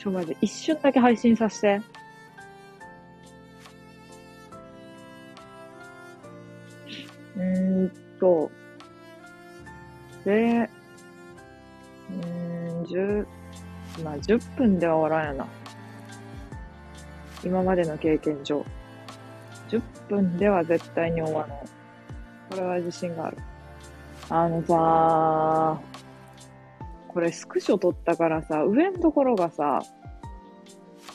ちょ、マジ、一瞬だけ配信させて。うーんと、で、うーん、十、まあ、10分では終わらんやな。今までの経験上。10分では絶対に終わらない。これは自信がある。あのさーこれスクショ撮ったからさ、上のところがさ、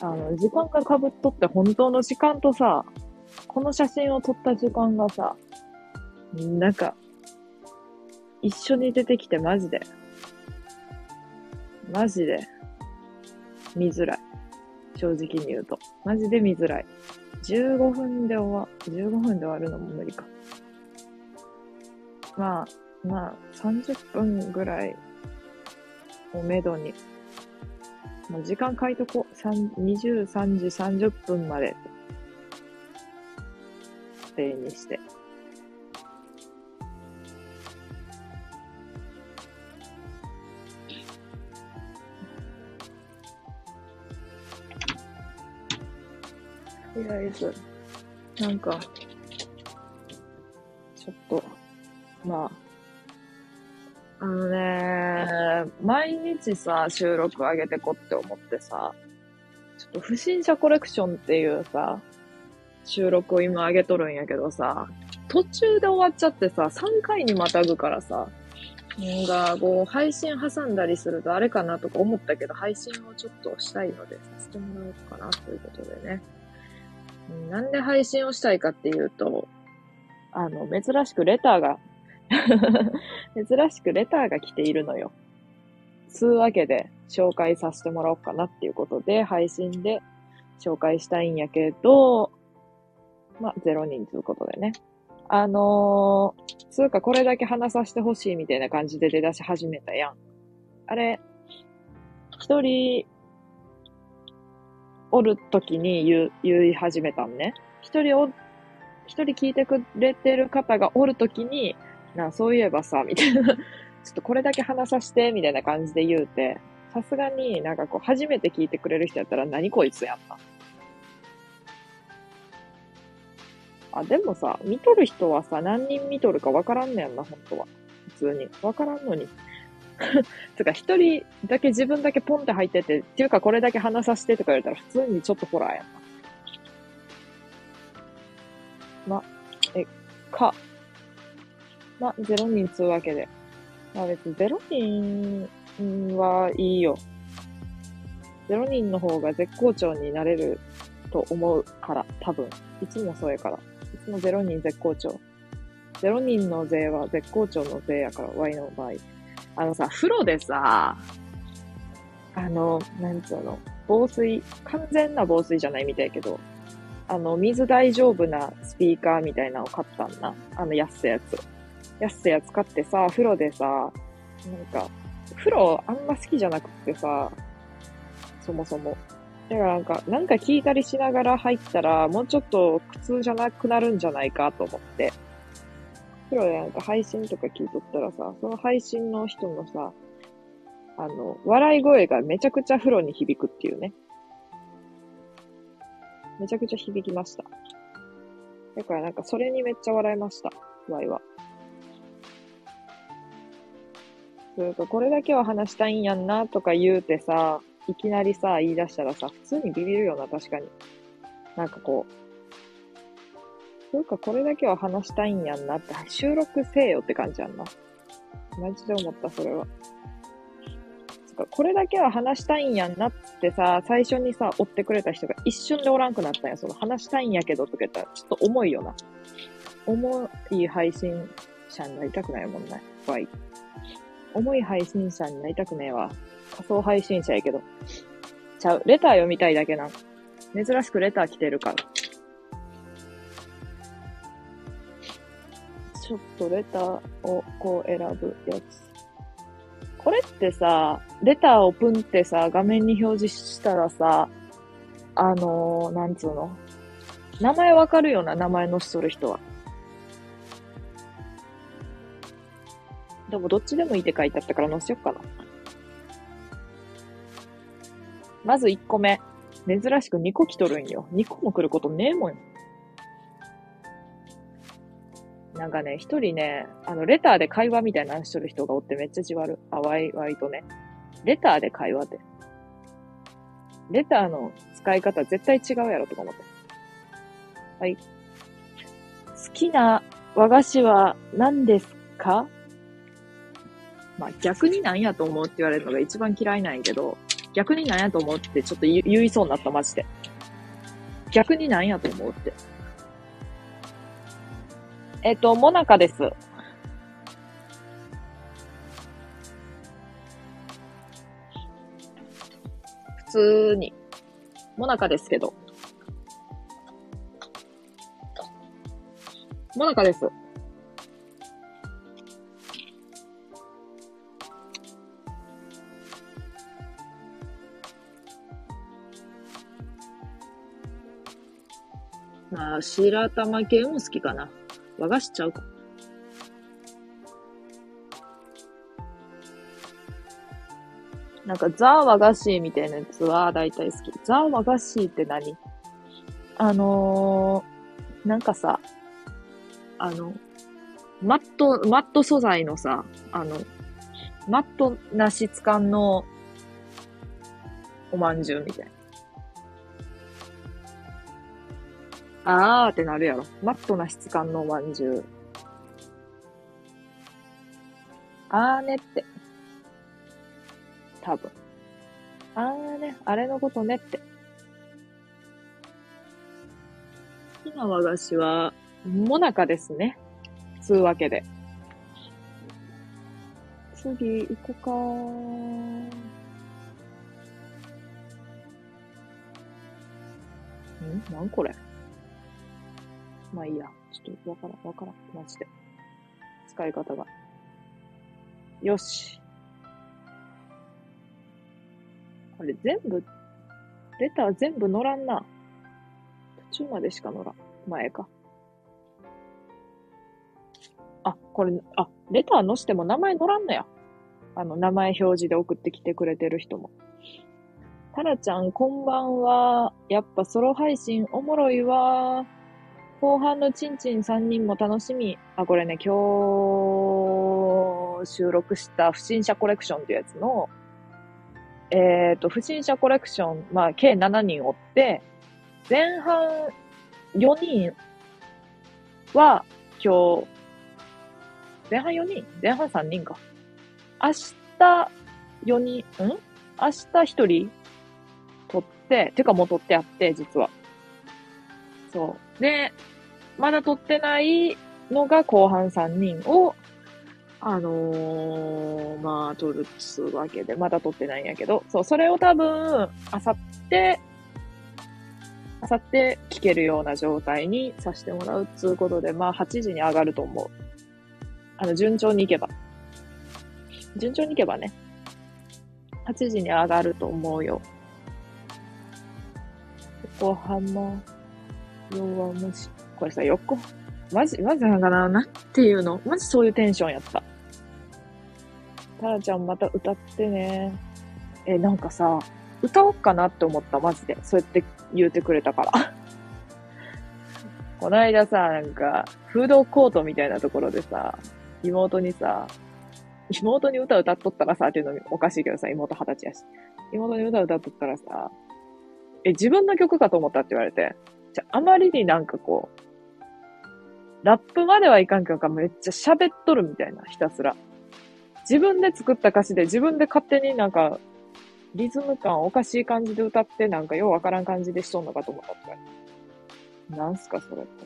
あの、時間が被っとって本当の時間とさ、この写真を撮った時間がさ、なんか、一緒に出てきてマジで、マジで、見づらい。正直に言うと。マジで見づらい。15分で終わ、15分で終わるのも無理か。まあ、まあ、30分ぐらいをめどに。もう時間書いとこう。23時30分まで。例にして。とりあえず、なんか、ちょっと、まあ、あのね、毎日さ、収録上げてこって思ってさ、ちょっと不審者コレクションっていうさ、収録を今上げとるんやけどさ、途中で終わっちゃってさ、3回にまたぐからさ、なんか、こう、配信挟んだりするとあれかなとか思ったけど、配信をちょっとしたいのでさせてもらおうかなということでね。なんで配信をしたいかっていうと、あの、珍しくレターが 珍しくレターが来ているのよ。つうわけで紹介させてもらおうかなっていうことで、配信で紹介したいんやけど、まあ、0人ということでね。あのー、つうかこれだけ話させてほしいみたいな感じで出だし始めたやん。あれ、一人おるときに言う、言い始めたんね。一人お、一人聞いてくれてる方がおるときに、な、そういえばさ、みたいな、ちょっとこれだけ話させて、みたいな感じで言うて、さすがになんかこう、初めて聞いてくれる人やったら何こいつやんな。あ、でもさ、見とる人はさ、何人見とるかわからんねやんな、本当は。普通に。わからんのに。つか、一人だけ自分だけポンって入ってて、っていうかこれだけ話させてとか言われたら普通にちょっとホラーやんな。ま、え、か。ま、ゼロ人つうわけで。まあ別にゼロ人はいいよ。ゼロ人の方が絶好調になれると思うから、多分。いつもそうやから。いつもゼロ人絶好調。ゼロ人の税は絶好調の税やから、Y の場合。あのさ、風呂でさ、あの、なんつうの、防水、完全な防水じゃないみたいけど、あの、水大丈夫なスピーカーみたいなのを買ったんな。あの、安いやつ。安いやつ買ってさ、風呂でさ、なんか、風呂あんま好きじゃなくってさ、そもそも。だからなんか、なんか聞いたりしながら入ったら、もうちょっと苦痛じゃなくなるんじゃないかと思って。風呂でなんか配信とか聞いとったらさ、その配信の人のさ、あの、笑い声がめちゃくちゃ風呂に響くっていうね。めちゃくちゃ響きました。だからなんかそれにめっちゃ笑いました。ワイは。それか、これだけは話したいんやんなとか言うてさ、いきなりさ、言い出したらさ、普通にビビるよな、確かに。なんかこう、そうか、これだけは話したいんやんなって、収録せえよって感じやんな。マジで思った、それは。そか、これだけは話したいんやんなってさ、最初にさ、追ってくれた人が一瞬でおらんくなったんや。その話したいんやけどとか言ったら、ちょっと重いよな。重い配信者になりたくないもんね。わい。重い配信者になりたくねえわ。仮想配信者やけど。ちゃう。レター読みたいだけな。珍しくレター来てるから。ちょっとレターをこう選ぶやつ。これってさ、レターをプンってさ、画面に表示したらさ、あのー、なんつうの？名前わかるような名前のしとる人は。でもどっちでもいいって書いてあったから載せよっかな。まず1個目。珍しく2個来とるんよ。2個も来ることねえもん。なんかね、一人ね、あの、レターで会話みたいなのしとる人がおってめっちゃじわる。あ、わい、割とね。レターで会話って。レターの使い方絶対違うやろとか思って。はい。好きな和菓子は何ですか？まあ逆になんやと思うって言われるのが一番嫌いなんやけど、逆になんやと思うってちょっと言いそうになった、マジで。逆になんやと思うって。えっ、と、モナカです。普通に。モナカですけど。モナカです。白玉系も好きかな。和菓子ちゃうか。なんか、ザ和菓子みたいなやつは大体好き。ザ和菓子って何？あのー、なんかさ、あの、マット、マット素材のさ、あの、マットな質感のおまんじゅうみたいな。あーってなるやろ。マットな質感のおまんじゅう。あーねって。多分。あーね、あれのことねって。好きな和菓子は、もなかですね。つうわけで。次、行こうかん？なんこれ？まあいいや。ちょっとわからん、わからん。マジで。使い方が。よし。これ全部、レター全部乗らんな。途中までしか乗らん。前か。あ、これ、あ、レター載しても名前載らんのや。あの、名前表示で送ってきてくれてる人も。タラちゃん、こんばんは。やっぱソロ配信おもろいわ。後半のチンチン3人も楽しみ。あ、これね、今日収録した不審者コレクションっていうやつの、えっ、と、不審者コレクション、まあ、計7人おって、前半4人は今日、前半4人？前半3人か。明日4人、ん？明日1人取って、てかもう取ってあって、実は。そう。で、まだ取ってないのが後半3人を、あのー、まあ、取るっつうわけで、まだ取ってないんやけど、そう、それを多分、あさって、あさって聞けるような状態にさせてもらうっつうことで、まあ、8時に上がると思う。あの、順調にいけば。順調にいけばね。8時に上がると思うよ。横浜、弱虫。これさ、横、マジ、マジなん。かななん。ていうのマジそういうテンションやった。タラちゃん。また歌ってね。え、なん。かさ、歌おっかなって思った、マジで。そうやって言うてくれたから。この間さ、なん。か、フードコートみたいなところでさ、妹にさ、妹に歌歌っとったらさ、っていうのおかしいけどさ、妹二十歳やし。妹に歌歌っとったらさ、え、自分の曲かと思ったって言われて、じゃ、あまりになんかこう、ラップまではいかんけど、めっちゃ喋っとるみたいな、ひたすら。自分で作った歌詞で自分で勝手になんか、リズム感おかしい感じで歌って、なんかようわからん感じでしとんのかと思った。なんすか、それって。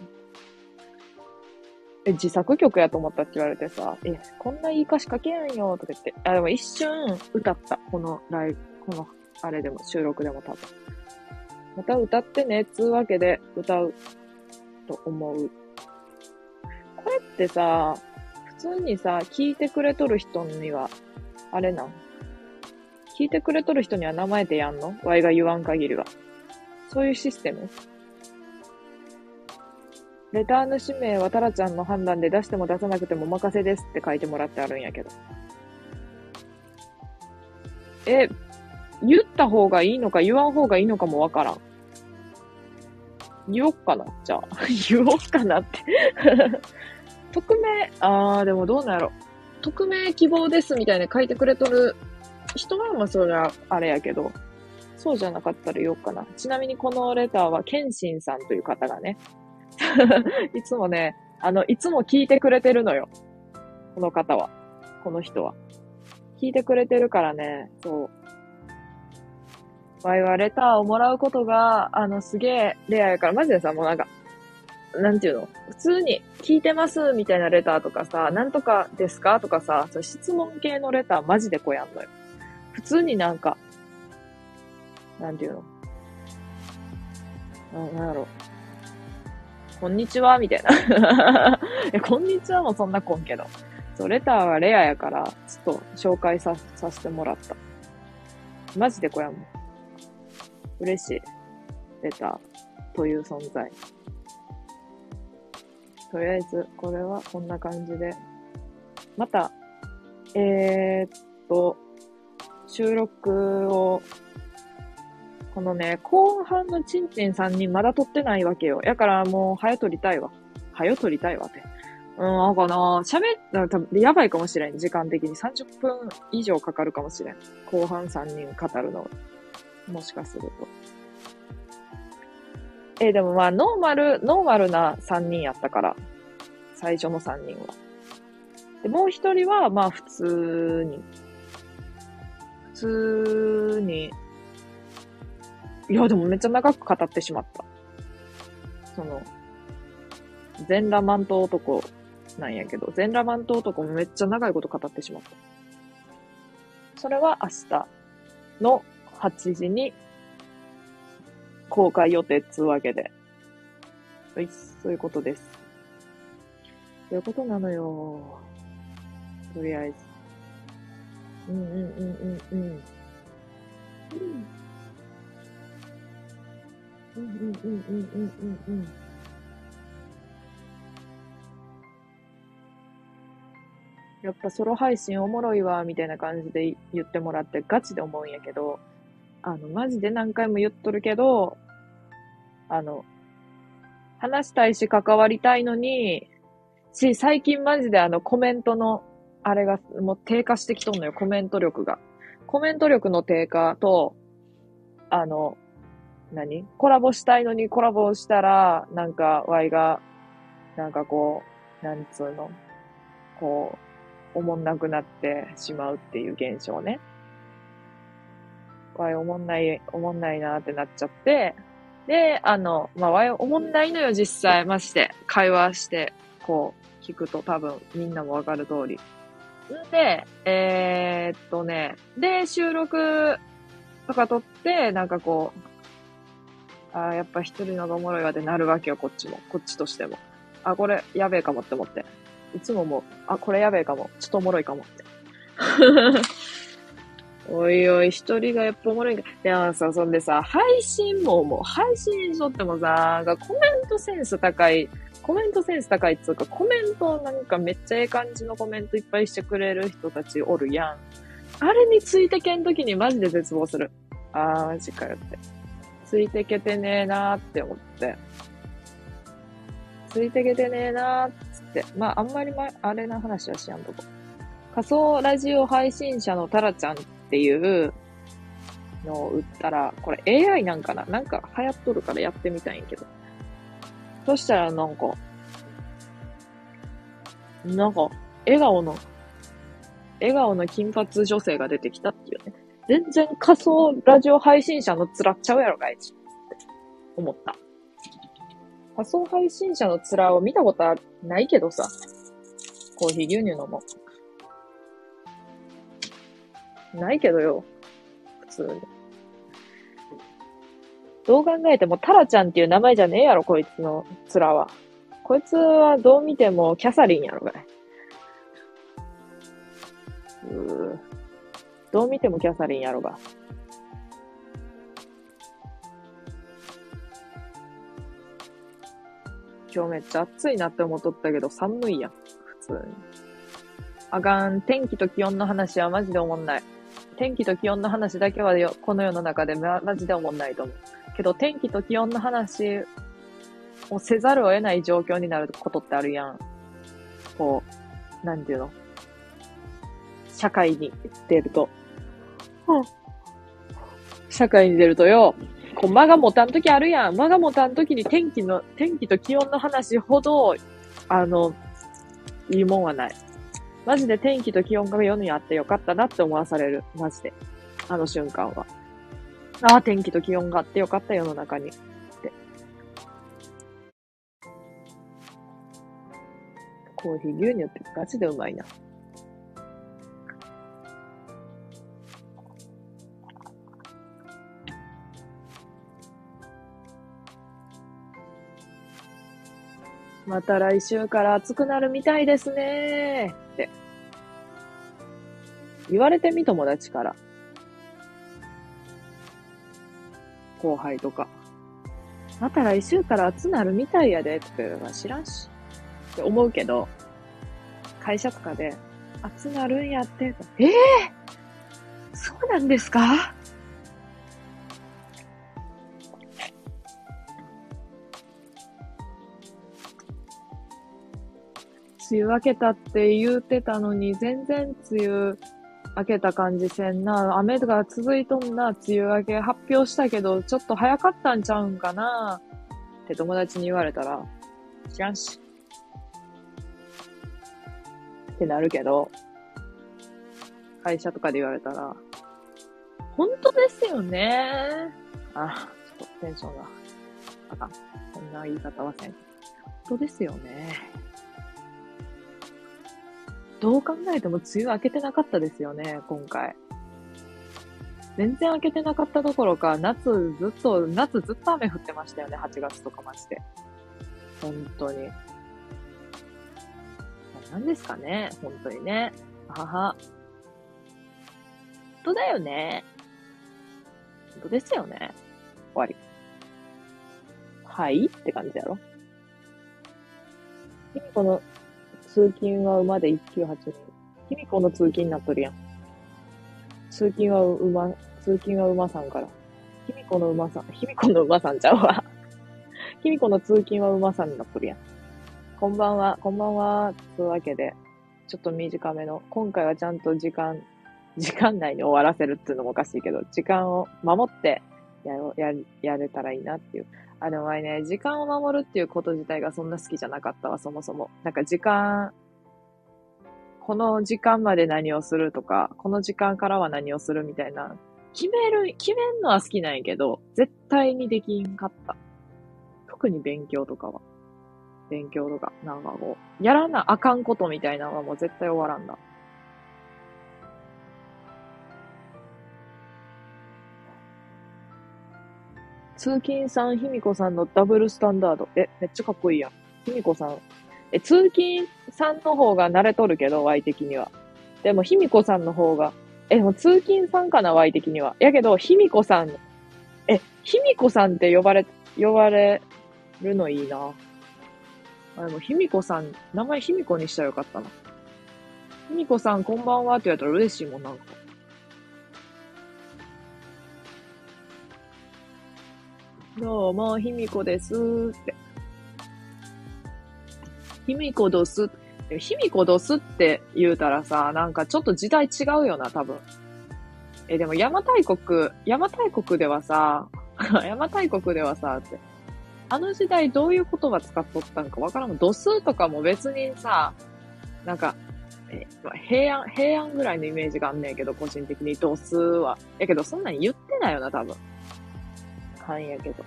え、自作曲やと思ったって言われてさ、え、こんないい歌詞書けやんよ、とか言って。あ、でも一瞬歌った。このライブ、この、あれでも、収録でも多分。また歌ってね、つうわけで歌うと思う。これってさ、普通にさ、聞いてくれとる人には、あれなん？聞いてくれとる人には名前でやんの？ワイが言わん限りは。そういうシステム？レター主名はタラちゃんの判断で出しても出さなくてもお任せですって書いてもらってあるんやけど。え、言った方がいいのか言わん方がいいのかもわからん。言おっかなじゃあ。言おっかなって 匿名、あー、でもどうなんやろ。匿名希望ですみたいな書いてくれとる人は、まあそれはあれやけど、そうじゃなかったら言おうかな。ちなみにこのレターは、ケンシンさんという方がね、いつもね、あの、いつも聞いてくれてるのよ。この方は。この人は。聞いてくれてるからね、そう。ワイはレターをもらうことが、あの、すげえレアやから、マジでさ、もうなんか、なんていうの？普通に聞いてますみたいなレターとかさ、なんとかですかとかさ、そ質問系のレターマジでこうやんのよ。普通になんか、なんていうの？な、なんやろ？こんにちはみたいな こんにちはもそんなこんけど。そう、レターはレアやから、ちょっと紹介さ、させてもらった。マジでこれはもう、嬉しい。レターという存在。とりあえず、これはこんな感じで。また、えー、っと、収録を、このね、後半のちんちんさんにまだ撮ってないわけよ。やからもう、早撮りたいわ。早撮りたいわって。うん、あかな喋ったら多分、やばいかもしれん。時間的に。30分以上かかるかもしれん。後半3人語るの。もしかすると。えー、でもまあ、ノーマル、ノーマルな3人やったから。最初の3人は。で、もう1人は、まあ、普通に普通に、いや、でもめっちゃ長く語ってしまった。その、全裸マント男なんやけど、全裸マント男もめっちゃ長いこと語ってしまった。それは明日の8時に公開予定っつうわけで。はい、そういうことです。そういうことなのよ。とりあえず。うんうんうんうんうん。うんうんうんうんうんうんうん。やっぱソロ配信おもろいわ、みたいな感じで言ってもらってガチで思うんやけど、あの、マジで何回も言っとるけど、あの、話したいし関わりたいのに、し、最近マジであのコメントのあれがもう低下してきとんのよ、コメント力が。コメント力の低下と、あの、何？コラボしたいのにコラボしたら、なんか、ワイが、なんかこう、なんつうの、こう、おもんなくなってしまうっていう現象ね。ワイおもんない、おもんないなってなっちゃって、で、あの、まあ、ワイおもんないのよ、実際。まして、会話して、こう、聞くと多分みんなもわかる通り。んで、えー、っとね、で、収録とか撮って、なんかこう、ああ、やっぱ一人のがおもろいわってなるわけよ、こっちも。こっちとしても。あ、これやべえかもって思って。いつももう、あ、これやべえかも。ちょっとおもろいかもって。おいおい、一人がやっぱおもろいんか。でもさ、そんでさ、配信ももう、配信しとってもさ、コメントセンス高いコメントセンス高いっつうか、コメントなんかめっちゃええ感じのコメントいっぱいしてくれる人たちおるやん。あれについてけんときにマジで絶望する。あー、マジかよって。ついてけてねえなーって思って。ついてけてねえなーっつって。まあ、あんまりま、あれな話はしやんとこ。仮想ラジオ配信者のタラちゃんっていうのを売ったら、これ AI なんかな？なんか流行っとるからやってみたいんやけど。そしたらなんか、なんか、笑顔の、笑顔の金髪女性が出てきたっていうね。全然仮想ラジオ配信者の面っちゃうやろがいちって思った。仮想配信者の面を見たことはないけどさ。コーヒー牛乳飲もう。ないけどよ。普通に。どう考えてもタラちゃんっていう名前じゃねえやろ、こいつの面は。こいつはどう見てもキャサリンやろがい。うー。どう見てもキャサリンやろが。今日めっちゃ暑いなって思っとったけど寒いやん。普通に。あかん。天気と気温の話はマジで思んない。天気と気温の話だけはよこの世の中でま、マジで思んないと思う。けど、天気と気温の話をせざるを得ない状況になることってあるやん。こう、なんていうの？社会に出ると。社会に出るとよ、こう間が持たんときあるやん。間が持たんときに天気の、天気と気温の話ほど、あの、いいもんはない。マジで天気と気温が世にあってよかったなって思わされる。マジで。あの瞬間は。ああ、天気と気温があってよかった世の中に。って。コーヒー牛乳ってガチでうまいな。また来週から暑くなるみたいですね。言われてみ、友達から。後輩とか。また来週から暑なるみたいやで、とか言うのは知らんし。って思うけど、会社とかで、暑なるんやって、ええー、そうなんですか？梅雨明けたって言うてたのに、全然梅雨明けた感じせんな。雨が続いとんな。梅雨明け発表したけど、ちょっと早かったんちゃうんかな。って友達に言われたら、知らんし。ってなるけど、会社とかで言われたら、本当ですよね。あ、ちょっとテンションが、あかん。こんな言い方はせん。本当ですよね。どう考えても梅雨明けてなかったですよね、今回。全然明けてなかったどころか、夏ずっと、夏ずっと雨降ってましたよね、8月とかまして。本当に。何ですかね、本当にね。はは。本当だよね。本当ですよね。終わり。はい？って感じやろ。この通勤は馬で198人。卑弥呼の通勤になっとるやん。通勤は馬、通勤は馬さんから。卑弥呼の馬さん、卑弥呼の馬さんちゃうわ。卑弥呼の通勤は馬さんになっとるやん。こんばんは、こんばんは。というわけで、ちょっと短めの、今回はちゃんと時間、時間内に終わらせるっていうのもおかしいけど、時間を守ってやや、やれたらいいなっていう。あ、でも前ね、時間を守るっていうこと自体がそんな好きじゃなかったわ、そもそも。なんか時間、この時間まで何をするとか、この時間からは何をするみたいな、決める、決めんのは好きなんやけど、絶対にできんかった。特に勉強とかは。勉強とか、なんかこう、やらなあかんことみたいなのはもう絶対終わらんだ。通勤さん、ひみこさんのダブルスタンダード。え、めっちゃかっこいいやん。ひみこさん。え、通勤さんの方が慣れとるけど、Y 的には。でも、ひみこさんの方が、え、もう通勤さんかな、Y 的には。やけど、ひみこさん、え、ひみこさんって呼ばれ、呼ばれるのいいな。あ、でも、ひみこさん、名前ひみこにしたらよかったな。ひみこさん、こんばんはって言われたら嬉しいもん、なんか。どうも、ひみこですって。ひみこどす。ひみこどすって言うたらさ、なんかちょっと時代違うよな、多分。え、でも邪馬台国、邪馬台国ではさ、邪馬台国ではさ、って。あの時代どういう言葉使っとったんかわからん。度数とかも別にさ、なんか、え平安、平安ぐらいのイメージがあんねんけど、個人的に度数は。やけど、そんなん言ってないよな、多分。勘やけど。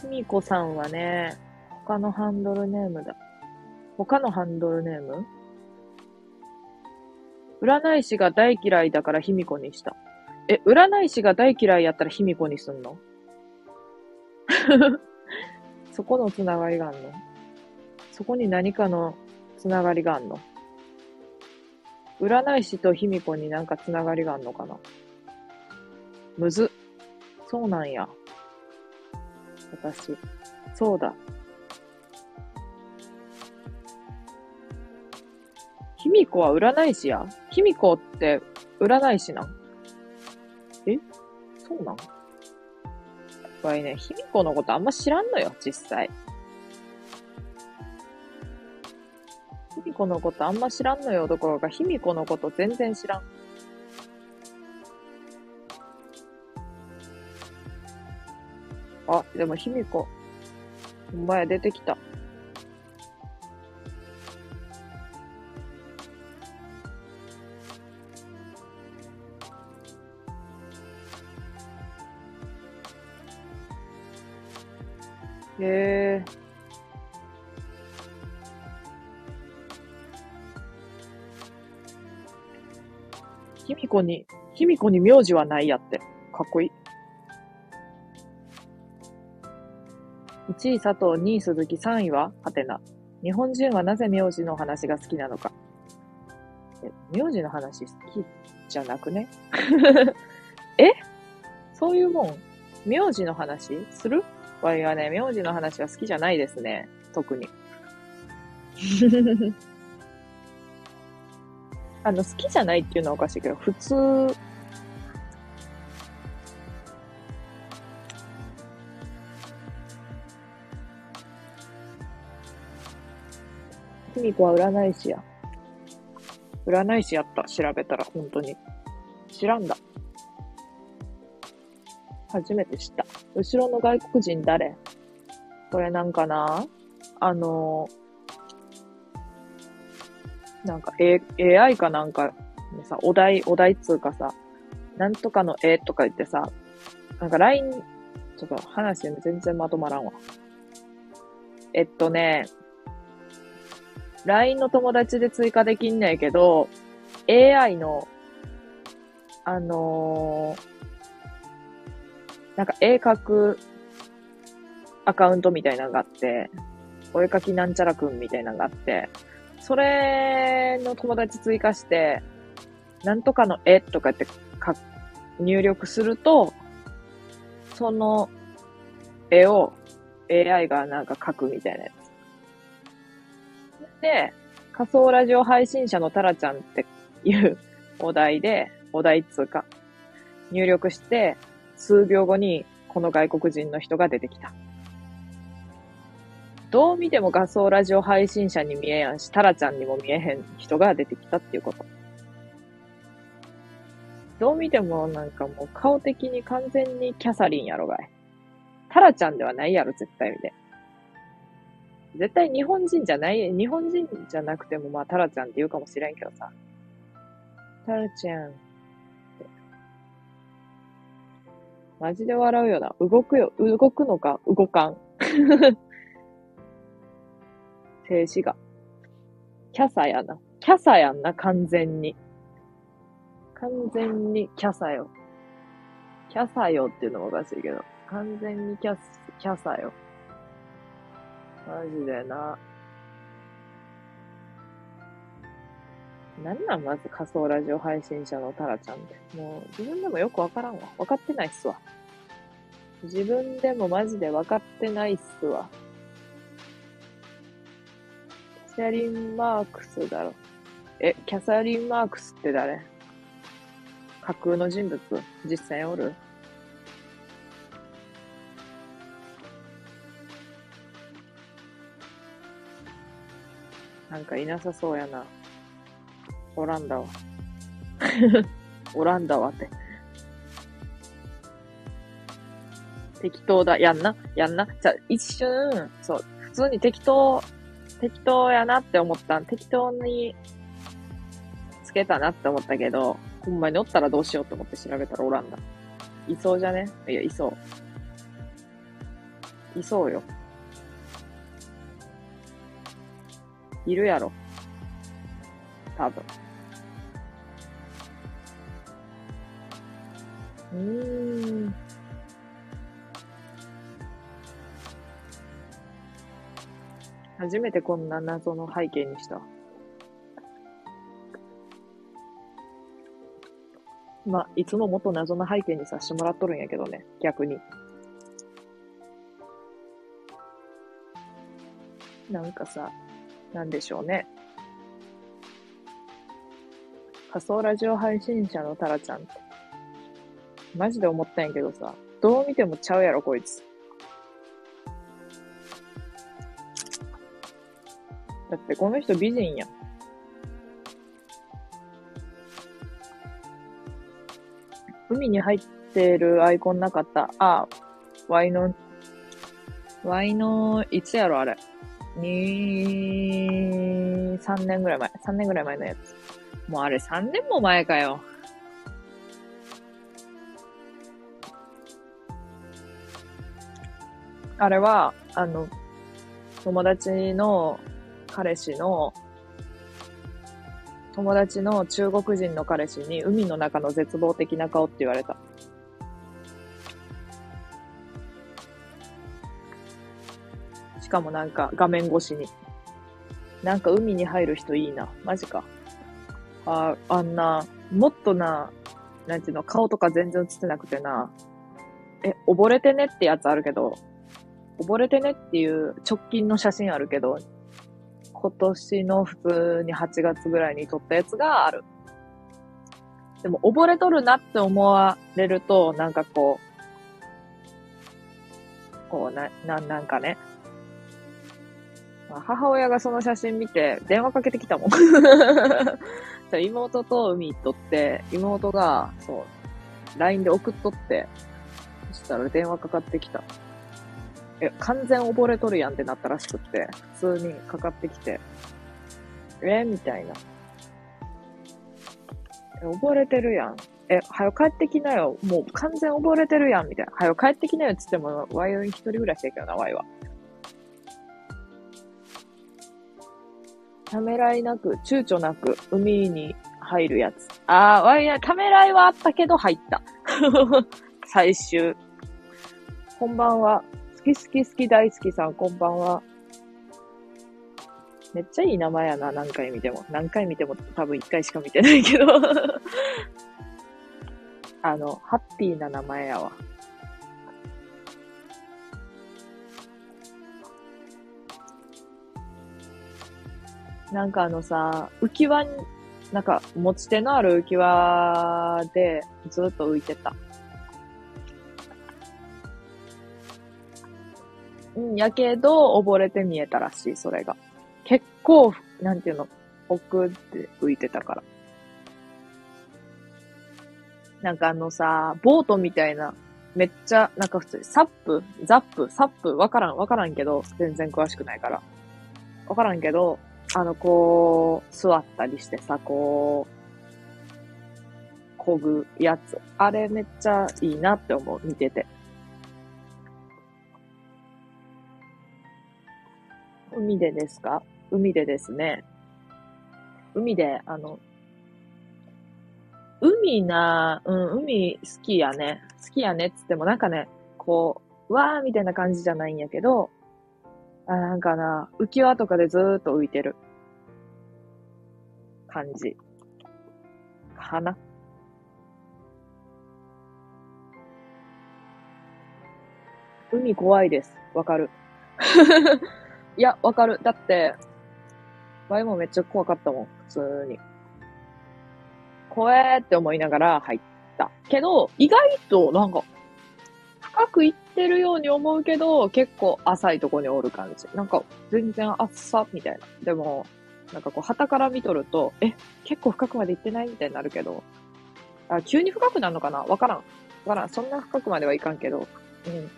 ひみこさんはね、他のハンドルネームだ。他のハンドルネーム？占い師が大嫌いだからひみこにした。え、占い師が大嫌いやったらひみこにすんの？そこのつながりがあんの？そこに何かのつながりがあんの？占い師と卑弥呼になんかつながりがあんのかな？むず。そうなんや。私。そうだ。卑弥呼は占い師や？卑弥呼って占い師なん？え？そうなん？やっぱりね、卑弥呼のことあんま知らんのよ、実際。卑弥呼のことあんま知らんのよ、どころか、卑弥呼のこと全然知らん。あ、でも卑弥呼。ほんまや、出てきた。へえ。卑弥呼に、卑弥呼に名字はないやって。かっこいい。1位佐藤、2位鈴木、3位ははてな。日本人はなぜ名字の話が好きなのか。え、名字の話好きじゃなくね？え？そういうもん名字の話する？わいはね、名字の話は好きじゃないですね。特に。あの、好きじゃないっていうのはおかしいけど、普通、ひみこは占い師や。占い師やった。調べたら、本当に。知らんだ。初めて知った。後ろの外国人誰？これなんかな？あのなんか、A、AI かなんかにさ、お題、お題っつうかさ、なんとかの絵とか言ってさ、なんか LINE、ちょっと話全然まとまらんわ。えっとね、LINE の友達で追加できんねんけど、AI の、あのーなんか絵描くアカウントみたいなのがあって、お絵描きなんちゃらくんみたいなのがあって、それの友達追加して、なんとかの絵とかってか入力すると、その絵を AI がなんか描くみたいなやつ。で、仮想ラジオ配信者のタラちゃんっていうお題で、お題っつうか、入力して、数秒後にこの外国人の人が出てきた。どう見ても画像ラジオ配信者に見えやんし、タラちゃんにも見えへん人が出てきたっていうこと。どう見てもなんかもう顔的に完全にキャサリンやろがい。タラちゃんではないやろ、絶対見て。絶対日本人じゃない、日本人じゃなくてもまあタラちゃんって言うかもしれんけどさ。タラちゃん。マジで笑うよな。動くよ。動くのか？動かん。静止画。キャサやな。キャサやんな、完全に。完全にキャサよ。キャサよっていうのもおかしいけど。完全にキャス、キャサよ。マジでな。なんなんまず仮想ラジオ配信者のタラちゃんって。もう自分でもよくわからんわ。わかってないっすわ。自分でもマジで分かってないっすわ。キャリン・マークスだろ。え、キャサリン・マークスって誰？架空の人物？実際おる？なんかいなさそうやな。オランダは。オランダはって。適当だ。やんな？やんな？じゃ、一瞬、そう、普通に適当、適当やなって思った。適当につけたなって思ったけど、ほんまにおったらどうしようと思って調べたらオランダ。いそうじゃね？いや、いそう。いそうよ。いるやろ。多分。うーん。初めてこんな謎の背景にした。まあ、いつももっと謎の背景にさせてもらっとるんやけどね、逆に。なんかさ、なんでしょうね。仮想ラジオ配信者のタラちゃんって。マジで思ったんやけどさ、どう見てもちゃうやろ、こいつ。だってこの人美人やん。海に入ってるアイコンなかった。あ、ワイの、ワイの、いつやろ、あれ。に、3年ぐらい前。3年ぐらい前のやつ。もうあれ3年も前かよ。あれは、あの、友達の彼氏の、友達の中国人の彼氏に海の中の絶望的な顔って言われた。しかもなんか画面越しに。なんか海に入る人いいな。マジか。あ、あんな、もっとな、なんていうの、顔とか全然映ってなくてな。え、溺れてねってやつあるけど、溺れてねっていう直近の写真あるけど、今年の普通に8月ぐらいに撮ったやつがある。でも、溺れとるなって思われると、なんかこう、こうな、な、なんかね。まあ母親がその写真見て電話かけてきたもん。妹と海行っとって、妹が、そう、LINE で送っとって、そしたら電話かかってきた。え、完全溺れとるやんってなったらしくって、普通にかかってきて、えみたいな。え溺れてるやん。え、はよ帰ってきなよ。もう完全溺れてるやん、みたいな。はよ帰ってきなよっつっても、ワイオン一人暮らしやけどな、ワイは。ためらいなく、躊躇なく、海に入るやつ。あー、ワイや、ためらいはあったけど入った。最終。こんばんは。好き好き好き大好きさん、こんばんは。めっちゃいい名前やな、何回見ても。何回見ても多分一回しか見てないけど。あの、ハッピーな名前やわ。なんかあのさ、浮き輪に、なんか持ち手のある浮き輪でずっと浮いてた。うん、やけど、溺れて見えたらしい、それが。結構、なんていうの、奥で浮いてたから。なんかあのさ、ボートみたいな、めっちゃ、なんか普通に、サップ？ザップ？サップ？わからん、わからんけど、全然詳しくないから。わからんけど、あの、こう、座ったりしてさ、こう、こぐやつ。あれめっちゃいいなって思う、見てて。海でですか？海でですね。海で、あの、海な、うん、海好きやね。好きやねっつってもなんかね、こう、わーみたいな感じじゃないんやけど、あ、なんかな、浮き輪とかでずーっと浮いてる感じ。かな。海怖いです。わかる。いや、わかる。だって、ワイもめっちゃ怖かったもん、普通に。怖えって思いながら入った。けど、意外となんか、深く行ってるように思うけど、結構浅いとこにおる感じ。なんか、全然浅みたいな。でも、なんかこう、旗から見とると、え、結構深くまで行ってない？みたいになるけど、あ、急に深くなるのかな？わからん。わからん。そんな深くまではいかんけど、うん。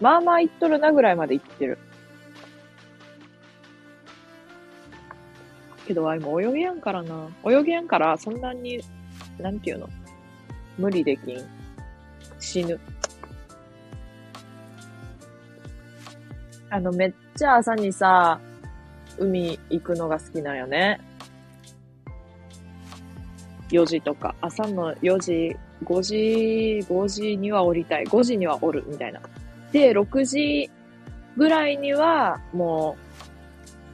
まあまあ行っとるなぐらいまで行ってる。けど、あいも泳げやんからな。泳げやんから、そんなに、なんていうの？無理できん。死ぬ。あの、めっちゃ朝にさ、海行くのが好きなんよね。4時とか、朝の4時、5時、5時には降りたい。5時には降る、みたいな。で、6時ぐらいには、もう、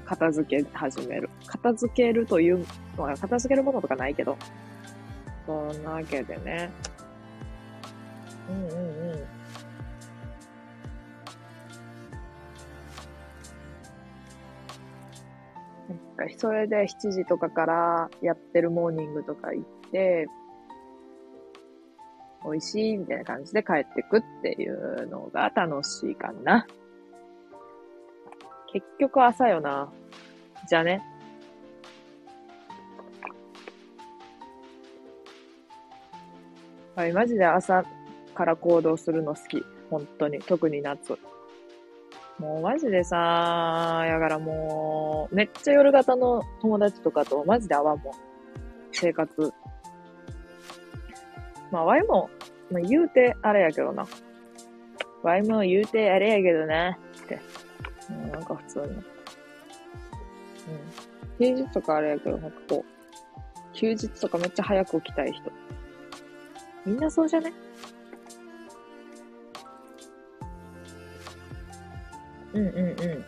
片付け始める。片付けるという、まあ片付けるものとかないけど。そんなわけでね。うんうんうん。かそれで7時とかからやってるモーニングとか行って、美味しいみたいな感じで帰ってくっていうのが楽しいかな。結局朝よな。じゃあね。はい、マジで朝から行動するの好き。本当に。特に夏。もうマジでさ、やからもう、めっちゃ夜型の友達とかとマジで会わんもん。生活。まあ、ワイも、まあ、言うてあれやけどな。ワイも言うてあれやけどな。って。うん、なんか普通に。うん。平日とかあれやけど、なんかこう、休日とかめっちゃ早く起きたい人。みんなそうじゃね？うんうんうん。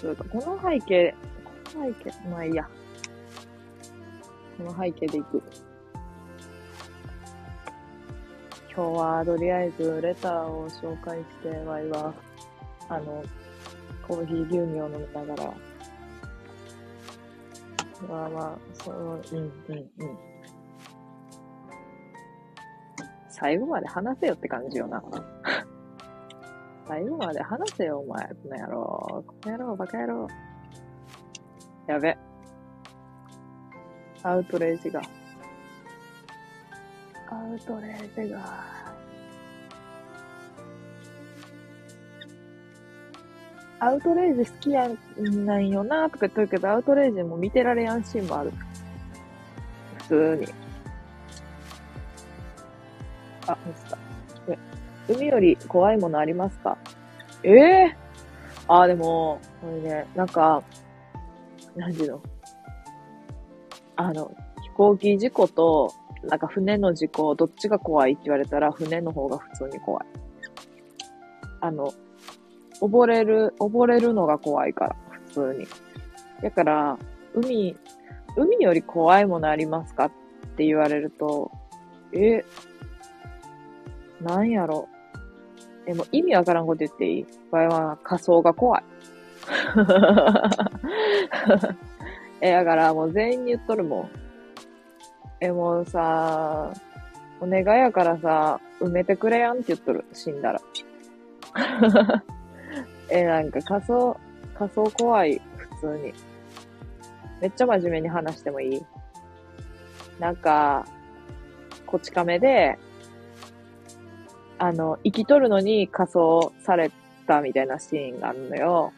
そうか、この背景、この背景、まあいいや。この背景でいく。今日はとりあえずレターを紹介して、ワイは、あの、コーヒー牛乳を飲みながら、まあまあ、その、うんうんうん。最後まで話せよって感じよな。最後まで話せよ、お前。この野郎。この野郎、バカ野郎。やべ。アウトレイジが。アウトレイジが。アウトレイジ好きやんなんよなとか言ってるけど、アウトレイジも見てられやんシーンもある。普通に。あ、ミスった。海より怖いものありますか？ええー、あ、でも、これね、なんか、なんていうの？あの、飛行機事故と、なんか船の事故、どっちが怖いって言われたら、船の方が普通に怖い。あの、溺れる、溺れるのが怖いから、普通に。だから、海、海より怖いものありますかって言われると、え、なんやろ。でもう意味わからんこと言っていい？場合は仮想が怖い。え、だからもう全員に言っとるもん。え、もうさ、お願いやからさ、埋めてくれやんって言っとる。死んだら。え、なんか仮想、仮想怖い。普通に。めっちゃ真面目に話してもいい？なんか、こち亀で、あの、生きとるのに仮装されたみたいなシーンがあるのよ。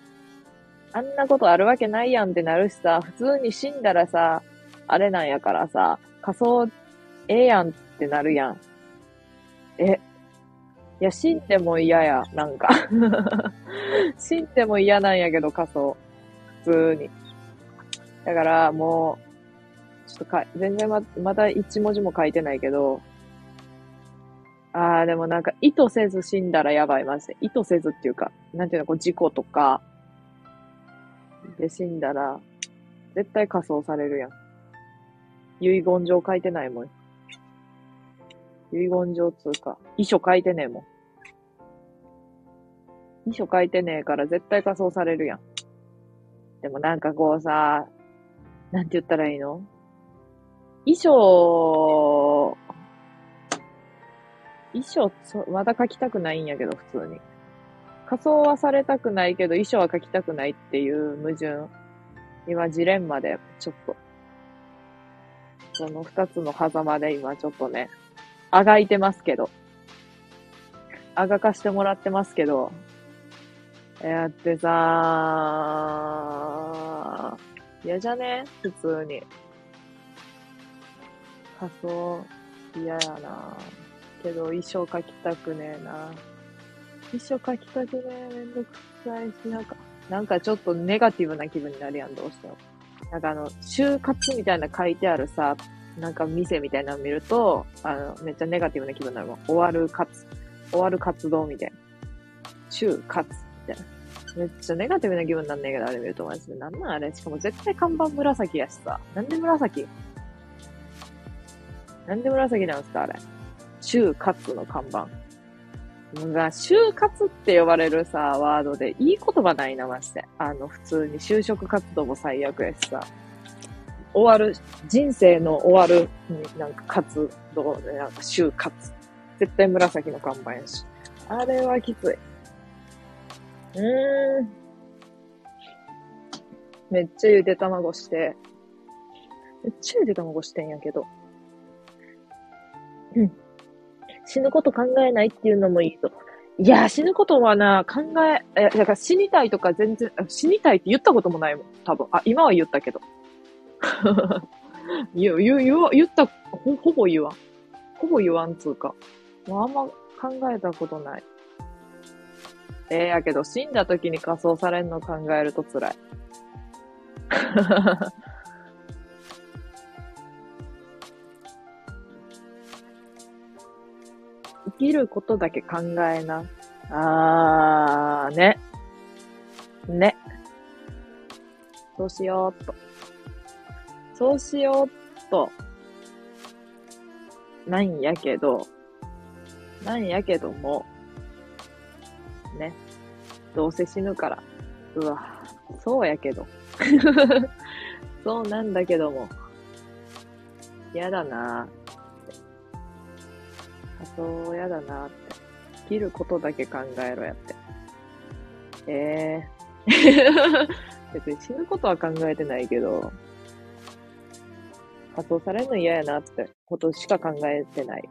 あんなことあるわけないやんってなるしさ、普通に死んだらさ、あれなんやからさ、仮装ええやんってなるやん。え、いや、死んでも嫌や、なんか 死んでも嫌なんやけど、仮装。普通に。だから、もう、ちょっとか、全然ま、まだ一文字も書いてないけど、ああ、でもなんか意図せず死んだらやばい、マジで。意図せずっていうか、なんていうの、こう事故とか、で死んだら、絶対仮装されるやん。遺言状書いてないもん。遺言状つうか、遺書書いてねえもん。遺書書いてねえから絶対仮装されるやん。でもなんかこうさ、なんて言ったらいいの？遺書衣装、まだ書きたくないんやけど、普通に。仮装はされたくないけど、衣装は書きたくないっていう矛盾。今、ジレンマで、ちょっと。その二つの狭間で今ちょっとね、あがいてますけど。あがかしてもらってますけど。やってさ嫌じゃね？普通に。仮装、嫌やなけど、衣装描きたくねえな。衣装描きたくねえ、めんどくさいし、なんか、なんかちょっとネガティブな気分になるやん、どうしても。なんかあの、就活みたいな書いてあるさ、なんか店みたいなの見ると、あの、めっちゃネガティブな気分になるもん。終わる活、終わる活動みたいな。就活みたいな。めっちゃネガティブな気分になんねんけど、あれ見るとマジで。なんなんあれ？しかも絶対看板紫やしさ。なんで紫？なんで紫なんすかあれ？中活の看板。もうさ、就活って呼ばれるさ、ワードでいい言葉ないな、まして。あの、普通に就職活動も最悪やしさ。終わる、人生の終わる、なんか活動で、なんか就活。絶対紫の看板やし。あれはきつい。うーん。めっちゃゆで卵して、めっちゃゆで卵してんやけど。うん。死ぬこと考えないっていうのもいいと。いや、死ぬことはな、考え、え、だから死にたいとか全然、死にたいって言ったこともないもん、多分。あ、今は言ったけど。言、言、言、言った、ほ、ほぼ言わん。ほぼ言わんつうか。もうあんま考えたことない。ええー、やけど、死んだ時に仮装されんの考えると辛い。生きることだけ考えな。あー、ね。ね。そうしようっと。そうしようっと。なんやけど、なんやけども、ね。どうせ死ぬから。うわ、そうやけど。そうなんだけども。嫌だなそうやだなって。生きることだけ考えろやって。ええー、別に死ぬことは考えてないけど、仮装されるの嫌やなってことしか考えてない。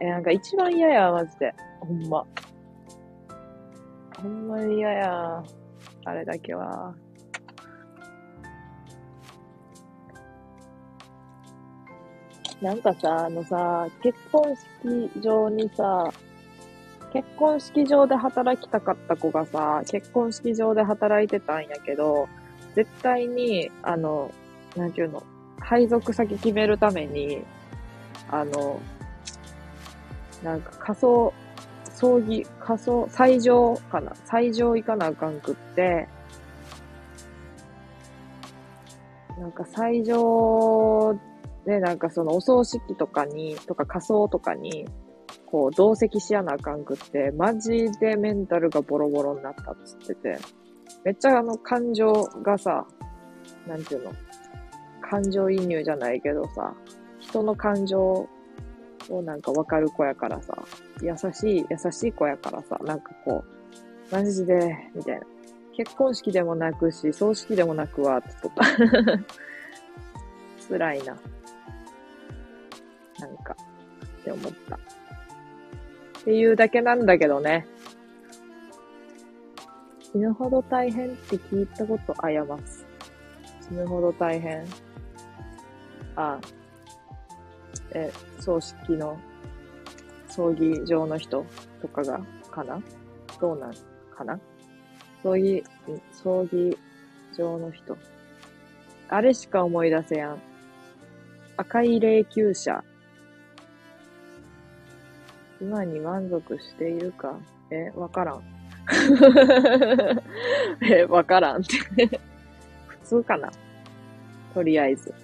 えー、なんか一番嫌や、マジで。ほんま。ほんまに嫌や。あれだけは。なんかさ、あのさ、結婚式場にさ、結婚式場で働きたかった子がさ、結婚式場で働いてたんやけど、絶対に、あの、なんていうの、配属先決めるために、あの、なんか仮装、葬儀、仮装、最上かな最上行かなあかんくって、なんか最上で、なんかそのお葬式とかに、とか仮装とかに、こう同席しやなあかんくって、マジでメンタルがボロボロになったっつってて、めっちゃあの感情がさ、なんていうの、感情移入じゃないけどさ、人の感情をなんかわかる子やからさ、優しい、優しい子やからさ、なんかこう、マジで、みたいな。結婚式でもなくし、葬式でもなくわ、とか。辛いな。なんか、って思った。っていうだけなんだけどね。死ぬほど大変って聞いたことあやます。死ぬほど大変。あ、え、葬式の、葬儀場の人とかが、かな？どうなんかな？葬儀、葬儀場の人。あれしか思い出せやん。赤い霊柩車今に満足しているか？え、わからん。え、わからんって 普通かな？とりあえず。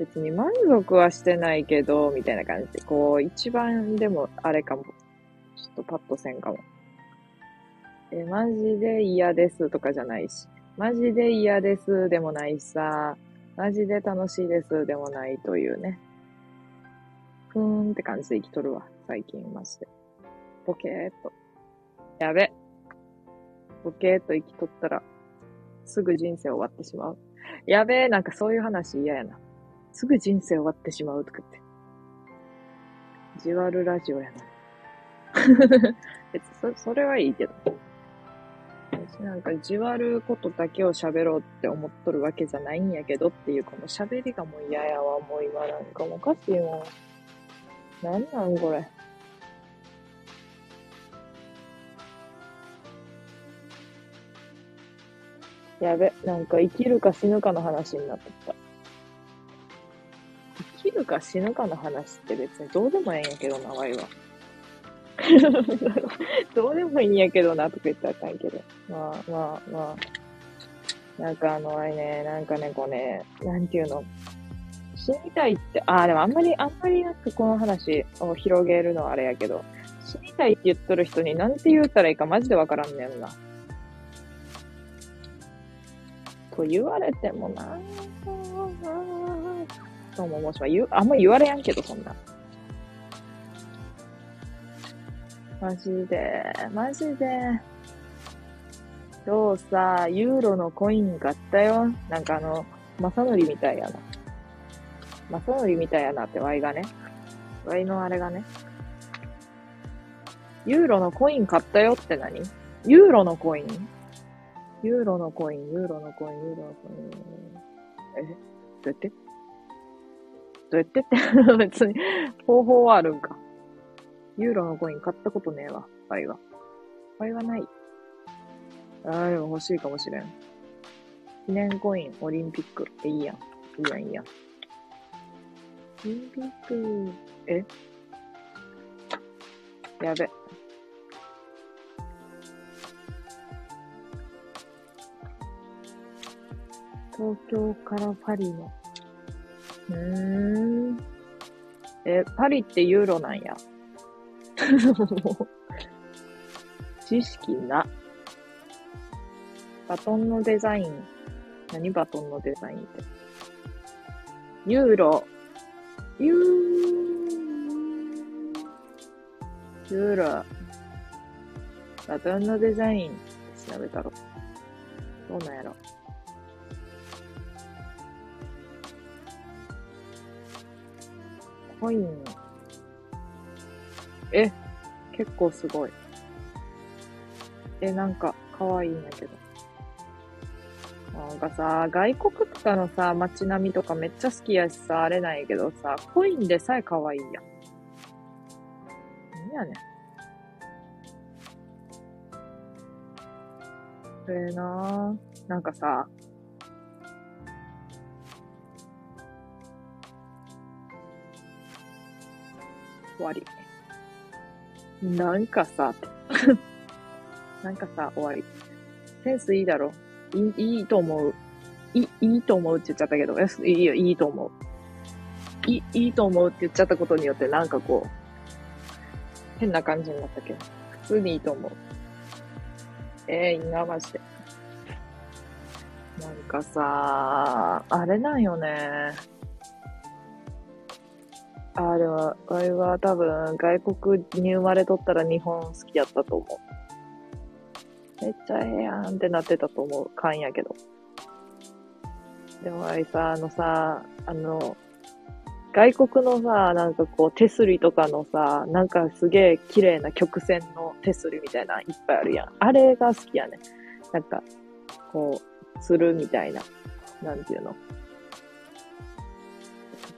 別に満足はしてないけど、みたいな感じで、こう、一番でもあれかも。ちょっとパッとせんかも。え、マジで嫌ですとかじゃないし。マジで嫌ですでもないしさ。マジで楽しいですでもないというね。ふーんって感じで生きとるわ、最近マジで。ボケーっと。やべ。ボケーっと生きとったら、すぐ人生終わってしまう。やべえ、なんかそういう話嫌やな。すぐ人生終わってしまうとかって。じわるラジオやな。別そ、それはいいけど。私なんかじわることだけを喋ろうって思っとるわけじゃないんやけどっていうこの喋りがもう嫌やわ。もう今なんかもうおかしいもん。なんなんこれ？やべ、なんか生きるか死ぬかの話になってきた。生きるか死ぬかの話って別にどうでもええんやけどな、ワイは。どうでもいいんやけどな、とか言ったらあかんけど。まあまあまあ。なんかあの、あれね、なんかね、こうね、なんていうの？死にたいって、ああ、でもあんまり、あんまりなんかこの話を広げるのはあれやけど、死にたいって言っとる人になんて言ったらいいかマジでわからんねんな。と言われてもなとももしま言う、あんま言われやんけど、そんな。マジで、マジで。今日さ、ユーロのコイン買ったよ。なんかあの、まさのりみたいやな。まさのりみたいやなって、ワイがね。ワイのあれがね。ユーロのコイン買ったよって何？ユーロのコイン？ユーロのコイン、ユーロのコイン、ユーロのコイン。えどうやって？どうやってって？別に方法はあるんか。ユーロのコイン買ったことねえわ、ワイは。ワイはない。ああ、でも欲しいかもしれん。記念コイン、オリンピック。え、いいやん。いいやん、いいやん。オリンピック。え？やべ。東京からパリの。うーん。え、パリってユーロなんや。知識な。バトンのデザイン。何バトンのデザインって？ユーロ。ユー、ユーロ。バトンのデザイン。調べたろ。どうなんやろ。コイン。え、結構すごい。え、なんか、かわいいんやけど。なんかさ、外国とかのさ、街並みとかめっちゃ好きやしさ、あれなんやけどさ、コインでさえ可愛いやん。何やねん。ええなぁ。なんかさ、終わり。なんかさ、なんかさ、終わり。センスいいだろ。いい、いと思う。い、いいと思うって言っちゃったけど、いいよ、いいと思う。い、いいと思うって言っちゃったことによって、なんかこう、変な感じになったけ？ど、普通にいいと思う。ええー、いいな、マジで。なんかさ、あれなんよね。あれは、わいは多分外国に生まれとったら日本好きやったと思う。めっちゃええやんってなってたと思う。勘やけど。でもあれさ、あのさ、あの、外国のさ、なんかこう手すりとかのさ、なんかすげえ綺麗な曲線の手すりみたいないっぱいあるやん。あれが好きやね。なんか、こう、つるみたいな。なんていうの？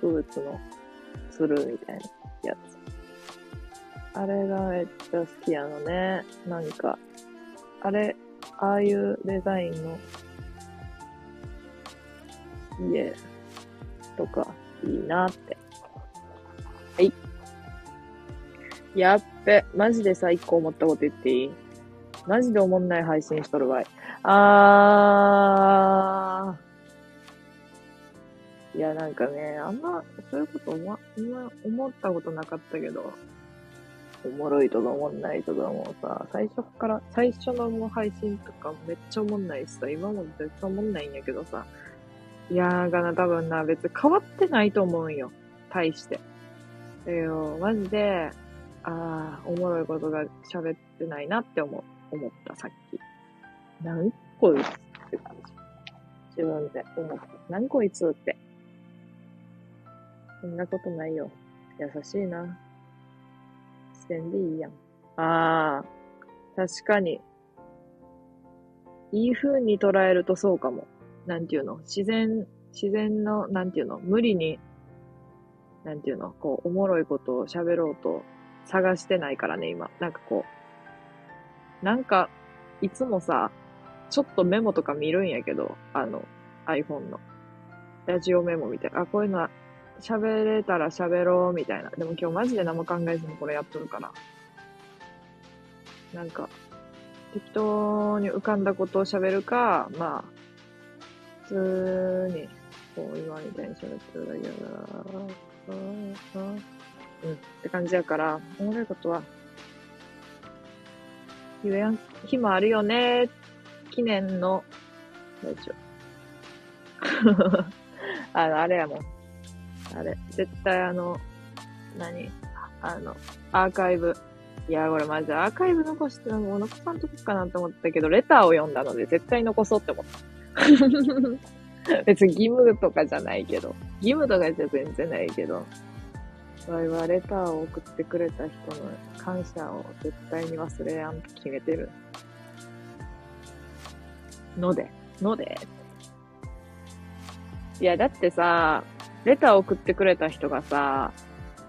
植物のするみたいなやつ。あれがめっちゃ好きやのね。なんか、あれ、ああいうデザインの家とかいいなって。はい。やっべ。マジでさ、一個思ったこと言っていい？マジで思んない配信しとるわい。あー。いや、なんかね、あんま、そういうこと思、思ったことなかったけど、おもろいとかおもんないとかもさ、最初から、最初のもう配信とかめっちゃおもんないしさ、今も絶対おもんないんやけどさ、いやーがな、多分な、別に変わってないと思うんよ。対して。えよ、マジで、あー、おもろいことが喋ってないなって思、思った、さっき。何こいつって感じ。自分で思った。何こいつって。そんなことないよ。優しいな。捨てんでいいやん。ああ、確かに。いい風に捉えるとそうかも。なんていうの？自然、自然の、なんていうの？無理に、なんていうの？こう、おもろいことを喋ろうと探してないからね、今。なんかこう、なんか、いつもさ、ちょっとメモとか見るんやけど、あの、iPhone の。ラジオメモみたいな。あ、こういうのは喋れたら喋ろうみたいな。でも今日マジで何も考えずにこれやっとるから。なんか、適当に浮かんだことを喋るか、まあ、普通に、こう、今みたいに喋ってるだけだなうん、って感じやから、おもろいことは言えん日もあるよね。記念の、大丈夫。あの、あれやもん。あれ、絶対あの、何？あの、アーカイブ。いや、俺マジアーカイブ残してもう残さんとこかなと思ったけど、レターを読んだので絶対残そうって思った。別に義務とかじゃないけど、義務とかじゃ全然ないけど、わいはレターを送ってくれた人の感謝を絶対に忘れやんと決めてる。ので、ので。いや、だってさ、レター送ってくれた人がさ、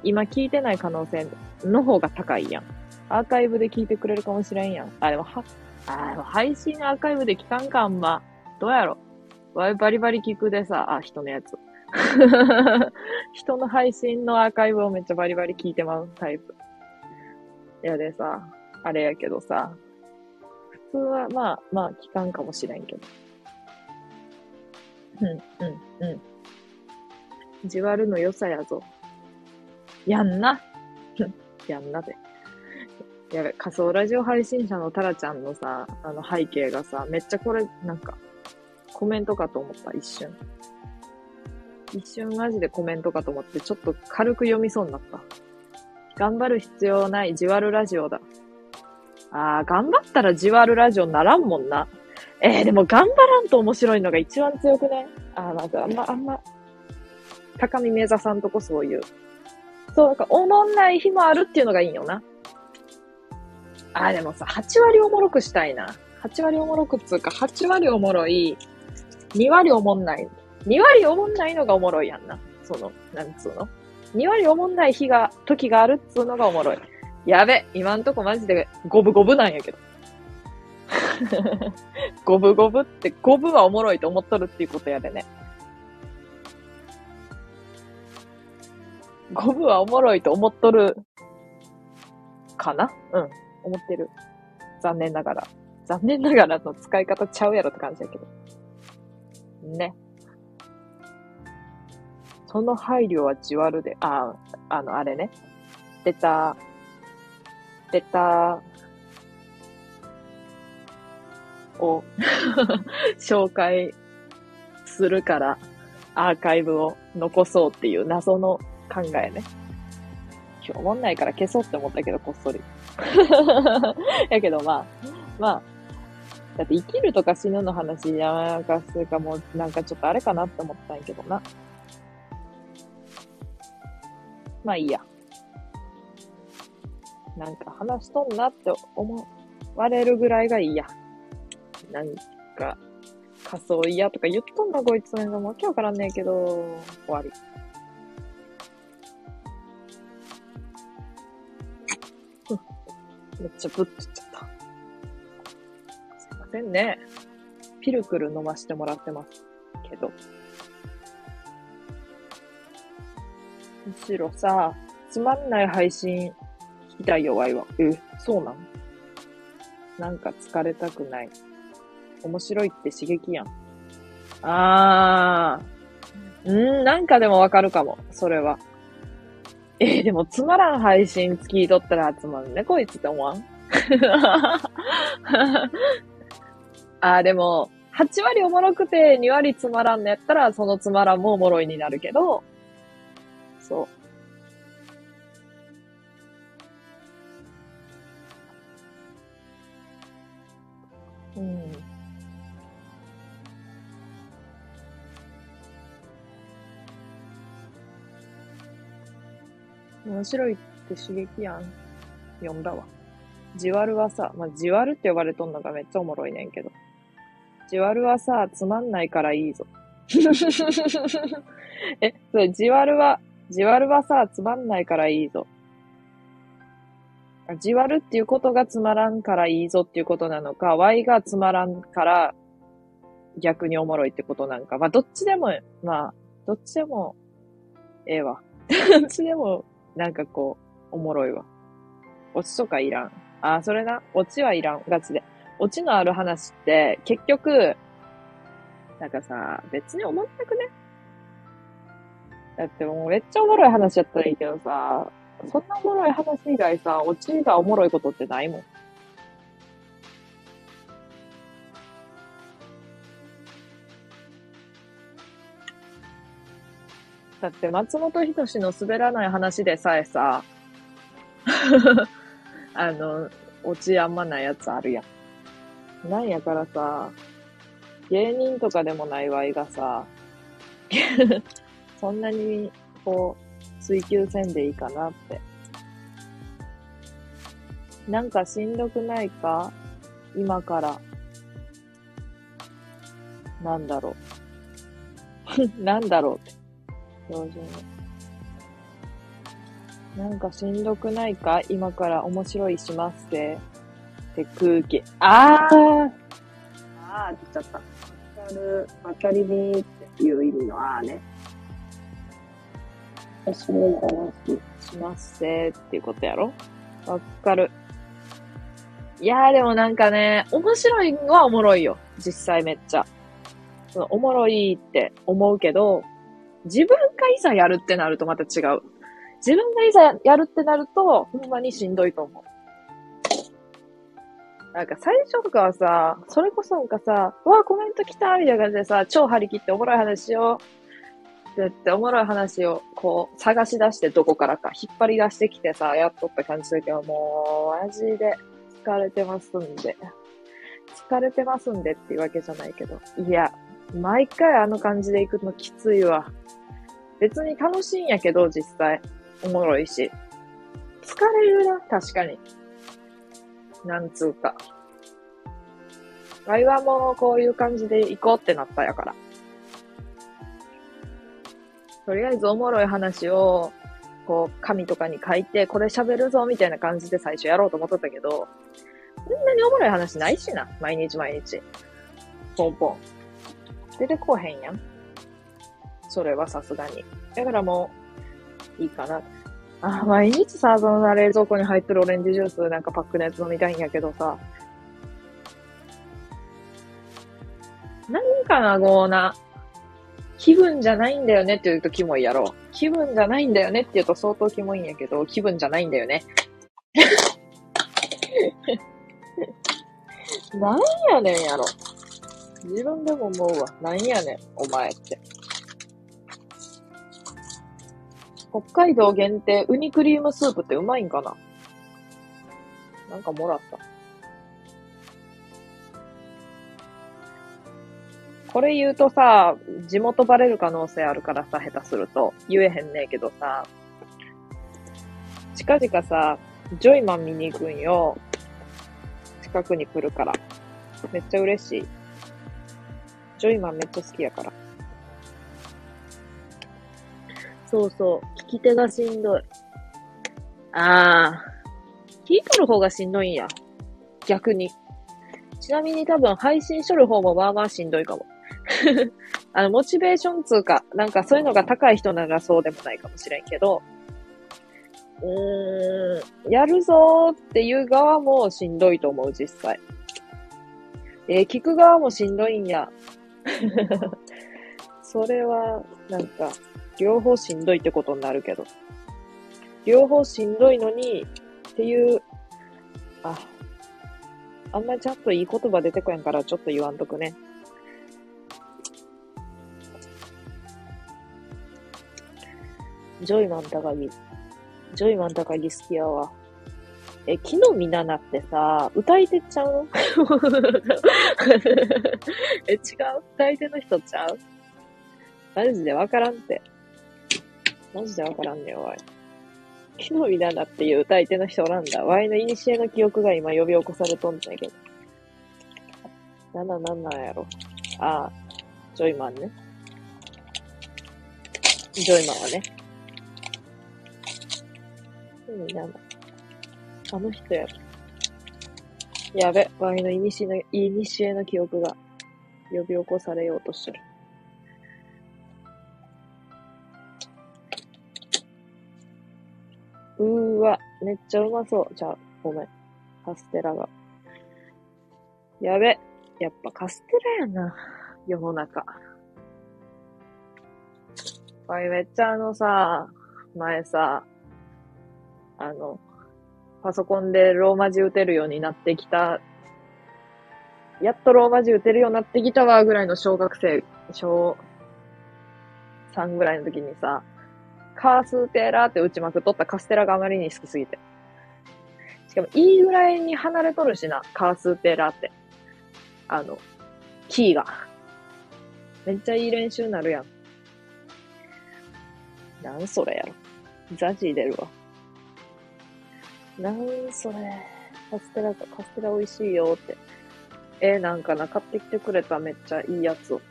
今聞いてない可能性の方が高いやん。アーカイブで聞いてくれるかもしれんやん。あ、でもは、あ、でも配信アーカイブで聞かんかあんま。どうやろわバリバリ聞くでさ、あ、人のやつ。人の配信のアーカイブをめっちゃバリバリ聞いてまうタイプ。いやでさ、あれやけどさ、普通はまあまあ聞かんかもしれんけど。うん、うん、うん。じわるの良さやぞ。やんな。やんなで。やべ、仮想ラジオ配信者のタラちゃんのさ、あの背景がさ、めっちゃこれ、なんか、コメントかと思った、一瞬。一瞬マジでコメントかと思って、ちょっと軽く読みそうになった。頑張る必要ないじわるラジオだ。あー、頑張ったらじわるラジオならんもんな。えー、でも頑張らんと面白いのが一番強くね。あー、なんかあんま、あんま、高見めざさんとこそういう。そう、なんか、おもんない日もあるっていうのがいいよな。あ、でもさ、8割おもろくしたいな。8割おもろくっつうか、8割おもろい、2割おもんない。2割おもんないのがおもろいやんな。その、なんつうの ?2 割おもんない日が、時があるっつうのがおもろい。やべ、今んとこマジで五分五分なんやけど。五分五分って、五分はおもろいと思っとるっていうことやでね。五分はおもろいと思っとる、かな？うん、思ってる。残念ながら。残念ながらの使い方ちゃうやろって感じやけど。ね。その配慮はじわるで、あ、あの、あれね。レター、レタを 紹介するからアーカイブを残そうっていう謎の考えね。今日もんないから消そうって思ったけど、こっそり。やけどまあ、まあ、だって生きるとか死ぬの話やなんかするかもなんかちょっとあれかなって思ったんやけどな。まあいいや。なんか話しとんなって思われるぐらいがいいや。なんか、仮想嫌とか言っとんなこいつなんかわけわからんねえけど、終わり。めっちゃぶっつっちゃった。すいませんね。ピルクル飲ましてもらってますけど。むしろさ、つまんない配信聞きたいよ、ワイは。え、そうなん？なんか疲れたくない。面白いって刺激やん。あー。うん、なんかでもわかるかも。それは。えーでもつまらん配信付き取ったらつまんね、こいつって思わん？あー、でも、8割おもろくて2割つまらんのやったら、そのつまらんもおもろいになるけど、そう。面白いって刺激やん。読んだわ。じわるはさ、まあ、じわるって呼ばれとんのがめっちゃおもろいねんけど。じわるはさ、つまんないからいいぞ。え、それ、じわるは、じわるはさ、つまんないからいいぞ。あじわるっていうことがつまらんからいいぞっていうことなのか、Y がつまらんから逆におもろいってことなんか。まあ、どっちでも、まあ、どっちでも、ええわ。どっちでも、なんかこう、おもろいわ。オチとかいらん。あ、それな。オチはいらん。ガチで。オチのある話って、結局、なんかさ、別に思ったくねだってもうめっちゃおもろい話やったらいいけどさ、そんなおもろい話以外さ、オチがおもろいことってないもん。だって松本人志の滑らない話でさえさ、あの、オチあんまないやつあるやん。なんやからさ、芸人とかでもないわいがさ、そんなに、こう、追求せんでいいかなって。なんかしんどくないか？今から。なんだろう。なんだろうって。標準なんかしんどくないか？今から面白いしますってって空気。あーあーって言っちゃった。わかる。わかりみーっていう意味のあーね。面白い話しますせっていうことやろ？わかる。いやーでもなんかね、面白いのはおもろいよ。実際めっちゃ。そのおもろいって思うけど、自分がいざやるってなるとまた違う。自分がいざやるってなると、ほんまにしんどいと思う。なんか最初とかはさ、それこそなんかさ、わあ、コメント来たみたいな感じでさ、超張り切っておもろい話しよう。って言っておもろい話をこう探し出してどこからか引っ張り出してきてさ、やっとった感じだけど、もうマジで疲れてますんで。疲れてますんでっていうわけじゃないけど。いや、毎回あの感じで行くのきついわ。別に楽しいんやけど、実際。おもろいし。疲れるな、確かに。なんつうか。ワイはもこういう感じで行こうってなったやから。とりあえずおもろい話を、こう、紙とかに書いて、これ喋るぞ、みたいな感じで最初やろうと思っとったけど、そんなにおもろい話ないしな。毎日毎日。ポンポン。出てこへんやん。それはさすがに。だからもう、いいかな。あ、毎日さ、その冷蔵庫に入ってるオレンジジュースなんかパックのやつ飲みたいんやけどさ。何かな、こうな。気分じゃないんだよねって言うとキモいやろ。気分じゃないんだよねって言うと相当キモいんやけど、気分じゃないんだよね。なんやねんやろ。自分でも思うわ。なんやねん、お前って。北海道限定ウニクリームスープってうまいんかな？なんかもらった。これ言うとさ、地元バレる可能性あるからさ、下手すると。言えへんねえけどさ、近々さ、ジョイマン見に行くんよ。近くに来るから。めっちゃ嬉しい。ジョイマンめっちゃ好きやから。そうそう。聞き手がしんどい。ああ。聞いとる方がしんどいんや。逆に。ちなみに多分配信しとる方もまあまあしんどいかも。あの、モチベーションつうか、なんかそういうのが高い人ならそうでもないかもしれんけど、うーん、やるぞーっていう側もしんどいと思う、実際。えー、聞く側もしんどいんや。それは、なんか、両方しんどいってことになるけど。両方しんどいのに、っていう、あ、あんまりちゃんといい言葉出てこやんからちょっと言わんとくね。ジョイマン高木。ジョイマン高木好きやわ。え、木の実奈々ってさ、歌い手ちゃう？え、違う？歌い手の人ちゃう？マジでわからんって。マジでわからんねん、おい。木の実奈々っていう歌い手の人おらんだ。ワイの古の記憶が今呼び起こされとんじゃけど。なんななんなんやろ。ああ、ジョイマンね。ジョイマンはね。木の実奈々。あの人ややべ、ワイのいにしの、いにしえの記憶が呼び起こされようとしてる。うーわ、めっちゃうまそう。じゃあ、ごめん。カステラが。やべ。やっぱカステラやな。世の中。わいめっちゃあのさ、前さ、あの、パソコンでローマ字打てるようになってきた、やっとローマ字打てるようになってきたわ、ぐらいの小学生、小3ぐらいの時にさ、カーステラって打ちまくっとったカステラがあまりに好きすぎて。しかも、いいぐらいに離れとるしな、カーステラって。あの、キーが。めっちゃいい練習になるやん。なんそれやろ。ザジー出るわ。なんそれ。カステラ、カステラ美味しいよって。えー、なんかな、買ってきてくれためっちゃいいやつを。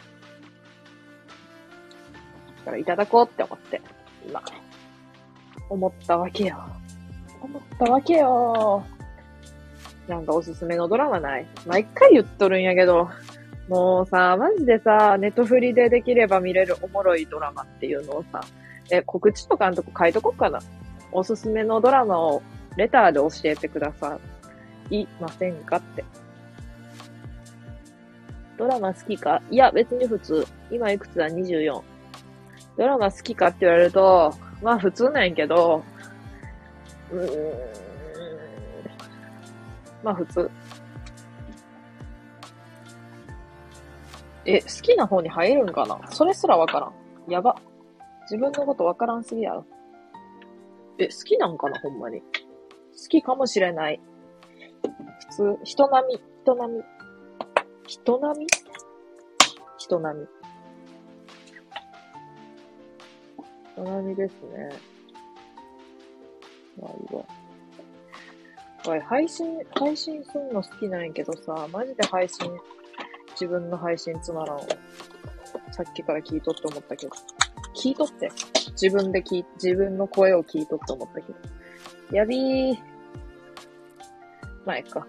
だからいただこうって思って、今、思ったわけよ。思ったわけよ。なんかおすすめのドラマない？毎回言っとるんやけど、もうさ、マジでさ、ネットフリでできれば見れるおもろいドラマっていうのをさ、え、告知とかのとこ書いとこっかな。おすすめのドラマをレターで教えてくださいませんかって。ドラマ好きか？いや、別に普通。今いくつだ ?24。ドラマ好きかって言われると、まあ普通なんやけど、うーん。まあ普通。え、好きな方に入るんかな？それすらわからん。やば。自分のことわからんすぎやろ。え、好きなんかな？ほんまに。好きかもしれない。普通、人並み、人並み。人並み？人並み。人並みですね。まあいいわ。おい、配信、配信すんの好きなんやけどさ、マジで配信、自分の配信つまらんさっきから聞いとって思ったけど。聞いとって。自分で聞い、自分の声を聞いとって思ったけど。やびー。まあ、えっか。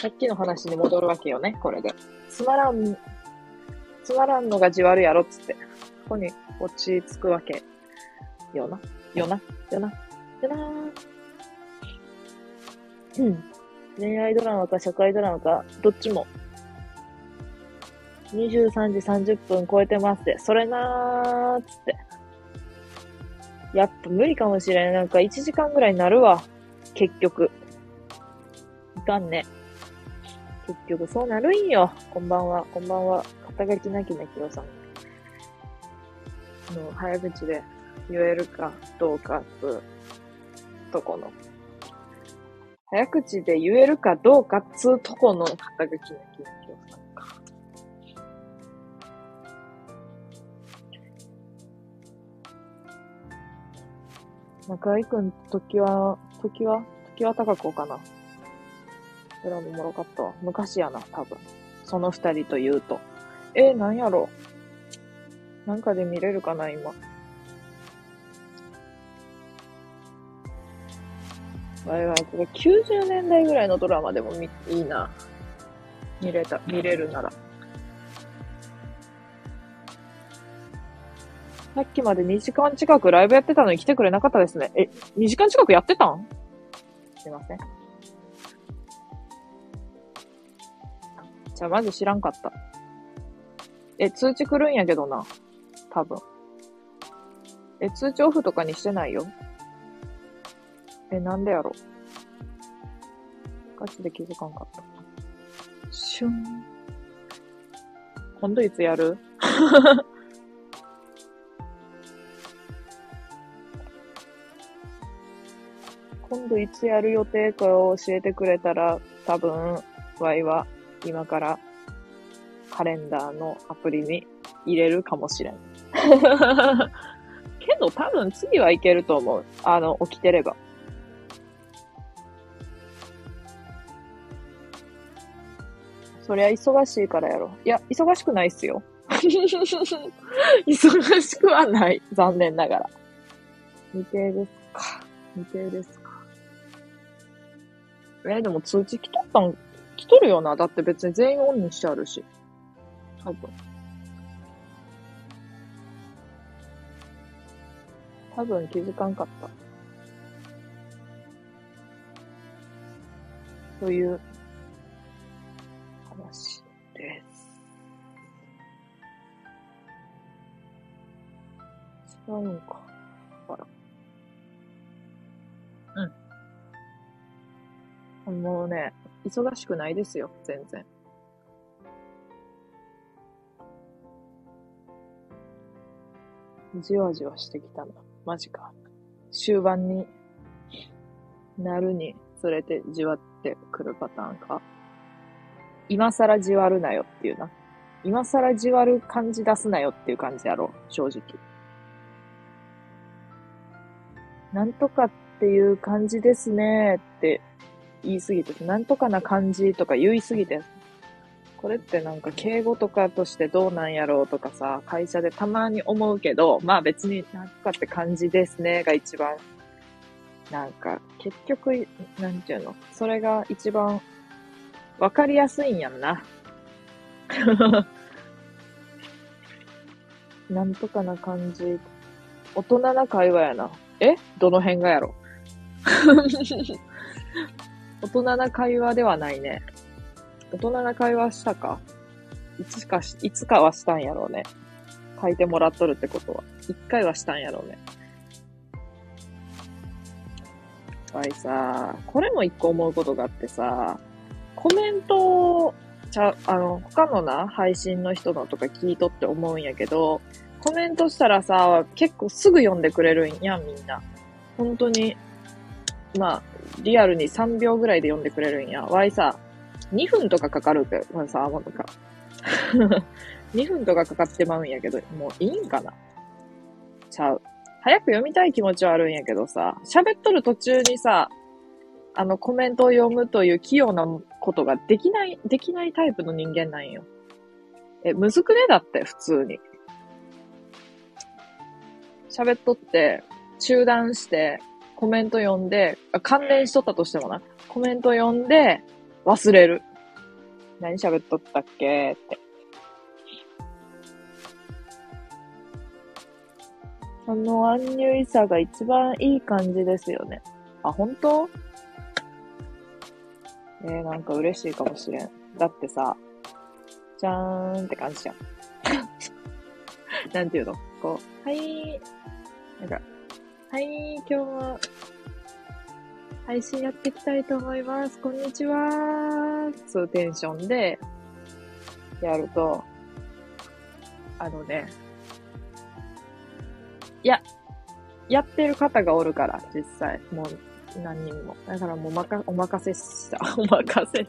さっきの話に戻るわけよね、これで。つまらん、つまらんのがじわるやろっつって。ここに落ち着くわけ。よな。よな。よな。よなうん。恋愛ドラマか社会ドラマか、どっちも。23時30分超えてますって。それなーっつって。やっぱ無理かもしれん。なんか1時間ぐらいになるわ。結局。いかんね。結局そうなるんよ。こんばんは。こんばんは。肩書きなきなきろさん。の、早口で言えるかどうかっつ、とこの。早口で言えるかどうかっつうとこの肩書きなきなきろさん中井くん、時は、時は、時は高子かな。ドラマもろかったわ。昔やな、多分。その二人と言うと。えー、なんやろ？なんかで見れるかな、今。わいわい、これ90年代ぐらいのドラマでも見、いいな。見れた、見れるなら。さっきまで2時間近くライブやってたのに来てくれなかったですね。え、2時間近くやってたん？すいません。じゃあ、まず知らんかった。え、通知来るんやけどな。多分。え、通知オフとかにしてないよ。え、なんでやろ。ガチで気づかんかった。シュン。今度いつやる？今度いつやる予定かを教えてくれたら、多分、ワイは今からカレンダーのアプリに入れるかもしれん。けど多分次はいけると思う。あの、起きてれば。そりゃ忙しいからやろ。いや、忙しくないっすよ。忙しくはない。残念ながら。未定ですか。未定ですか。え、でも通知来とったん来とるよな。だって別に全員オンにしてあるし。多分。多分気づかんかった。という話です。違うんか。忙しくないですよ、全然。じわじわしてきたな。マジか。終盤になるにつれてじわってくるパターンか。今更じわるなよっていうな。今更じわる感じ出すなよっていう感じやろ、正直。なんとかっていう感じですねって言いすぎて、なんとかな感じとか言いすぎて、これってなんか敬語とかとしてどうなんやろうとかさ、会社でたまに思うけど、まあ別になんかって感じですねが一番、なんか結局、なんていうの、それが一番わかりやすいんやんな。なんとかな感じ。大人な会話やな。え？どの辺がやろ？大人な会話ではないね。大人な会話したか？いつかし、いつかはしたんやろうね。書いてもらっとるってことは。一回はしたんやろうね。わいさ、これも一個思うことがあってさ、コメントちゃ、あの、他のな、配信の人のとか聞いとって思うんやけど、コメントしたらさ、結構すぐ読んでくれるんや、みんな。本当に、まあ、リアルに3秒ぐらいで読んでくれるんや。わいさ、2分とかかかるけど、さ、もうなんか 2分とかかかってまうんやけど、もういいんかなちゃう。早く読みたい気持ちはあるんやけどさ、喋っとる途中にさ、あの、コメントを読むという器用なことができない、できないタイプの人間なんよ。え、むずくねだって、普通に。喋っとって、中断して、コメント読んで、関連しとったとしてもな、コメント読んで、忘れる。何喋っとったっけ？って。そのアンニュイさが一番いい感じですよね。あ、本当？えー、なんか嬉しいかもしれん。だってさ、じゃーんって感じじゃん。なんていうの？こう、はい、なんか、はい、今日は、配信やっていきたいと思います。こんにちは。そうテンションで、やると、あのね、いや、やってる方がおるから、実際。もう、何人も。だからもうまか、お任せした。お任せ、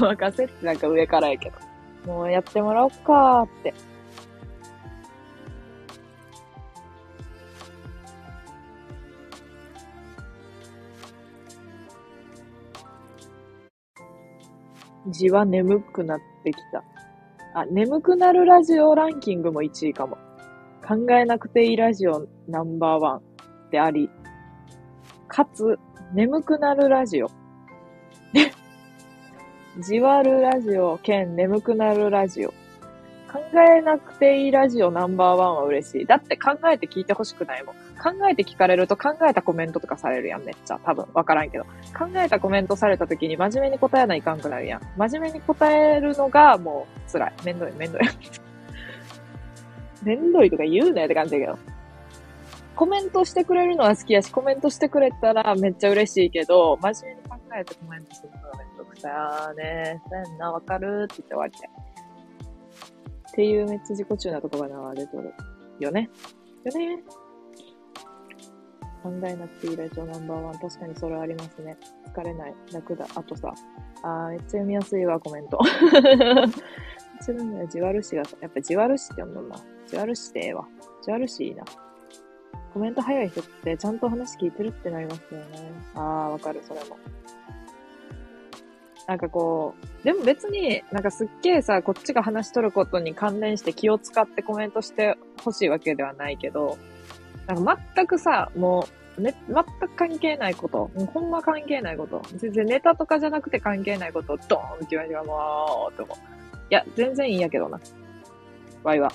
お任せってなんか上からやけど。もうやってもらおっかーって。字は眠くなってきた。あ、眠くなるラジオランキングも1位かも。考えなくていいラジオナンバーワンであり、かつ、眠くなるラジオ。じわるラジオ兼眠くなるラジオ。考えなくていいラジオナンバーワンは嬉しい。だって考えて聞いてほしくないもん。考えて聞かれると考えたコメントとかされるやん、めっちゃ。多分、わからんけど。考えたコメントされた時に真面目に答えないかんくなるやん。真面目に答えるのがもう辛い。めんどい、めんどい。めんどいとか言うなよって感じだけど。コメントしてくれるのは好きやし、コメントしてくれたらめっちゃ嬉しいけど、真面目に考えてコメントするのがめんどくさーね。そうやんな、わかるって言って終わりたい。っていうめっちゃ自己中なとこがな、出とる。よね。よね。考えなくていいラジオナンバーワン。確かにそれありますね。疲れない。楽だ。あとさ、あー、めっちゃ読みやすいわ、コメント。ちなみに、じわるしがさ、やっぱじわるしって読んだんだ。じわるしってええわ。じわるしいいな。コメント早い人ってちゃんと話聞いてるってなりますよね。ああ、わかる、それも。なんかこう、でも別になんかすっげえさ、こっちが話しとることに関連して気を使ってコメントしてほしいわけではないけど、なんか全くさ、もう、ね、全く関係ないこと、もうほんま関係ないこと、全然ネタとかじゃなくて関係ないことをドーンって言われてもう、って思う。いや、全然いいんやけどな。ワイは。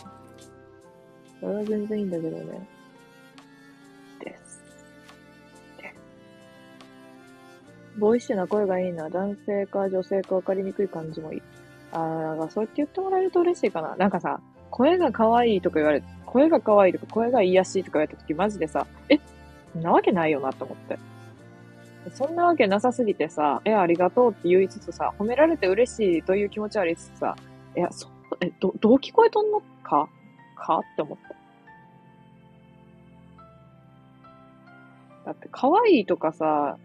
それは全然いいんだけどね。ボイッシュな声がいいな。男性か女性か分かりにくい感じもいい。あー、なんかそうやって言ってもらえると嬉しいかな。なんかさ、声が可愛いとか言われ、声が可愛いとか声が言いやすいとか言われたときマジでさ、え、なわけないよなと思って。そんなわけなさすぎてさ、え、ありがとうって言いつつさ、褒められて嬉しいという気持ちはありつつさ、いや、そ、え、ど、どう聞こえとんのか？か？って思った。だって、可愛いとかさ、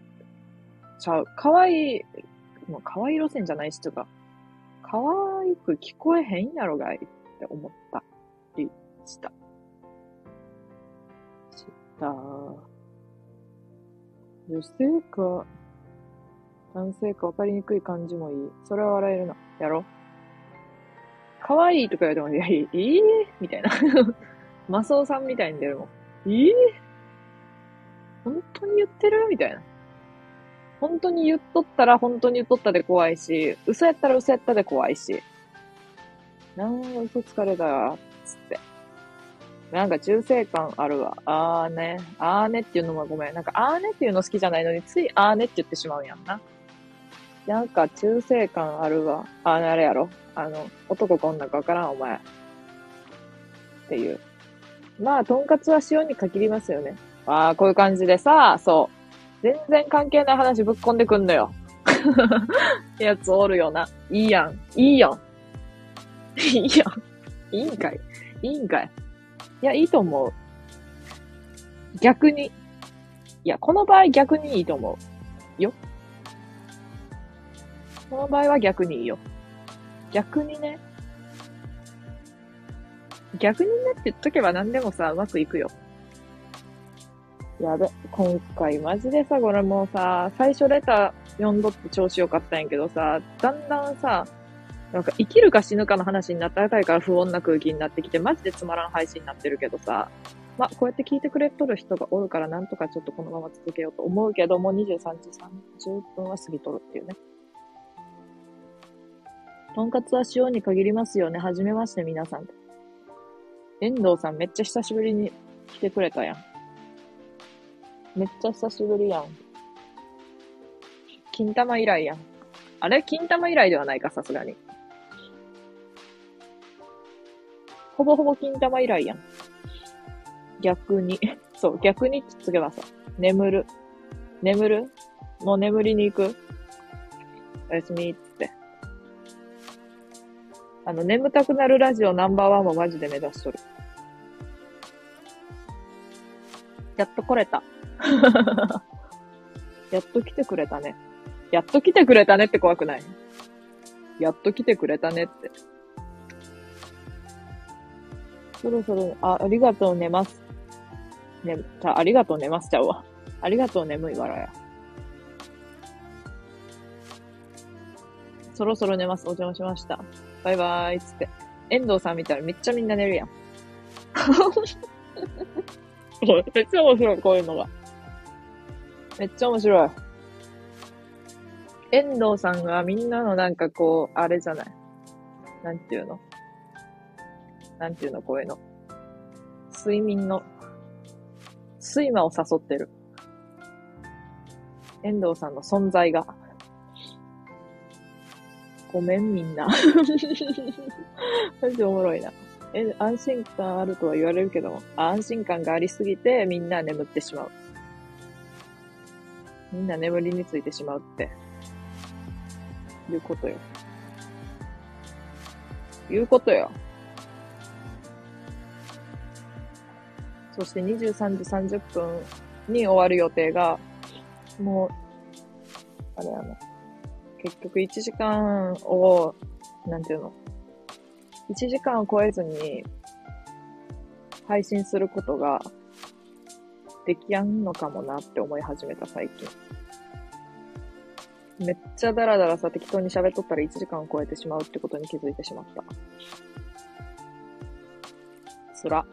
ちゃう、可愛い、もう可愛い路線じゃないし、とか、可愛く聞こえへんやろがいって思ったりした。した。女性か、男性か分かりにくい感じもいい。それは笑えるな。やろ可愛いとか言われても、いや、いい、いい？みたいな。マスオさんみたいに出るもん。いい？本当に言ってる？みたいな。本当に言っとったら本当に言っとったで怖いし、嘘やったら嘘やったで怖いし。なん嘘つかれたわ、つって。なんか忠誠感あるわ。あーね。あーねっていうのもごめん。なんかあーねっていうの好きじゃないのに、ついあーねって言ってしまうやんな。なんか忠誠感あるわ。ああれやろ。あの、男か女かわからん、お前。っていう。まあ、とんかつは塩に限りますよね。ああ、こういう感じでさ、そう。全然関係ない話ぶっこんでくんのよ。やつおるよな。いいやん。いいやん。いいやん。いいんかい。いいんかい。いや、いいと思う。逆に。いや、この場合逆にいいと思う。よ。この場合は逆にいいよ。逆にね。逆にねって言っとけば何でもさ、うまくいくよ。やべ、今回マジでさ、これもうさ、最初レター読んどって調子良かったんやけどさ、だんだんさ、なんか生きるか死ぬかの話になったあたりから不穏な空気になってきて、マジでつまらん配信になってるけどさ、まあ、こうやって聞いてくれとる人がおるから、なんとかちょっとこのまま続けようと思うけどもう、23時30分は過ぎとるっていうね。とんかつは塩に限りますよね。はじめまして、皆さん。遠藤さんめっちゃ久しぶりに来てくれたやん。めっちゃ久しぶりやん。金玉以来やん。あれ？金玉以来ではないか、さすがに。ほぼほぼ金玉以来やん。逆に。そう、逆につけばさ。眠る。眠る？もう眠りに行く？おやすみっつって。あの、眠たくなるラジオナンバーワンもマジで目指しとる。やっと来れた。やっと来てくれたね。やっと来てくれたねって怖くない？やっと来てくれたねって。そろそろ、あ、ありがとう寝ます。ね、じゃあ、ありがとう寝ますちゃうわ。ありがとう眠いわらや。そろそろ寝ます。お邪魔しました。バイバーイ。つって。遠藤さん見たらめっちゃみんな寝るやん。めっちゃ面白い、こういうのが。めっちゃ面白い。遠藤さんがみんなのなんかこう、あれじゃない？なんていうの？なんていうのこういうの？睡眠の、睡魔を誘ってる。遠藤さんの存在が。ごめんみんな。マジおもろいな。え、安心感あるとは言われるけども、安心感がありすぎてみんな眠ってしまう。みんな眠りについてしまうって。いうことよ。いうことよ。そして23時30分に終わる予定が、もう、あれやな。結局1時間を、なんていうの ?1 時間を超えずに配信することができやんのかもなって思い始めた最近。めっちゃダラダラさ適当に喋っとったら1時間超えてしまうってことに気づいてしまった。つら。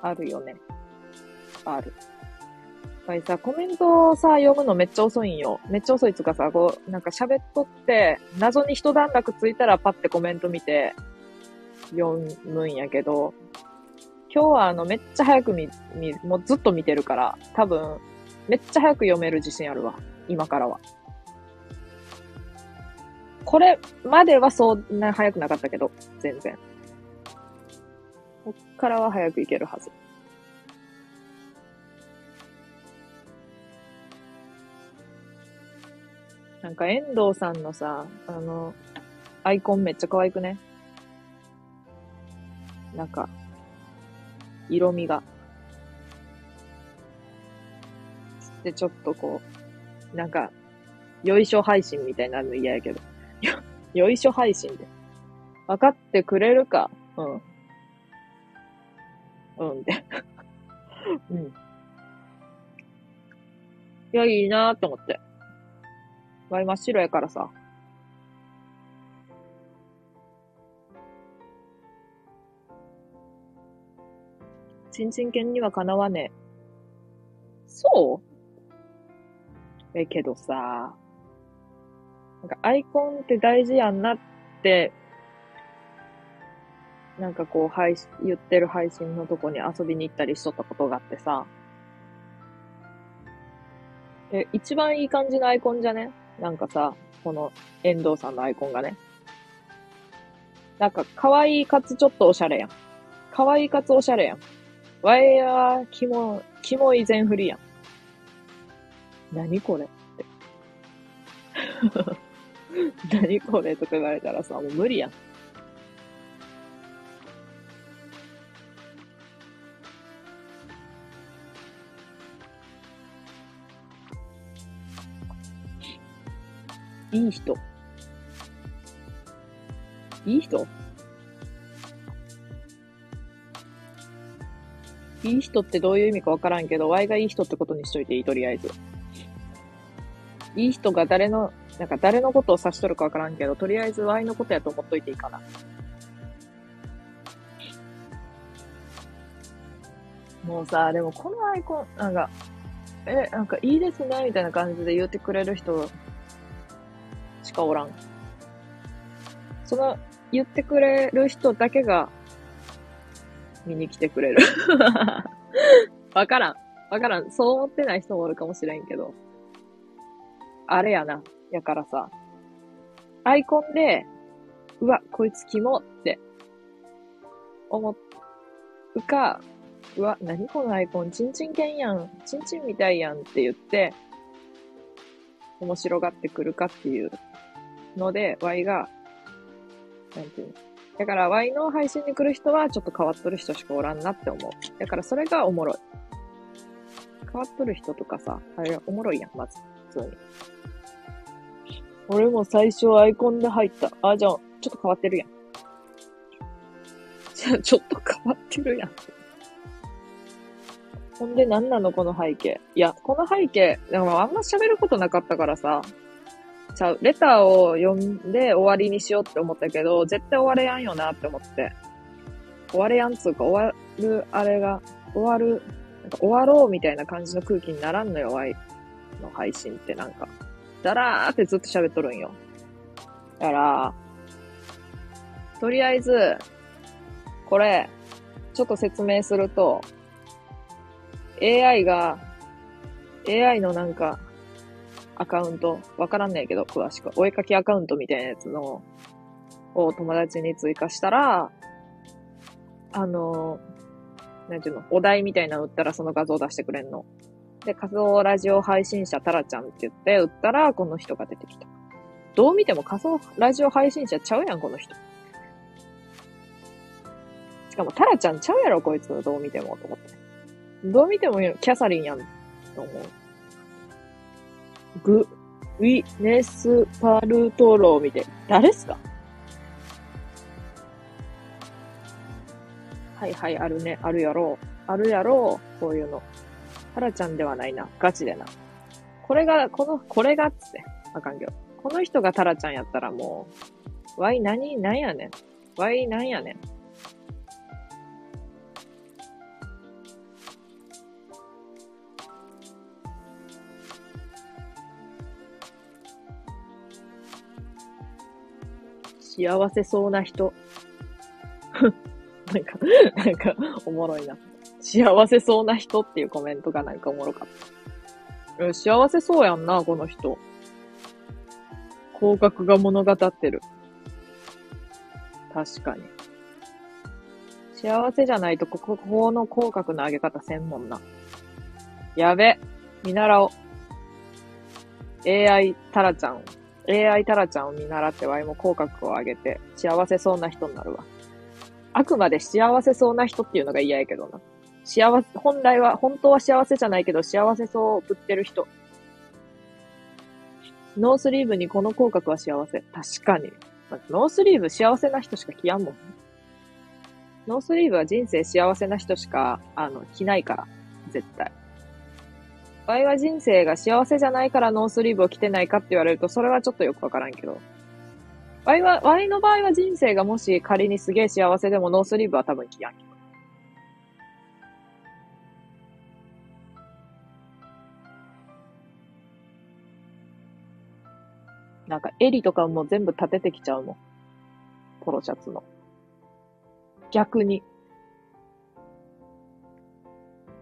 あるよね。ある。やっぱりさ、コメントをさ、読むのめっちゃ遅いんよ。めっちゃ遅いっつかさ、こう、なんか喋っとって、謎に一段落ついたらパッてコメント見て、読むんやけど、今日はあの、めっちゃ早く見、見、もうずっと見てるから、多分、めっちゃ早く読める自信あるわ。今からは。これまではそんな早くなかったけど、全然。こっからは早くいけるはず。なんか遠藤さんのさ、あの、アイコンめっちゃ可愛くね？なんか、色味が。ってちょっとこう、なんか、よいしょ配信みたいなの嫌やけど。よ、いしょ配信で。分かってくれるかうん。うんって。うん。いや、いいなーって思って。わい真っ白やからさ。ちんちん犬にはかなわねえ。そう？え、けどさ、なんかアイコンって大事やんなって、なんかこう、配信、言ってる配信のとこに遊びに行ったりしとったことがあってさ。え、一番いい感じのアイコンじゃね？なんかさ、この遠藤さんのアイコンがね。なんか、可愛いかつちょっとおしゃれやん。可愛いかつおしゃれやん。ワイヤー、キモ、キモい全振りやん。何これって。何これとか言われたらさ、もう無理やん。いい人。いい人？いい人ってどういう意味かわからんけど、Y がいい人ってことにしといていい、とりあえず。いい人が誰の、なんか誰のことを指しとるかわからんけど、とりあえず Y のことやと思っといていいかな。もうさ、でもこのアイコン、なんか、え、なんかいいですね、みたいな感じで言ってくれる人しかおらん。その、言ってくれる人だけが見に来てくれる。わからん。わからん。そう思ってない人もおるかもしれんけど。あれやな。やからさ。アイコンで、うわ、こいつキモって思うか、うわ、何このアイコン、チンチン犬やん、チンチンみたいやんって言って、面白がってくるかっていうので、Y が、なんていうの、だから Y の配信に来る人はちょっと変わっとる人しかおらんなって思う。だからそれがおもろい。変わっとる人とかさ、あれおもろいやん、まず。普通に。俺も最初アイコンで入った。あ、じゃあ、ちょっと変わってるやん。じゃあ、ちょっと変わってるやん。ほんで、なんなのこの背景？いや、この背景、でもあんま喋ることなかったからさ、ちゃう、レターを読んで終わりにしようって思ったけど、絶対終われやんよなって思って。終われやんつうか、終わる、あれが、終わる、なんか終わろうみたいな感じの空気にならんのよ、ワイの配信ってなんか。だらーってずっと喋っとるんよ。だから、とりあえず、これ、ちょっと説明すると、AI が、AI のなんか、アカウント、わからんねえけど、詳しく。お絵かきアカウントみたいなやつの、を友達に追加したら、あの、なんていうの、お題みたいなの売ったらその画像出してくれんの。で、仮想ラジオ配信者タラちゃんって言って売ったら、この人が出てきた。どう見ても仮想ラジオ配信者ちゃうやん、この人。しかも、タラちゃんちゃうやろ、こいつ。どう見ても、と思って。どう見てもキャサリンやん、と思う。グ、ウィネスパルトロを見て、誰っすかはいはい、あるね。あるやろう。あるやろう。こういうの。タラちゃんではないな。ガチでな。これが、この、これがっつって。あかんけど。この人がタラちゃんやったらもう、ワイ何、何やねん。ワイ何やねん。幸せそうな人。なんか、なんか、おもろいな。幸せそうな人っていうコメントがなんかおもろかった。幸せそうやんな、この人。広角が物語ってる。確かに。幸せじゃないと、ここ、この口角の上げ方せんもんな。やべ。見習おう。AI タラちゃん AI タラちゃんを見習ってワイも口角を上げて幸せそうな人になるわ。あくまで幸せそうな人っていうのが嫌やけどな。幸せ、本来は、本当は幸せじゃないけど、幸せそうぶってる人。ノースリーブにこの口角は幸せ。確かに。ノースリーブ幸せな人しか着やんもん。ノースリーブは人生幸せな人しか、あの、着ないから。絶対。場合は人生が幸せじゃないからノースリーブを着てないかって言われると、それはちょっとよくわからんけど。ワイは、ワイの場合は人生がもし仮にすげえ幸せでもノースリーブは多分着やんけど。なんか襟とかも全部立ててきちゃうもん。ポロシャツの。逆に。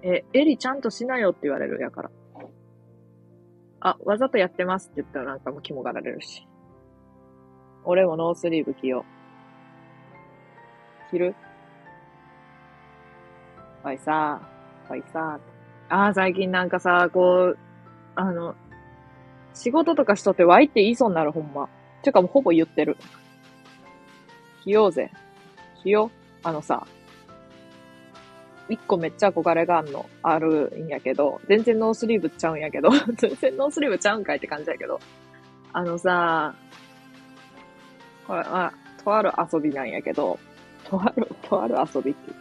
え、襟ちゃんとしなよって言われるやから。あ、わざとやってますって言ったらなんかもうキモがられるし。俺もノースリーブ着よう。着る？わいさわいさああ、最近なんかさ、こう、あの、仕事とかしとってわいって言いそうになる、ほんま。てかもうほぼ言ってる。着ようぜ。着よう。あのさ、一個めっちゃ憧れがあんの、あるんやけど、全然ノースリーブちゃうんやけど、全然ノースリーブちゃうんかいって感じやけど、あのさ、これは、とある遊びなんやけど、とある、とある遊びって。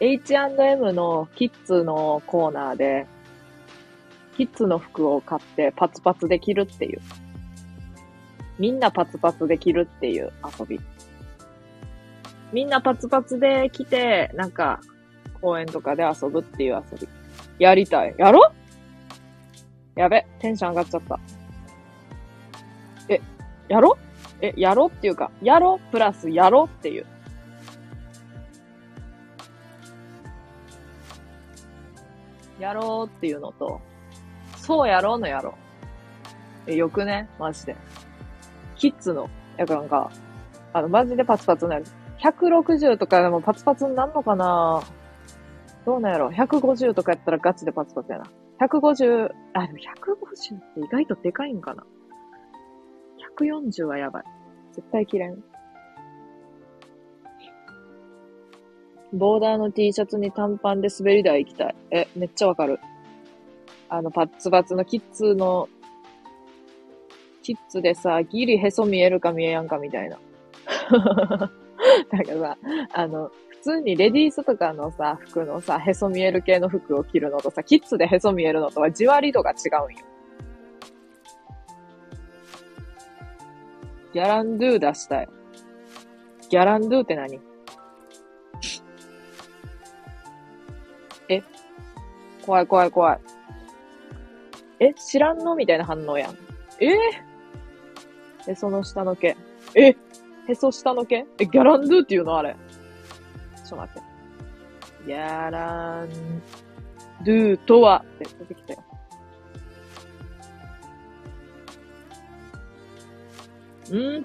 H&M のキッズのコーナーで、キッズの服を買ってパツパツで着るっていう。みんなパツパツで着るっていう遊び。みんなパツパツで来て、なんか、公園とかで遊ぶっていう遊び。やりたい。やろやべ、テンション上がっちゃった。え、やろえ、やろっていうか、やろプラスやろっていう。やろうっていうのと、そうやろうのやろう。え、よくね？マジで。キッズの、やからなんか、あの、マジでパツパツになる。160とかでもパツパツになんのかな？ぁどうなんやろ ?150 とかやったらガチでパツパツやな。150、あ、でも150って意外とでかいんかな ?140 はやばい。絶対切れん。ボーダーの T シャツに短パンで滑り台行きたい。え、めっちゃわかる。あの、パッツパツのキッズの、キッズでさ、ギリへそ見えるか見えやんかみたいな。なんかさ、あの、通にレディースとかのさ、服のさ、へそ見える系の服を着るのとさ、キッズでへそ見えるのとはじわり度が違うんよ。ギャランドゥ出したい。ギャランドゥって何？え？怖い怖い怖い。え？知らんの？みたいな反応やん。え？ー、え、その下の毛。え？へそ下の毛？え、ギャランドゥっていうのあれ。ちょっと待って。ギャランドゥとはって出てきたよ。ん？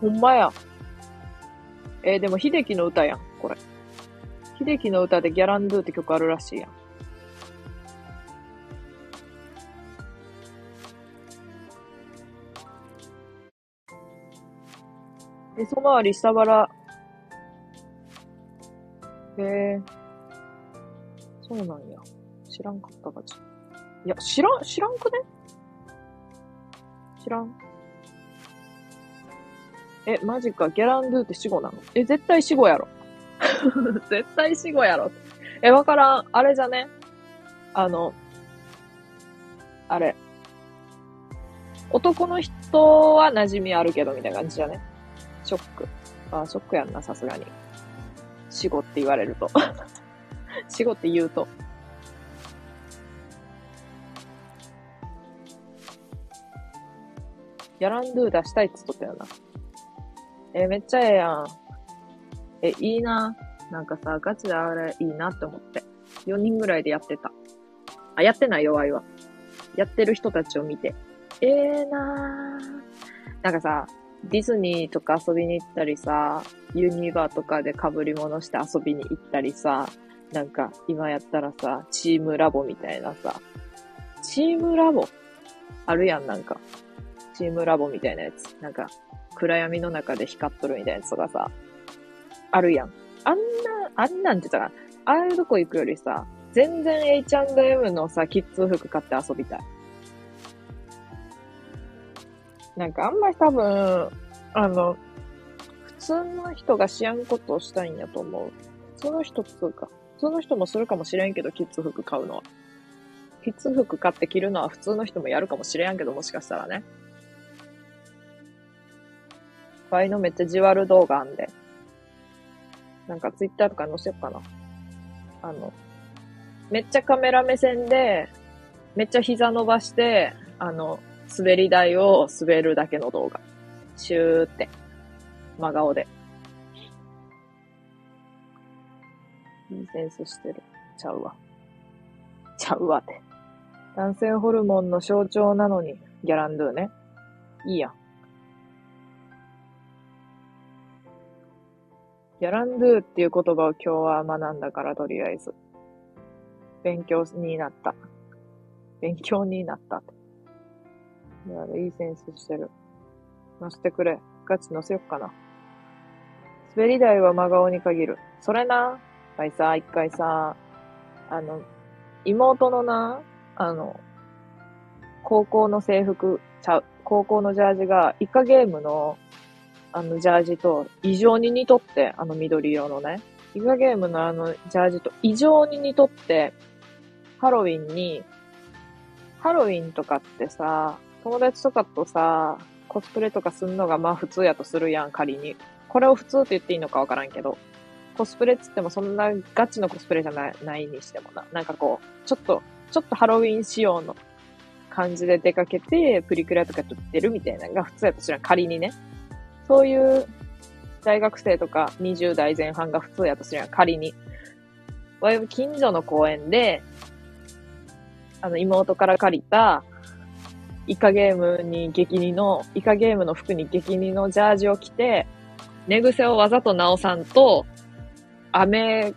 ほんまや。えー、でも、秀樹の歌やん、これ。秀樹の歌でギャランドゥって曲あるらしいやん。へそ周り下腹。へえ。そうなんや。知らんかったかち。いや、知らん、知らんくね？知らん。え、マジか。ギャランドゥって死後なの？え、絶対死後やろ。絶対死後やろ。え、わからん。あれじゃね？あの、あれ。男の人は馴染みあるけど、みたいな感じじゃね？ショック。あ、ショックやんな、さすがに。死後って言われると。死後って言うと。ギャランドゥ出したいっつっとったよな。えめっちゃええやん。え、いいな。なんかさ、ガチであれいいなって思って。4人ぐらいでやってた。あ、やってない弱いわ。やってる人たちを見て。ええー、なー。なんかさ、ディズニーとか遊びに行ったりさ、ユニバーとかで被り物して遊びに行ったりさ、なんか今やったらさ、チームラボみたいなさ、チームラボ？あるやん、なんか。チームラボみたいなやつ。なんか、暗闇の中で光っとるみたいなやつとかさ、あるやん。あんなあんなんってさ、ああいうとこ行くよりさ、全然 H&M のさ、キッズ服買って遊びたい。なんかあんまり多分、あの、普通の人が知らんことをしたいんやと思う。普通の人っつうか、普通の人もするかもしれんけど、キッズ服買うのは。キッズ服買って着るのは普通の人もやるかもしれんけど、もしかしたらね。ワイのめっちゃじわる動画あんで。なんかツイッターとか載せようかな。あの、めっちゃカメラ目線で、めっちゃ膝伸ばして、あの、滑り台を滑るだけの動画。シューって。真顔で。いいセンスしてる。ちゃうわ。ちゃうわって。男性ホルモンの象徴なのに、ギャランドゥね。いいやん。ギャランドゥっていう言葉を今日は学んだから、とりあえず。勉強になった。勉強になった。いや、いいセンスしてる。乗せてくれ。ガチ乗せよっかな。滑り台は真顔に限る。それな。はいさ、一回さ、あの、妹のな、あの、高校の制服、ちゃう、高校のジャージが、イカゲームの、あの、ジャージと異常に似とって、あの緑色のね。イカゲームのあの、ジャージと異常に似とって、ハロウィンに、ハロウィンとかってさ、友達とかとさ、コスプレとかすんのがまあ普通やとするやん、仮に。これを普通って言っていいのかわからんけど。コスプレっつってもそんなガチのコスプレじゃないないにしてもな。なんかこう、ちょっとちょっとハロウィン仕様の感じで出かけて、プリクラとか撮ってるみたいなのが普通やと知らん。仮にね。そういう大学生とか20代前半が普通やと知らん。仮に。近所の公園で、あの、妹から借りた、イカゲームに激似の、イカゲームの服に激似のジャージを着て、寝癖をわざと直さんと、雨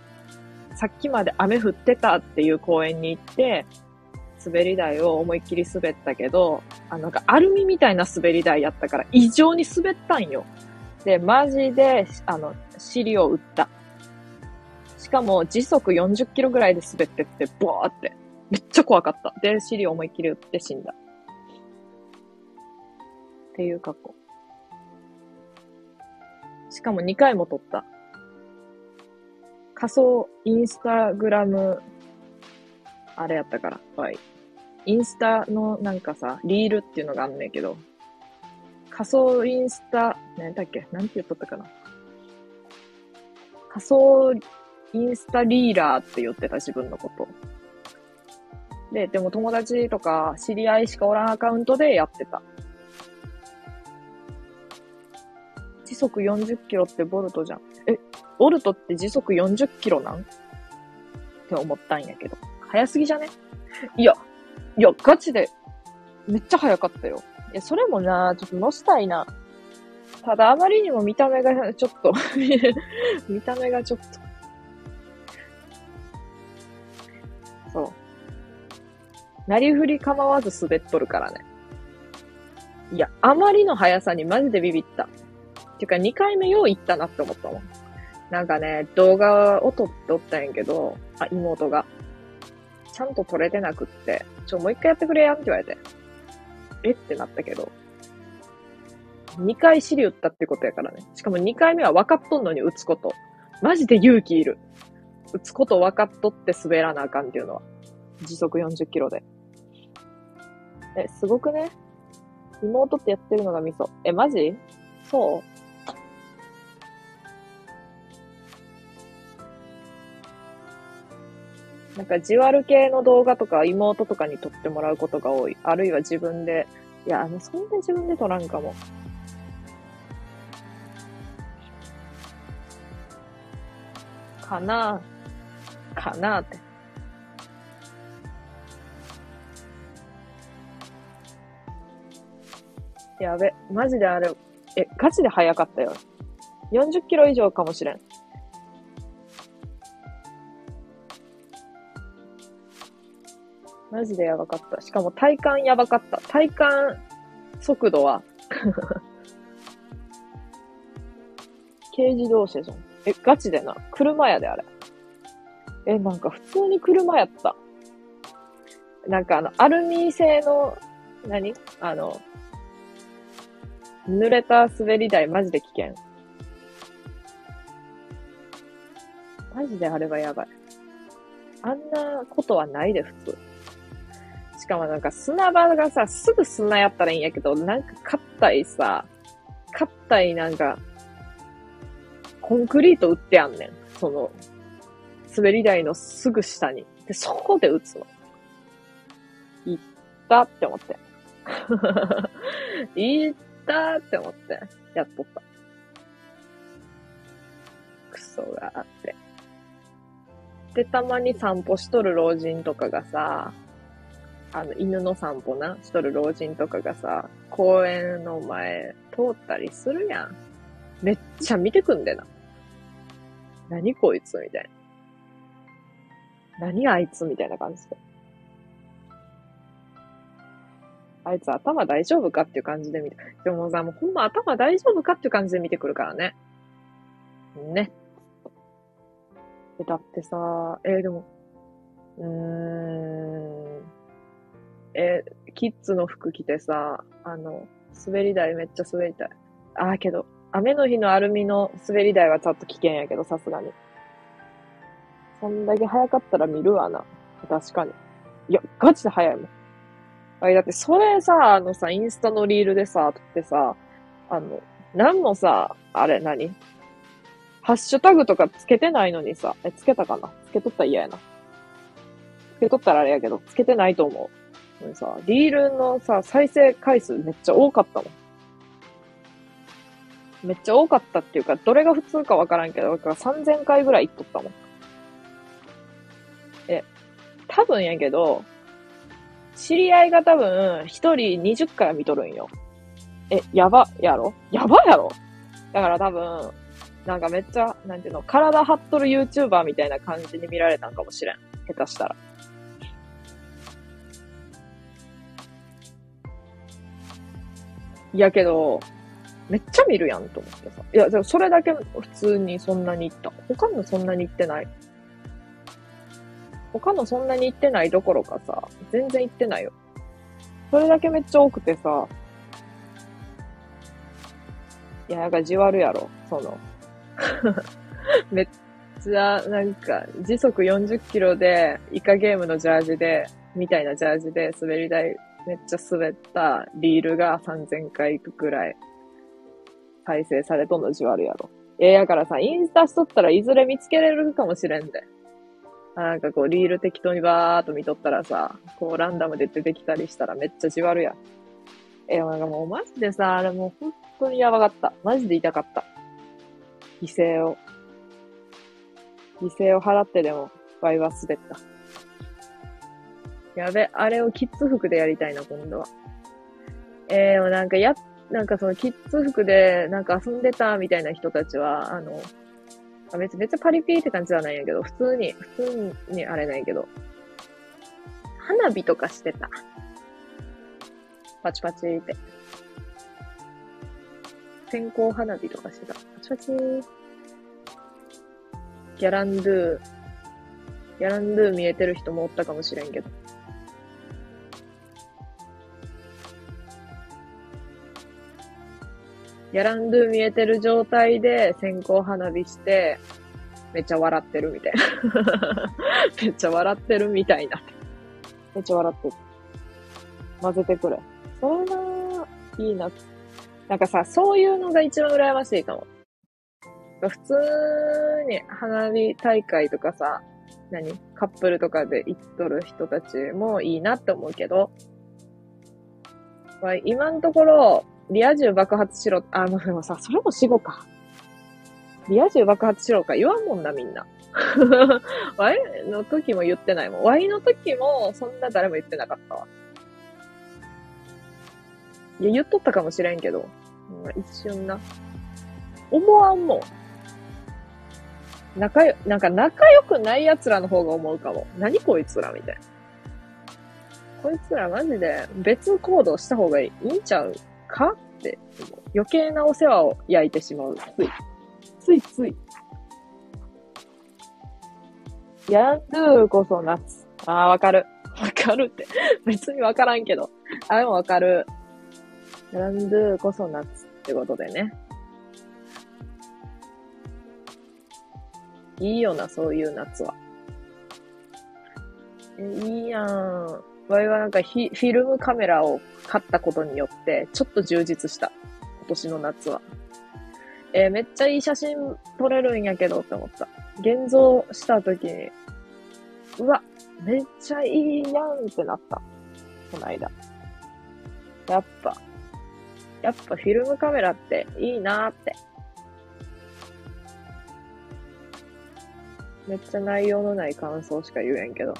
さっきまで雨降ってたっていう公園に行って、滑り台を思いっきり滑ったけど、あのなんかアルミみたいな滑り台やったから異常に滑ったんよ。で、マジで、あの、尻を打った。しかも時速40キロぐらいで滑ってって、ボーって。めっちゃ怖かった。で、尻を思いっきり打って死んだ。っていう過去。しかも2回も撮った。仮想インスタグラム、あれやったから、はい。インスタのなんかさ、リールっていうのがあんねんけど、仮想インスタ、何だっけ？なんて言っとったかな？仮想インスタリーラーって言ってた自分のこと。で、でも友達とか知り合いしかおらんアカウントでやってた。時速40キロってボルトじゃん。え、ボルトって時速40キロなん？って思ったんやけど。早すぎじゃね？いや、いや、ガチで、めっちゃ早かったよ。いや、それもな、ちょっと乗したいな。ただ、あまりにも見た目がちょっと 見た目がちょっとそう。なりふり構わず滑っとるからね。いや、あまりの速さにマジでビビった。ていうか、2回目よう行ったなって思ったもん。なんかね、動画を撮っておったんやけど、あ、妹が。ちゃんと撮れてなくって、ちょ、もう一回やってくれやんって言われて。えってなったけど。2回尻打ったってことやからね。しかも2回目は分かっとんのに打つこと。マジで勇気いる。打つこと分かっとって滑らなあかんっていうのは。時速40キロで。え、すごくね？妹ってやってるのがミソ。え、マジ？そう？なんか、じわる系の動画とか妹とかに撮ってもらうことが多い。あるいは自分で。いや、あの、そんな自分で撮らんかも。かなかなって。やべ、マジであれ、え、ガチで早かったよ。40キロ以上かもしれん。マジでやばかった。しかも体感やばかった。体感速度は 軽自動車じゃん。え、ガチでな。車やで、あれ。え、なんか普通に車やった。なんかあの、アルミ製の、何？あの、濡れた滑り台マジで危険。マジであれはやばい。あんなことはないで、普通。しかもなんか砂場がさ、すぐ砂やったらいいんやけど、なんか硬いさ、硬いなんか、コンクリート売ってあんねん。その、滑り台のすぐ下に。で、そこで打つの。行ったって思って。行ったって思って、やっとった。クソがあって。で、たまに散歩しとる老人とかがさ、あの、犬の散歩な、しとる老人とかがさ、公園の前通ったりするやん。めっちゃ見てくんでな。何こいつみたいな。何あいつみたいな感じで。あいつ頭大丈夫かっていう感じで見て。でもさ、もうほんま頭大丈夫かっていう感じで見てくるからね。ね。え、だってさ、えーでも、うーん、えキッズの服着てさ、あの、滑り台めっちゃ滑りたい。あーけど、雨の日のアルミの滑り台はちょっと危険やけど、さすがに。そんだけ早かったら見るわな。確かに。いや、ガチで早いもん。あれ、だってそれさ、あのさ、インスタのリールでさ、撮ってさ、あの、なんもさ、あれ何？ハッシュタグとかつけてないのにさ、え、つけたかな？つけとったら嫌やな。つけとったらあれやけど、つけてないと思う。でもさ、リールのさ、再生回数めっちゃ多かったもん。めっちゃ多かったっていうか、どれが普通かわからんけど、だから3000回ぐらい行っとったもん。え、多分やけど、知り合いが多分、一人20回は見とるんよ。え、やば、やろ？やばやろ？だから多分、なんかめっちゃ、なんていうの、体張っとる YouTuber みたいな感じに見られたんかもしれん。下手したら。やけど、めっちゃ見るやんと思ってさ。いや、でもそれだけ普通にそんなに行った。他のそんなに行ってない。他のそんなに行ってないどころかさ、全然行ってないよ。それだけめっちゃ多くてさ、いや、なんかじわるやろ、その。めっちゃ、なんか、時速40キロで、イカゲームのジャージで、みたいなジャージで滑り台めっちゃ滑ったリールが3000回くくらい再生されとんのじわるやろ。えやからさ、インスタしとったらいずれ見つけれるかもしれんで。なんかこう、リール適当にバーっと見とったらさ、こう、ランダムで出てきたりしたらめっちゃじわるやん。えなんかもうマジでさ、あれもう本当にやばかった。マジで痛かった。犠牲を。犠牲を払ってでも、ワイは滑った。やべ、あれをキッズ服でやりたいな、今度は。えー、なんかや、なんかそのキッズ服でなんか遊んでたみたいな人たちは、あの、あ別にめっちゃパリピーって感じはないんやけど、普通に、普通にあれないけど、花火とかしてた。パチパチって。線香花火とかしてた。パチパチギャランドゥ、ギャランドゥ見えてる人もおったかもしれんけど。ギャランドゥ見えてる状態で線香花火して、めっちゃ笑ってるみたいな。めっちゃ笑ってるみたいな。めっちゃ笑ってる。混ぜてくれ。それな、いいな。なんかさ、そういうのが一番羨ましいかも。普通に花火大会とかさ、何？カップルとかで行っとる人たちもいいなって思うけど、まあ、今のところ、リア充爆発しろ、あ、まあでもさ、それも死後か。リア充爆発しろか言わんもんな、みんな。ワイの時も言ってないもん。ワイの時も、そんな誰も言ってなかったわ。いや、言っとったかもしれんけど、一瞬な。思わんもん。仲よ、なんか仲良くない奴らの方が思うかも。何こいつらみたいな。こいつらマジで別行動した方がいいんちゃう？か？って。余計なお世話を焼いてしまう。つい。ついつい。ヤンドゥーこそ夏。ああ、わかる。わかるって。別にわからんけど。あ、でもわかる。ヤランドゥーこそ夏ってことでね。いいよな、そういう夏は。えいいやん。わいはなんかフィフィルムカメラを買ったことによって、ちょっと充実した。今年の夏は。えーめっちゃいい写真撮れるんやけどって思った。現像した時に、うわ、めっちゃいいやんってなった。この間。やっぱ、やっぱフィルムカメラっていいなーって。めっちゃ内容のない感想しか言えんけど、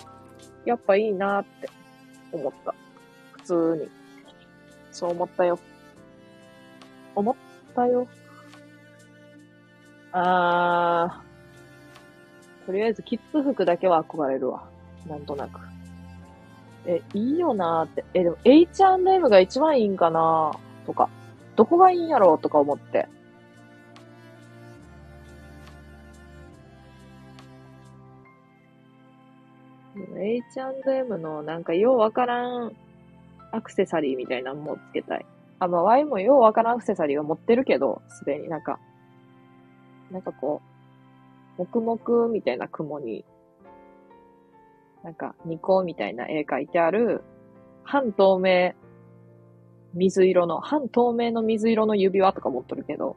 やっぱいいなーって思った。普通に。そう思ったよ。思ったよ。あー、とりあえずキッズ服だけは憧れるわ。なんとなく。え、いいよなーって。え、でも H&M が一番いいんかなーとか。どこがいいんやろうとか思って。でも H&M のなんかようわからんアクセサリーみたいなのもつけたい。あ、まあ、ワイもようわからんアクセサリーは持ってるけど、すでになんか、なんかこう、黙々みたいな雲に、なんか、ニコみたいな絵描いてある、半透明、水色の、半透明の水色の指輪とか持っとるけど、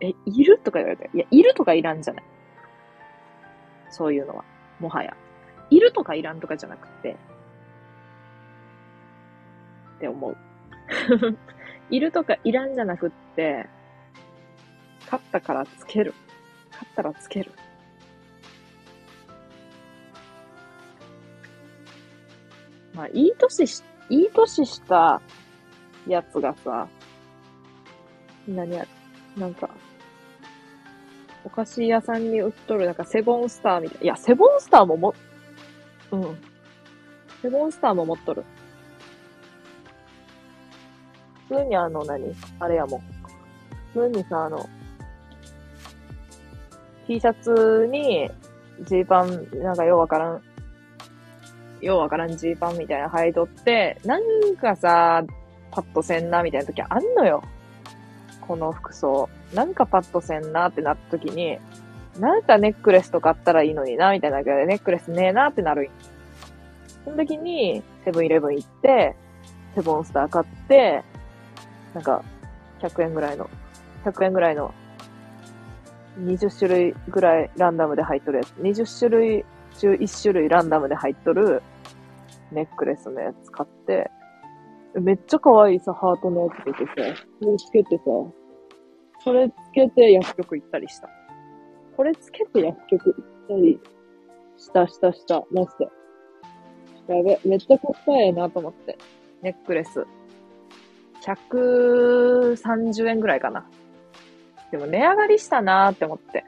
え、いる？とか言われて、いや、いるとかいらんじゃない？そういうのは。もはや。いるとかいらんとかじゃなくて、って思う。いるとかいらんじゃなくって、勝ったからつける。勝ったらつける。まあ、いい年し、いい年したやつがさ、何や、なんか、お菓子屋さんに売っとる、なんかセボンスターみたい。いや、セボンスターもも、うん。セボンスターも持っとる。普通にあの何、あれやもん。普通にさ、あの、T シャツに、ジーパン、なんかようわからん、ようわからんジーパンみたいなの履いとって、なんかさ、パッとせんな、みたいな時あんのよ。この服装。なんかパッとせんなってなった時に、なんかネックレスとかあったらいいのにな、みたいな感じでネックレスねえなってなるその時に、セブンイレブン行って、セボンスター買って、なんか、100円ぐらいの、100円ぐらいの、20種類ぐらいランダムで入っとるやつ。20種類中1種類ランダムで入っとるネックレスのやつ買って、めっちゃ可愛いさ、ハートのやつ出てさ、それつけてさ、それつけて薬局行ったりした。これつけて薬局行ったりした、した、した、マジで。やべ、めっちゃコスパええなと思って。ネックレス。130円ぐらいかな。でも値上がりしたなーって思って。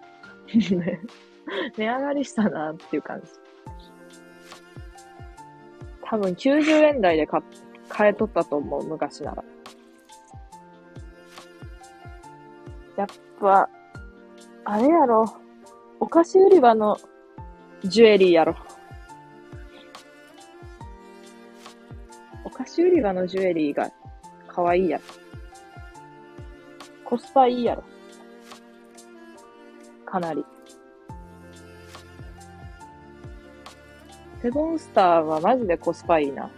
値上がりしたなーっていう感じ。多分90円台で買っ買えとったと思う、昔なら。やっぱ、あれやろ。お菓子売り場のジュエリーやろ。お菓子売り場のジュエリーが可愛いやろ。コスパいいやろ。かなり。セボンスターはマジでコスパいいな。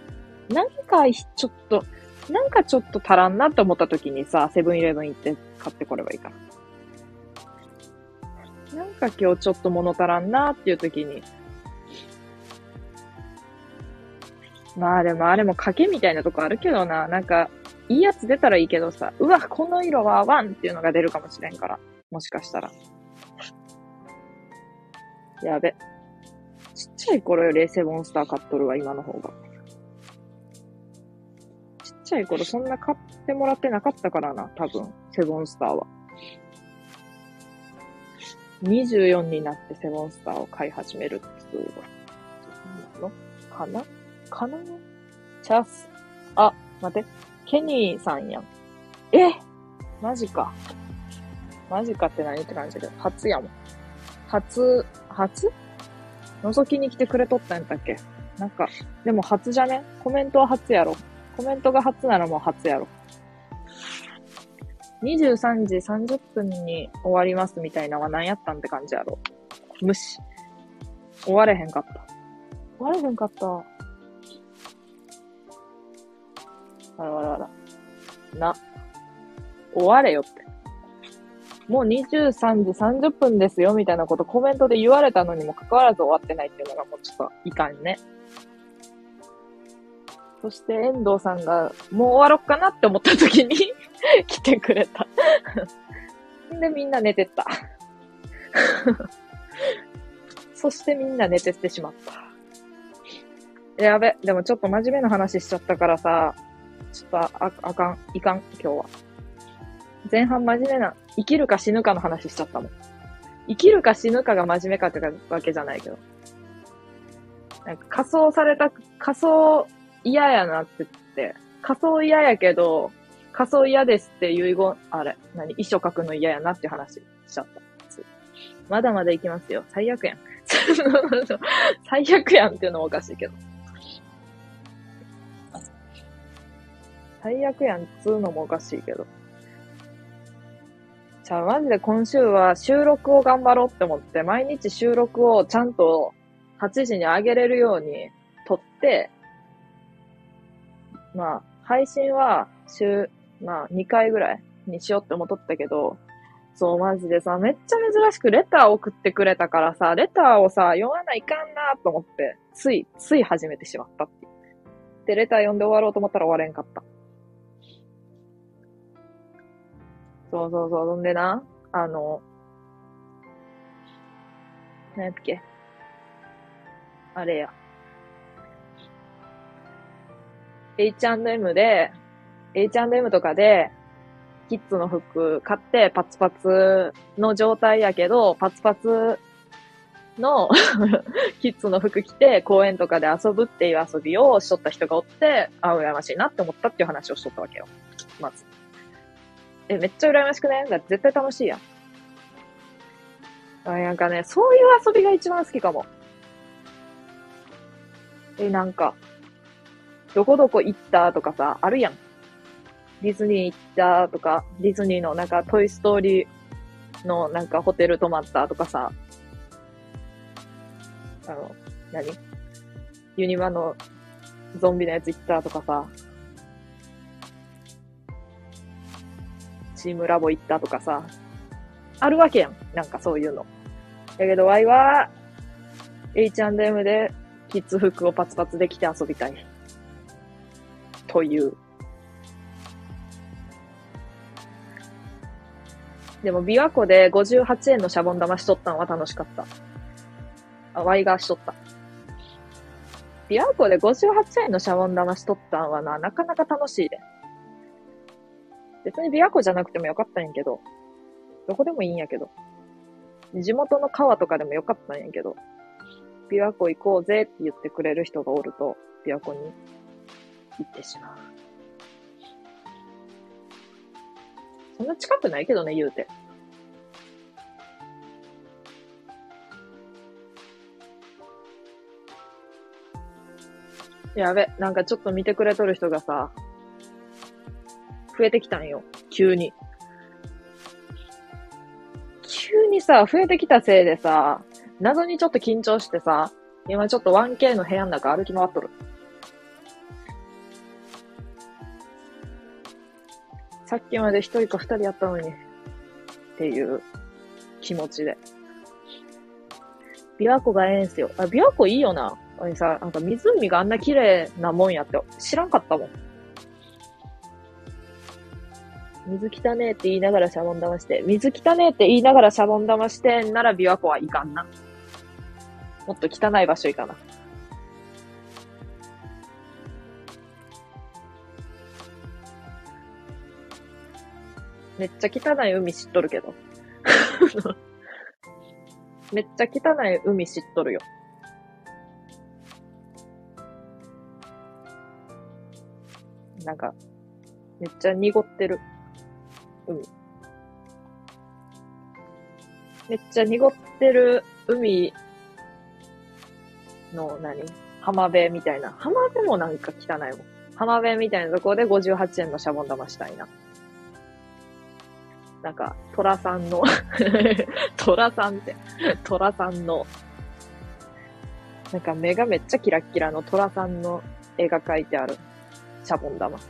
なんかちょっと、なんかちょっと足らんなって思った時にさ、セブンイレブン行って買ってこればいいから。なんか今日ちょっと物足らんなっていう時に。まあでもあれも賭けみたいなとこあるけどな。なんか、いいやつ出たらいいけどさ、うわ、この色はワンっていうのが出るかもしれんから。もしかしたら。やべ。ちっちゃい頃よりセボンスター買っとるわ、今の方が。ちっちゃい頃そんな買ってもらってなかったからな、多分。セボンスターは。24になってセボンスターを買い始めるっていうのかな？かな？チャス。あ、待って。ケニーさんやん。え？マジか。マジかって何って感じだけど、初やもん。初、初？覗きに来てくれとったんやったっけ？なんか、でも初じゃね？コメントは初やろ。コメントが初ならもう初やろ。23時30分に終わりますみたいなのは何やったんって感じやろ。無視。終われへんかった。終われへんかった。あらあらあら。な。終われよって。もう23時30分ですよみたいなことコメントで言われたのにもかかわらず終わってないっていうのがもうちょっといかんね。そして遠藤さんがもう終わろっかなって思った時に 来てくれた で、みんな寝てった。そしてみんな寝てってしまった。やべ、でもちょっと真面目な話しちゃったからさ、ちょっとあ、あかん、いかん、今日は。前半真面目な、生きるか死ぬかの話しちゃったもん。生きるか死ぬかが真面目かってわけじゃないけど。なんか仮装された、仮装嫌やなって言って、仮装嫌やけど、仮装嫌ですって遺言、あれ、何、遺書書くの嫌やなって話しちゃった。まだまだいきますよ。最悪やん。最悪やんっていうのもおかしいけど。最悪やんっつうのもおかしいけど。じゃあマジで今週は収録を頑張ろうって思って、毎日収録をちゃんと8時に上げれるように撮って、まあ、配信は週、まあ、2回ぐらいにしようって思っとったけど、そう、マジでさ、めっちゃ珍しくレター送ってくれたからさ、レターをさ、読まないかんなと思って、つい、つい始めてしまったっていう。で、レター読んで終わろうと思ったら終われんかった。そうそうそう。ほんでな、あの、何やっけ？あれや。H&M で、H&M とかで、キッズの服買ってパツパツの状態やけど、パツパツの キッズの服着て公園とかで遊ぶっていう遊びをしとった人がおって、あ、羨ましいなって思ったっていう話をしとったわけよ。まず。え、めっちゃ羨ましくないだって絶対楽しいやん。あなんかね、そういう遊びが一番好きかも。え、なんか、どこどこ行ったとかさ、あるやん。ディズニー行ったとか、ディズニーのなんかトイストーリーのなんかホテル泊まったとかさ、あの、何？ユニバのゾンビのやつ行ったとかさ、チームラボ行ったとかさ、あるわけやん。なんかそういうの。だけど、ワイは、H&M でキッズ服をパツパツで着て遊びたい。という。でも、琵琶湖で58円のシャボン玉しとったんは楽しかった。あ、ワイがしとった。琵琶湖で58円のシャボン玉しとったんはな、なかなか楽しいで。別に琵琶湖じゃなくてもよかったんやけど、どこでもいいんやけど。地元の川とかでもよかったんやけど、琵琶湖行こうぜって言ってくれる人がおると、琵琶湖に行ってしまう。そんな近くないけどね、言うて。やべ、なんかちょっと見てくれとる人がさ、増えてきたんよ。急に。急にさ、増えてきたせいでさ、謎にちょっと緊張してさ、今ちょっと 1K の部屋の中歩き回っとる。さっきまで一人か二人やったのに、っていう気持ちで。琵琶湖がええんすよ。あ、琵琶湖いいよな。あれさ、なんか湖があんな綺麗なもんやって知らんかったもん。水汚ねえって言いながらシャボン玉して、水汚ねえって言いながらシャボン玉してんなら琵琶湖はいかんな。もっと汚い場所いかな。めっちゃ汚い海知っとるけど。めっちゃ汚い海知っとるよ。なんか、めっちゃ濁ってる。海。めっちゃ濁ってる海の何？浜辺みたいな。浜辺もなんか汚いもん。浜辺みたいなところで58円のシャボン玉したいな。なんか、虎さんの 虎さんって、虎さんの、なんか目がめっちゃキラッキラの虎さんの絵が描いてあるシャボン玉。っ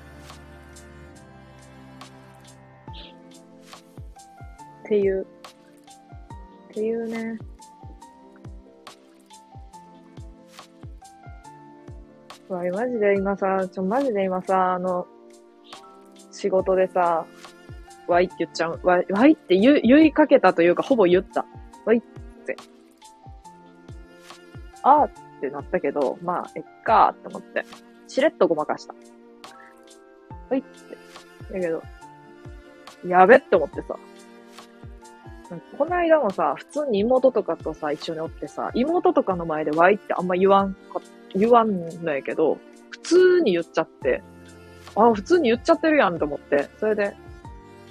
ていう、っていうね。わい、マジで今さ、ちょ、マジで今さ、あの、仕事でさ、わいって言っちゃう。わい、わいって言、言いかけたというか、ほぼ言った。わいって。あーってなったけど、まあ、えっかーって思って、しれっとごまかした。わいって。だけど、やべって思ってさ。この間もさ、普通に妹とかとさ、一緒におってさ、妹とかの前でわいってあんま言わんか、言わんのやけど、普通に言っちゃって、あ、普通に言っちゃってるやんと思って、それで、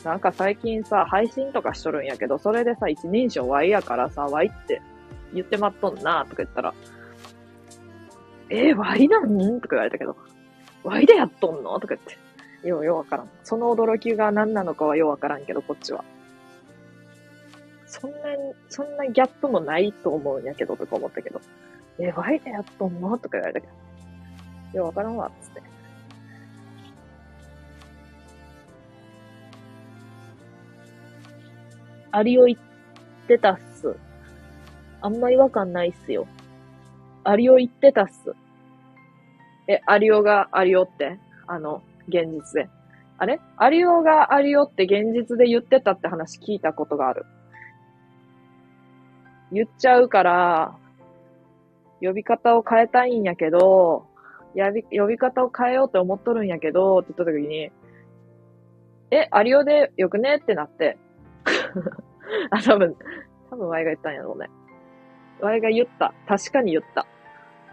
なんか最近さ、配信とかしとるんやけど、それでさ、一人称 Y やからさ、Y って言ってまっとんな、とか言ったら、えー、Y なん？とか言われたけど、Y でやっとんの？とか言って。ようようわからん。その驚きが何なのかはようわからんけど、こっちは。そんなに、そんなギャップもないと思うんやけど、とか思ったけど。え、Y でやっとんの？とか言われたけど。ようわからんわ、つって。アリオ言ってたっす。あんま違和感ないっすよ。アリオ言ってたっす。え、アリオがアリオって？あの、現実で。あれ？アリオがアリオって現実で言ってたって話聞いたことがある。言っちゃうから、呼び方を変えたいんやけど、やび、呼び方を変えようって思っとるんやけど、って言った時に、え、アリオでよくね？ってなって、あ、多分、多分ワイが言ったんやろうね。ワイが言った。確かに言った。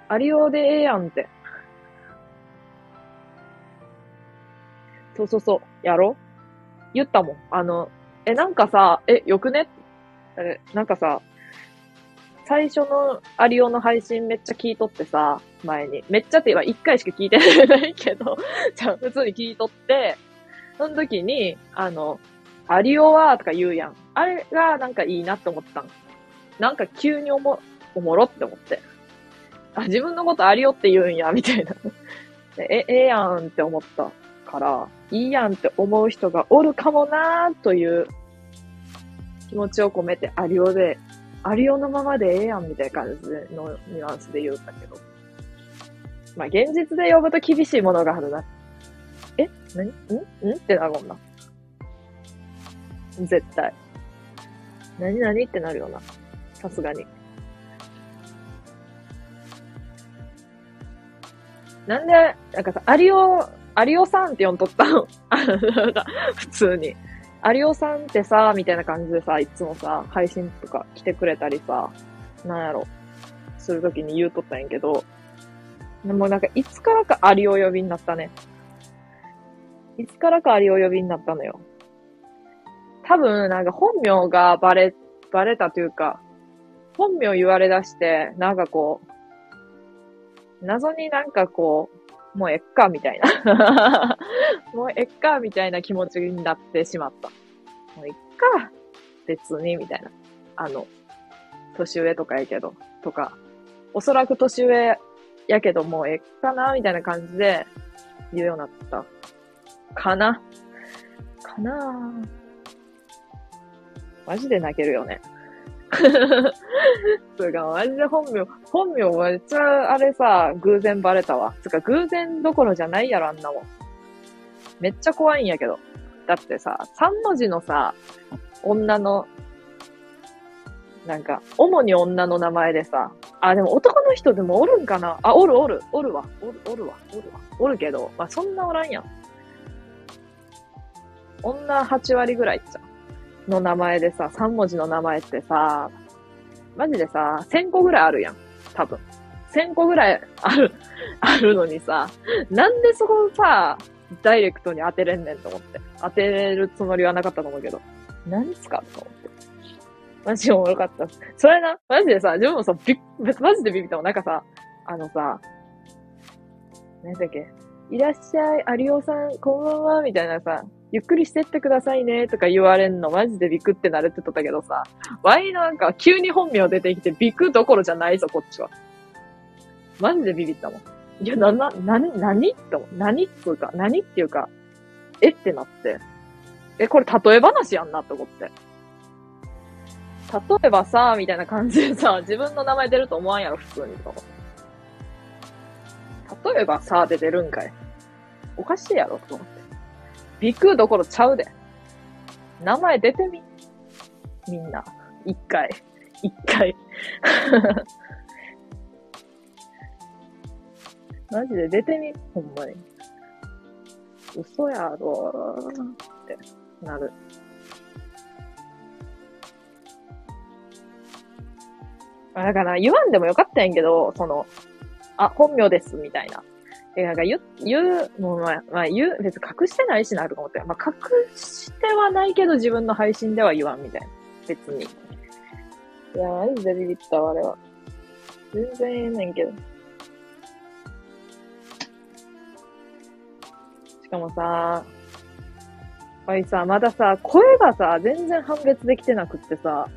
アリオでええやんって。そうそうそう。やろ言ったもん。あの、え、なんかさ、え、よくね？え、なんかさ、最初のアリオの配信めっちゃ聞いとってさ、前に。めっちゃって言えば一回しか聞いてないけど、じゃあ普通に聞いとって、その時に、あの、アリオはとか言うやん。あれがなんかいいなって思ったん。なんか急におも、おもろって思って。あ、自分のことアリオって言うんや、みたいな。え、ええやんって思ったから、いいやんって思う人がおるかもなーという気持ちを込めてアリオで、アリオのままでええやんみたいな感じのニュアンスで言うんだけど。まあ、現実で呼ぶと厳しいものがあるな。え？何？ん？ん？ってなるもんな。絶対。何何ってなるよな。さすがに。なんで、なんかさ、アリオ、アリオさんって呼んとったの？普通に。アリオさんってさ、みたいな感じでさ、いつもさ、配信とか来てくれたりさ、なんやろ、するときに言うとったんやけど、でもなんか、いつからかアリオ呼びになったね。いつからかアリオ呼びになったのよ。多分、なんか本名がバレ、バレたというか、本名言われ出して、なんかこう、謎になんかこう、もうえっか、みたいな。もうえっか、みたいな気持ちになってしまった。もういっか、別に、みたいな。あの、年上とかやけど、とか、おそらく年上やけど、もうえっかな、みたいな感じで言うようになった。かな。かなぁマジで泣けるよね。つうか、マジで本名、本名めっちゃあれさ、偶然バレたわ。つうか、偶然どころじゃないやろ、あんなもん。めっちゃ怖いんやけど。だってさ、3文字のさ、女の、なんか、主に女の名前でさ、あ、でも男の人でもおるんかな？あ、おるおる、おるわ、おる、おるわ、おるわ、おるけど、まあ、そんなおらんやん。女8割ぐらいっちゃう。の名前でさ、3文字の名前ってさ、マジでさ、1000個ぐらいあるやん。多分。1000個ぐらいある、あるのにさ、なんでそこさ、ダイレクトに当てれんねんと思って。当てれるつもりはなかったと思うけど。何すかと思って。マジおもろかった。それな、マジでさ、自分もさ、びっ、マジでビビったもん。なんかさ、あのさ、何だっけ、いらっしゃい、有オさん、こんばんは、みたいなさ、ゆっくりしてってくださいね、とか言われんの、マジでビクってなるってたけどさ、ワイなんか急に本名出てきてビクどころじゃないぞ、こっちは。マジでビビったもん。いや、な、な、なに、なにって思う。何っつうか、何っていうか、えってなって。え、これ例え話やんなって思って。例えばさ、みたいな感じでさ、自分の名前出ると思わんやろ、普通にと。例えばさ、で出るんかい。おかしいやろ、と思って。ビクどころちゃうで。名前出てみ。みんな。一回。一回。マジで出てみ。ほんまに。嘘やろってなる。だから言わんでもよかったんやけど、その、あ、本名です、みたいな。え、なんか言う、言う、もうまあ、まあ言う、別に隠してないしなとか思って。まあ隠してはないけど自分の配信では言わんみたいな。別に。いや、マジでビビったわ、あれは。全然ええねんけど。しかもさ、あいさ、まださ、声がさ、全然判別できてなくってさ、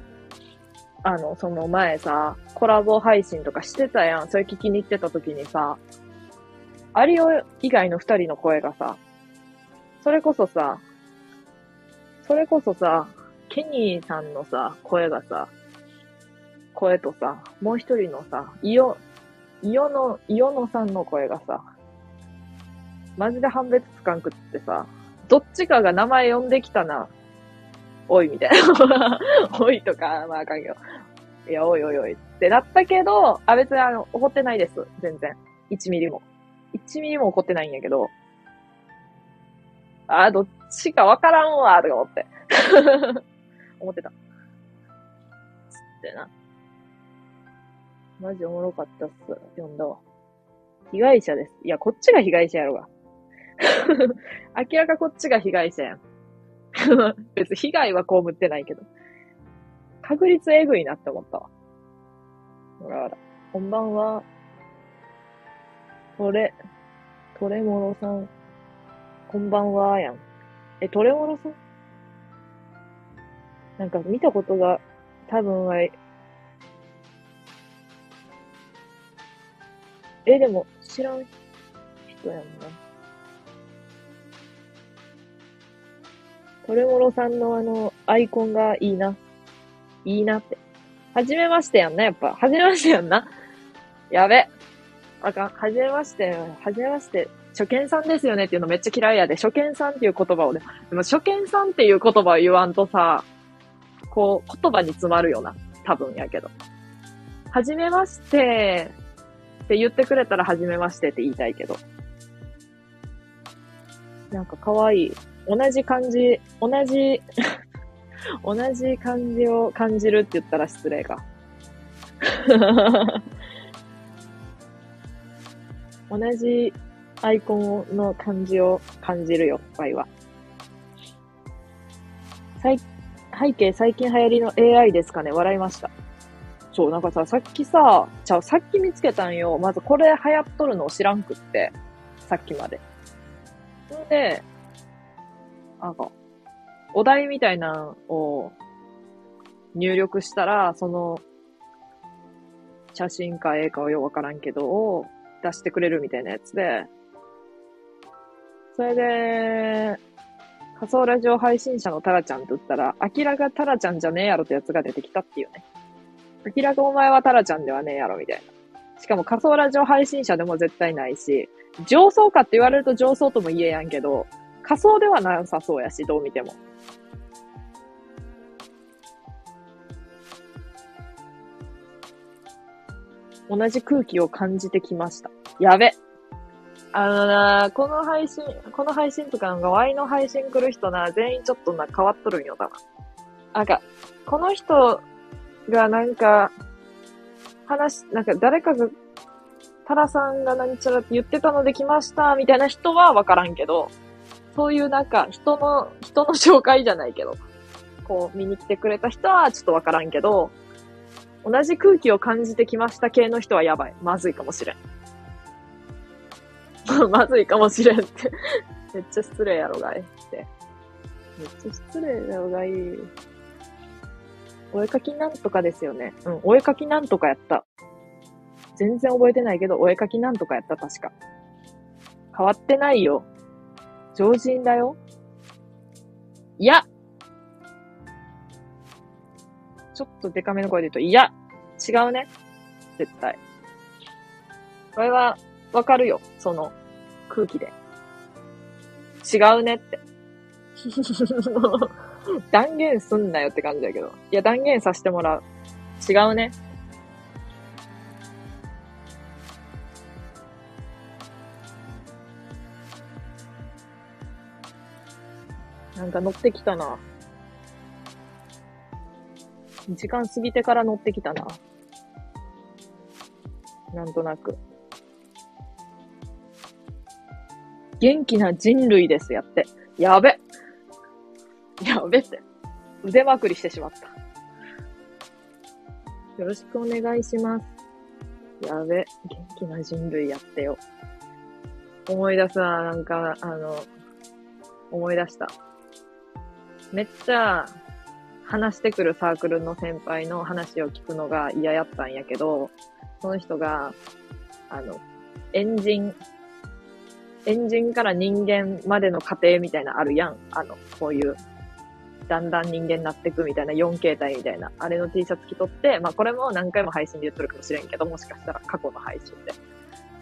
あの、その前さ、コラボ配信とかしてたやん。それ聞きに行ってた時にさ、アリオ以外の二人の声がさ、それこそさ、それこそさ、ケニーさんのさ、声がさ、声とさ、もう一人のさ、イオ、イオの、イオノさんの声がさ、マジで判別つかんくってさ、どっちかが名前呼んできたな、おいみたいな。おいとか、まああかんよ。いや、おいおいおいってなったけど、あ、別にあの、怒ってないです。全然。1ミリも。1ミリも怒ってないんやけど、あ、どっちかわからんわ、とか思って。思ってた。つってな。マジおもろかったっす。読んだわ。被害者です。いや、こっちが被害者やろが。明らかこっちが被害者やん。別に被害は被ってないけど。確率えぐいなって思ったわ。ほらほら。こんばんは。トレ、トレモロさん、こんばんは、やん。え、トレモロさん？なんか見たことが多分は、え、でも知らん人やんな。トレモロさんのあの、アイコンがいいな。いいなって。はじめましてやんな、やっぱ。はじめましてやんな。やべ。あかん。はじめまして、はじめまして、初見さんですよねっていうのめっちゃ嫌いやで、初見さんっていう言葉をね。でも初見さんっていう言葉を言わんとさ、こう、言葉に詰まるよな。多分やけど。はじめましてって言ってくれたらはじめましてって言いたいけど。なんか可愛い。同じ感じ、同じ 同じ感じを感じるって言ったら失礼か。同じアイコンの感じを感じるよ、場合は。背景最近流行りの AI ですかね笑いました。そう、なんかさ、さっきさ、ちゃう、さっき見つけたんよ。まずこれ流行っとるのを知らんくって。さっきまで。んで、なんか、お題みたいなのを入力したら、その、写真か絵かはようわからんけど、出してくれるみたいなやつで、それで、仮想ラジオ配信者のタラちゃんって言ったら、明らかタラちゃんじゃねえやろってやつが出てきたっていうね。明らかお前はタラちゃんではねえやろみたいな。しかも仮想ラジオ配信者でも絶対ないし、上層かって言われると上層とも言えやんけど、仮想ではなさそうやし、どう見ても。同じ空気を感じてきました。やべ。あのな、この配信、この配信とかなんか、ワイの配信来る人な、全員ちょっとな、変わっとるんよ、だな。なんか、この人がなんか、話、なんか誰かが、タラさんが何ちゃらって言ってたので来ました、みたいな人はわからんけど、そういうなんか、人の、人の紹介じゃないけど、こう、見に来てくれた人はちょっとわからんけど、同じ空気を感じてきました系の人はやばい。まずいかもしれん。まずいかもしれんって めっちゃ失礼やろがいって。めっちゃ失礼やろがい。お絵かきなんとかですよね。うん、お絵かきなんとかやった。全然覚えてないけど、お絵かきなんとかやった、確か。変わってないよ。常人だよ。いやちょっとデカめの声で言うと、いや違うね。絶対。これは、わかるよ。その、空気で。違うねって。断言すんなよって感じだけど。いや、断言させてもらう。違うね。なんか乗ってきたな。時間過ぎてから乗ってきたな。なんとなく。元気な人類です、やって。やべ。やべって。腕まくりしてしまった。よろしくお願いします。やべ。元気な人類やってよ。思い出すわ、なんか、あの、思い出した。めっちゃ、話してくるサークルの先輩の話を聞くのが嫌やったんやけど、その人が、あの、エンジン、エンジンから人間までの過程みたいなあるやん。あの、こういう、だんだん人間になってくみたいな4形態みたいな、あれの T シャツ着とって、まあこれも何回も配信で言っとるかもしれんけど、もしかしたら過去の配信で。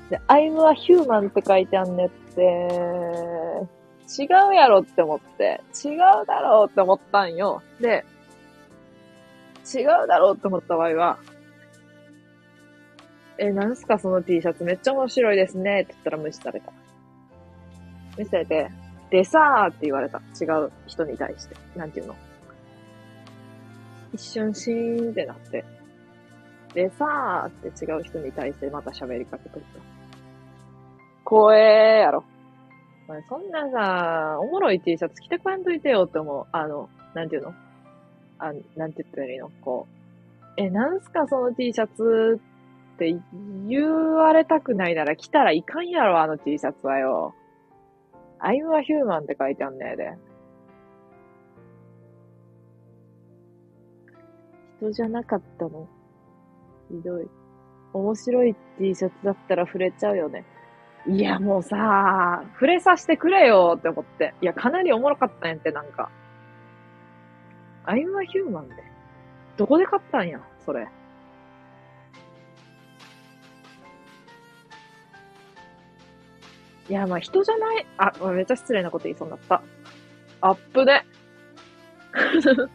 で、I'm a human って書いてあんねって、違うやろって思って、違うだろうって思ったんよ。で、違うだろうって思った場合は、え、なんすかその T シャツめっちゃ面白いですねって言ったら無視された。無視されて、でさーって言われた。違う人に対して。なんていうの？一瞬シーンってなって。でさーって違う人に対してまた喋りかけとった。怖えーやろ。そんなさ、おもろい T シャツ着てこやんといてよって思う。あの、なんていうの？あ、なんて言ったらいいの？こう。え、なんすかその T シャツ？って言われたくないなら着たらいかんやろ、あの T シャツはよ。I'm a human って書いてあんねえで。人じゃなかったの？ひどい。面白い T シャツだったら触れちゃうよね。いや、もうさ、触れさせてくれよって思って。いや、かなりおもろかったんやって、なんか。アイムアヒューマンで。どこで買ったんや、それ。いや、まあ人じゃない。あ、めっちゃ失礼なこと言いそうになった。アップで。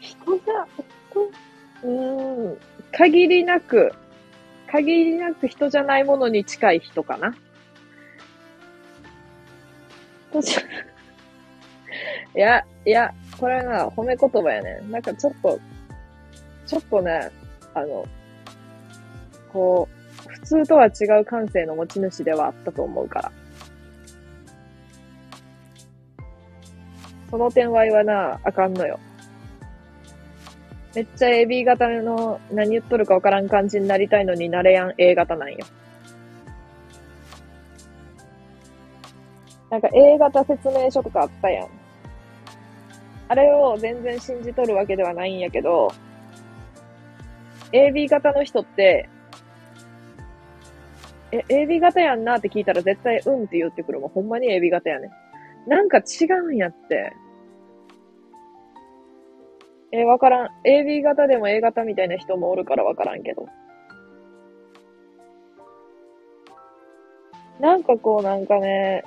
人じゃ、人、うん。限りなく、限りなく人じゃないものに近い人かな。いや、いや、これな、褒め言葉やね。なんかちょっと、ちょっとね、あの、こう、普通とは違う感性の持ち主ではあったと思うから。その点は言わな、あかんのよ。めっちゃ AB 型の何言っとるかわからん感じになりたいのになれやん A 型なんよ。なんか A 型説明書とかあったやん。あれを全然信じとるわけではないんやけど、AB 型の人って、え、AB 型やんなって聞いたら絶対うんって言ってくるもん。ほんまに AB 型やね。なんか違うんやって。え、わからん。AB 型でも A 型みたいな人もおるからわからんけど。なんかこうなんかね、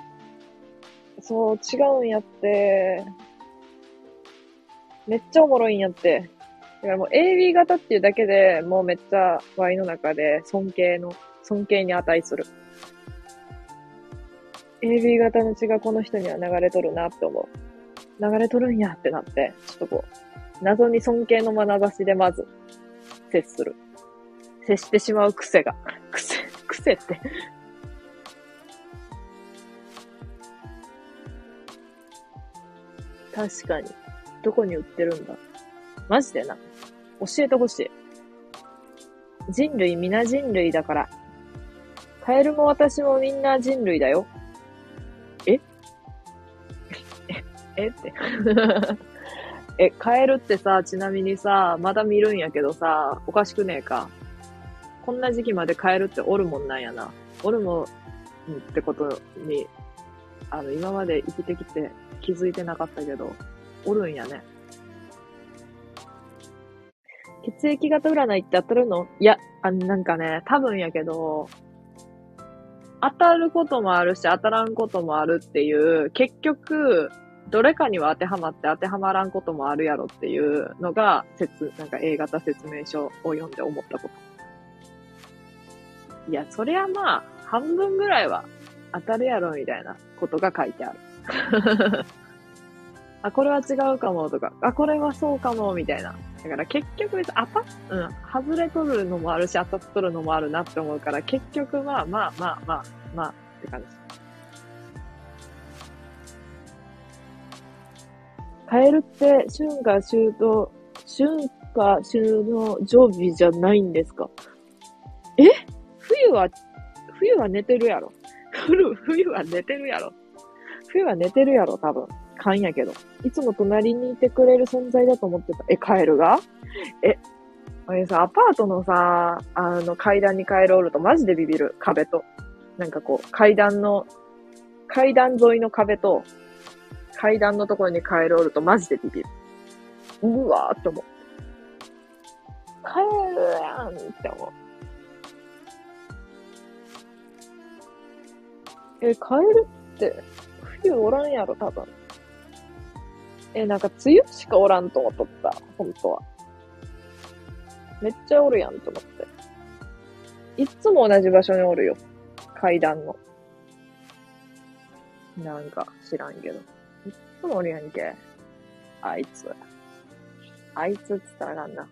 そう、違うんやって。めっちゃおもろいんやって。だからもう AB 型っていうだけでもうめっちゃ Y の中で尊敬の、尊敬に値する。AB 型の血がこの人には流れとるなって思う。流れとるんやってなって、ちょっとこう、謎に尊敬の眼差しでまず、接する。接してしまう癖が。癖、癖って確かに。どこに売ってるんだ？マジでな。教えてほしい。人類、皆人類だから。カエルも私もみんな人類だよ。え？え？え？って え、カエルってさ、ちなみにさ、まだ見るんやけどさ、おかしくねえか。こんな時期までカエルっておるもんなんやな。おるもんってことに、あの、今まで生きてきて気づいてなかったけど、おるんやね。血液型占いって当たるの？いや、あなんかね、多分やけど、当たることもあるし、当たらんこともあるっていう、結局、どれかには当てはまって当てはまらんこともあるやろっていうのが、説、なんか A 型説明書を読んで思ったこと。いや、そりゃまあ、半分ぐらいは当たるやろみたいなことが書いてある。あ、これは違うかもとか、あ、これはそうかもみたいな。だから結局、当た、うん、外れとるのもあるし、当たっとるのもあるなって思うから、結局まあまあまあまあ、まあって感じ。カエルって春夏秋冬、春夏秋の常備じゃないんですか？え？冬は、冬は寝てるやろ。冬、冬は寝てるやろ。冬は寝てるやろ、多分。勘やけど。いつも隣にいてくれる存在だと思ってた。え、カエルが？え、あれさ、アパートのさ、あの階段にカエルおるとマジでビビる。壁と。なんかこう、階段の、階段沿いの壁と、階段のところにカエルおるとマジでビビる。うわーって思う。カエルやんって思う。え、カエルって、冬おらんやろ、多分。え、なんか梅雨しかおらんと思っとった、本当は。めっちゃおるやんと思って。いつも同じ場所におるよ。階段の。なんか知らんけど。いつもおるやんけ。あいつ。あいつっつったらなんだ。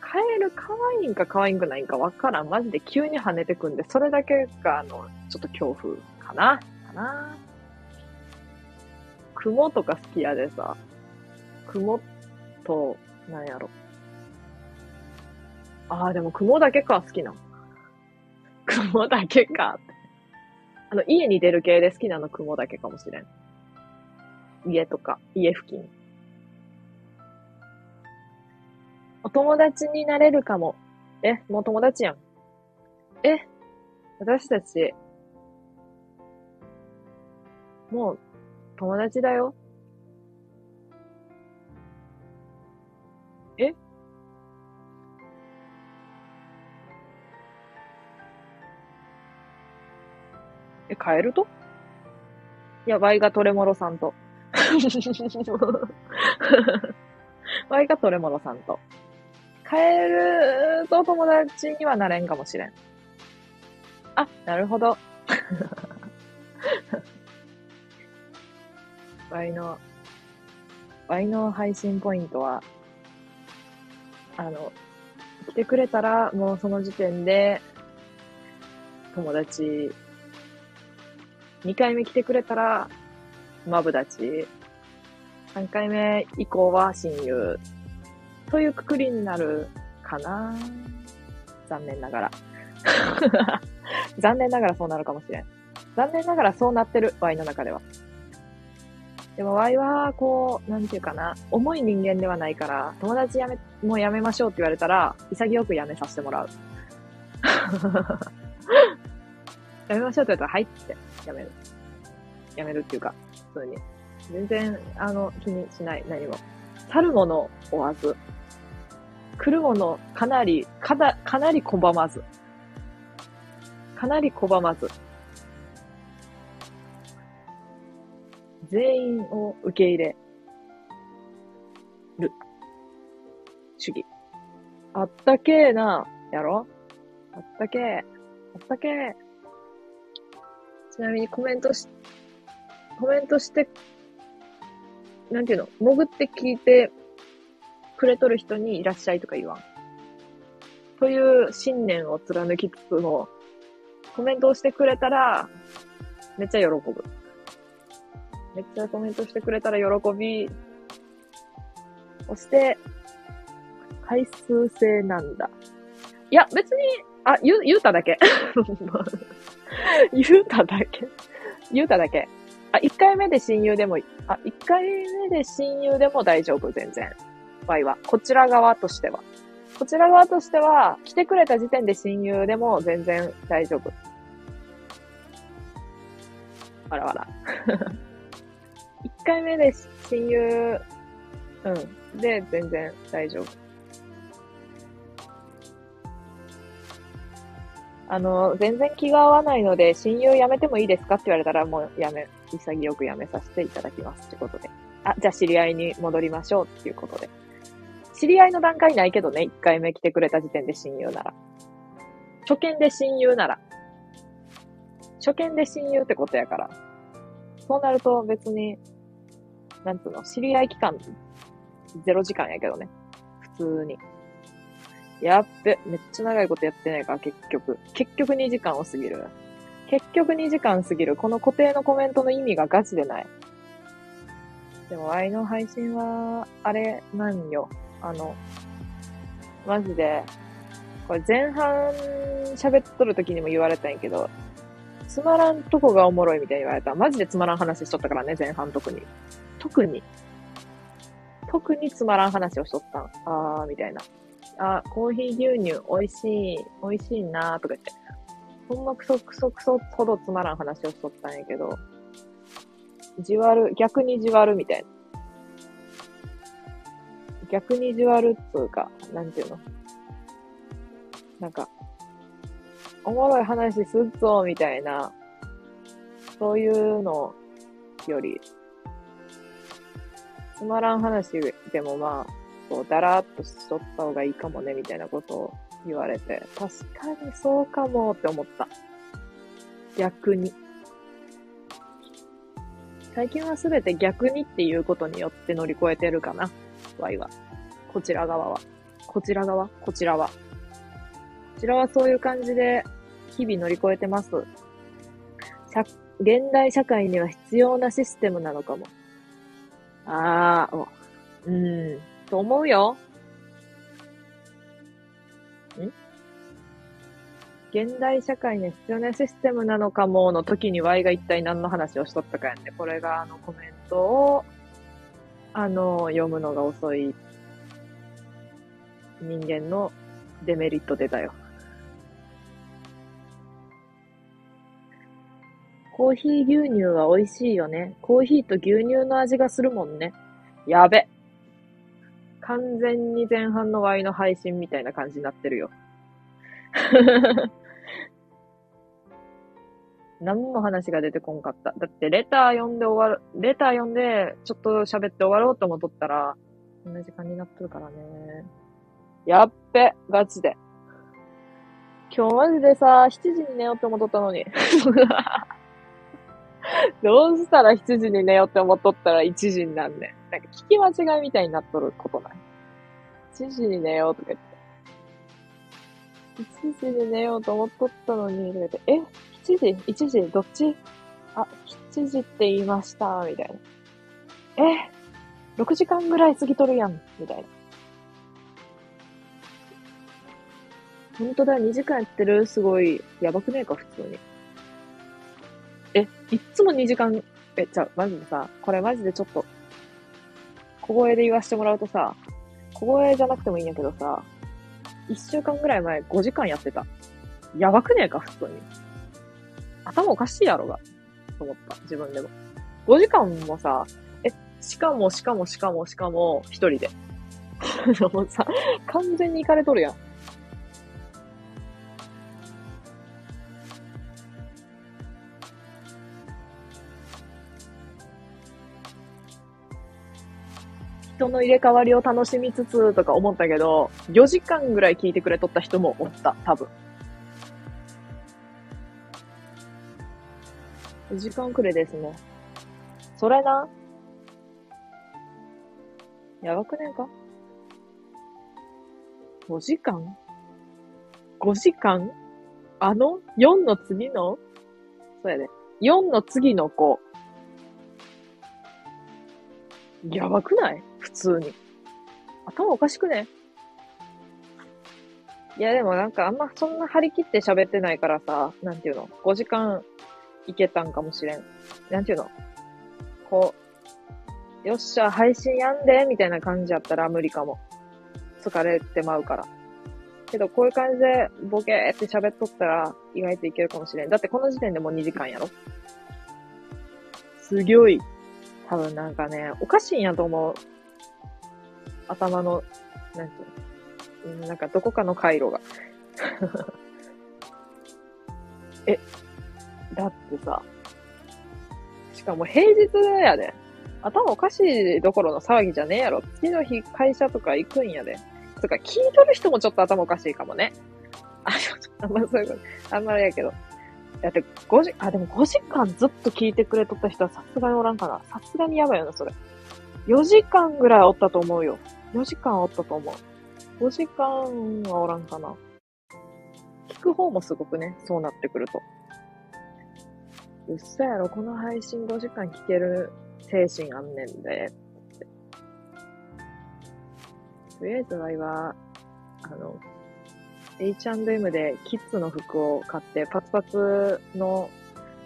カエル可愛いんか可愛くないんかわからん。マジで急に跳ねてくんで、それだけが、あの、ちょっと恐怖かな。かな。雲とか好きやでさ、雲と、なんやろ。ああ、でも雲だけか好きな。雲だけか。あの、家に出る系で好きなの雲だけかもしれん。家とか、家付近。お友達になれるかも。え、もう友達やん。え、私たち、もう友達だよ。え？え、カエルと？いや、ワイがトレモロさんと。ワイがトレモロさんと。カエルと友達にはなれんかもしれん。あ、なるほど。ワイの、ワイの配信ポイントは、あの、来てくれたら、もうその時点で、友達、2回目来てくれたら、マブダチ、3回目以降は親友、というくくりになるかな残念ながら。残念ながらそうなるかもしれん。残念ながらそうなってる、ワイの中では。でも、ワイは、こう、なんていうかな、重い人間ではないから、友達やめ、もうやめましょうって言われたら、潔くやめさせてもらう。やめましょうって言ったら、はいってやめる。やめるっていうか、普通に。全然、あの、気にしない、何も。去るもの追わず。来るもの、かなり、かな、かなり拒まず。かなり拒まず。全員を受け入れる。主義。あったけーな、やろあったけー。あったけー。ちなみにコメントし、コメントして、なんていうの？潜って聞いてくれとる人にいらっしゃいとか言わん。という信念を貫きつつも、コメントをしてくれたら、めっちゃ喜ぶ。めっちゃコメントしてくれたら喜びそして、回数制なんだ。いや、別に、あ、言う、言うただけ。言うただけ。言うただけ。あ、一回目で親友でも、あ、一回目で親友でも大丈夫、全然。場合は。こちら側としては。こちら側としては、来てくれた時点で親友でも全然大丈夫。わらわら。一回目で親友、うん。で、全然大丈夫。あの、全然気が合わないので、親友辞めてもいいですかって言われたら、もうやめ、潔く辞めさせていただきます。ってことで。あ、じゃあ知り合いに戻りましょうっていうことで。知り合いの段階ないけどね、一回目来てくれた時点で親友なら。初見で親友なら。初見で親友ってことやから。そうなると別に、なんつうの、知り合い期間、ゼロ時間やけどね。普通に。やっべ、めっちゃ長いことやってないから、結局。結局2時間を過ぎる。結局2時間過ぎる。この固定のコメントの意味がガチでない。でも、愛の配信は、あれなんよ。あの、マジで、これ前半喋っとる時にも言われたんやけど、つまらんとこがおもろいみたいに言われた。マジでつまらん話しとったからね、前半特に。特に。特につまらん話をしとった。あー、みたいな。あ、コーヒー牛乳美味しい、美味しいなーとか言って。ほんまクソクソクソほどつまらん話をしとったんやけど、じわる、逆にじわるみたいな。逆にじわるっつうか、なんていうの？なんか、おもろい話すっぞ、みたいな、そういうのより、つまらん話でもまあ、こう、だらっとしとった方がいいかもね、みたいなことを言われて、確かにそうかもって思った。逆に。最近はすべて逆にっていうことによって乗り越えてるかな。ワイは。こちら側は。こちら側？こちらは。こちらはそういう感じで日々乗り越えてます。社現代社会には必要なシステムなのかも。ああ、おうん、と思うよ。ん？現代社会には必要なシステムなのかもの時に Y が一体何の話をしとったかやね。これがあのコメントを、あの、読むのが遅い人間のデメリット出たよ。コーヒー牛乳は美味しいよね。コーヒーと牛乳の味がするもんね。やべ。完全に前半の Y の配信みたいな感じになってるよ。何も話が出てこんかった。だって、レター読んで終わる、レター読んで、ちょっと喋って終わろうと思っとったら、こんな時間になっとるからね。やっべ、ガチで。今日マジでさ、7時に寝ようって思っとったのに。どうしたら7時に寝ようって思っとったら1時になんねん。なんか聞き間違いみたいになっとることない？7時に寝ようとか言って。1時に寝ようと思っとったのに、とか言って、え ?7 時 ?1 時？どっち？あ、7時って言いました、みたいな。え ?6 時間ぐらい過ぎとるやん、みたいな。ほんとだ、2時間やってる？すごい、やばくねえか、普通に。いっつも2時間、え、じゃあ、マジでさ、これマジでちょっと、小声で言わせてもらうとさ、小声じゃなくてもいいんやけどさ、1週間ぐらい前5時間やってた。やばくねえか、普通に。頭おかしいやろが。と思った、自分でも。5時間もさ、え、しかもしかもしかもしかも、一人で。もうさ、完全に行かれとるやん。人の入れ替わりを楽しみつつとか思ったけど、4時間ぐらい聞いてくれとった人もおった、多分。時間くれですね。それな？やばくねえか ?5 時間 ?5 時間？あの ?4 の次の？そうやで。4の次の子。やばくない？通に。頭おかしくね？いや、でもなんかあんまそんな張り切って喋ってないからさ、なんていうの ?5 時間いけたんかもしれん。なんていうの？こう、よっしゃ、配信やんで、みたいな感じやったら無理かも。疲れてまうから。けど、こういう感じでボケーって喋っとったら意外といけるかもしれん。だってこの時点でもう2時間やろすごい。多分なんかね、おかしいんやと思う。頭の、なんていうの？なんかどこかの回路が。え、だってさ、しかも平日やで。頭おかしいどころの騒ぎじゃねえやろ。次の日会社とか行くんやで。とか聞いとる人もちょっと頭おかしいかもね。あ、あんまそういうこと、あんまりやけど。だって5時、あ、でも5時間ずっと聞いてくれとった人はさすがにおらんかな。さすがにやばいよな、それ。4時間ぐらいおったと思うよ。4時間おったと思う。5時間はおらんかな。聞く方もすごくね、そうなってくると。うっそやろ、この配信5時間聞ける精神あんねんで。とりあえずは、あの、H&M でキッズの服を買ってパツパツの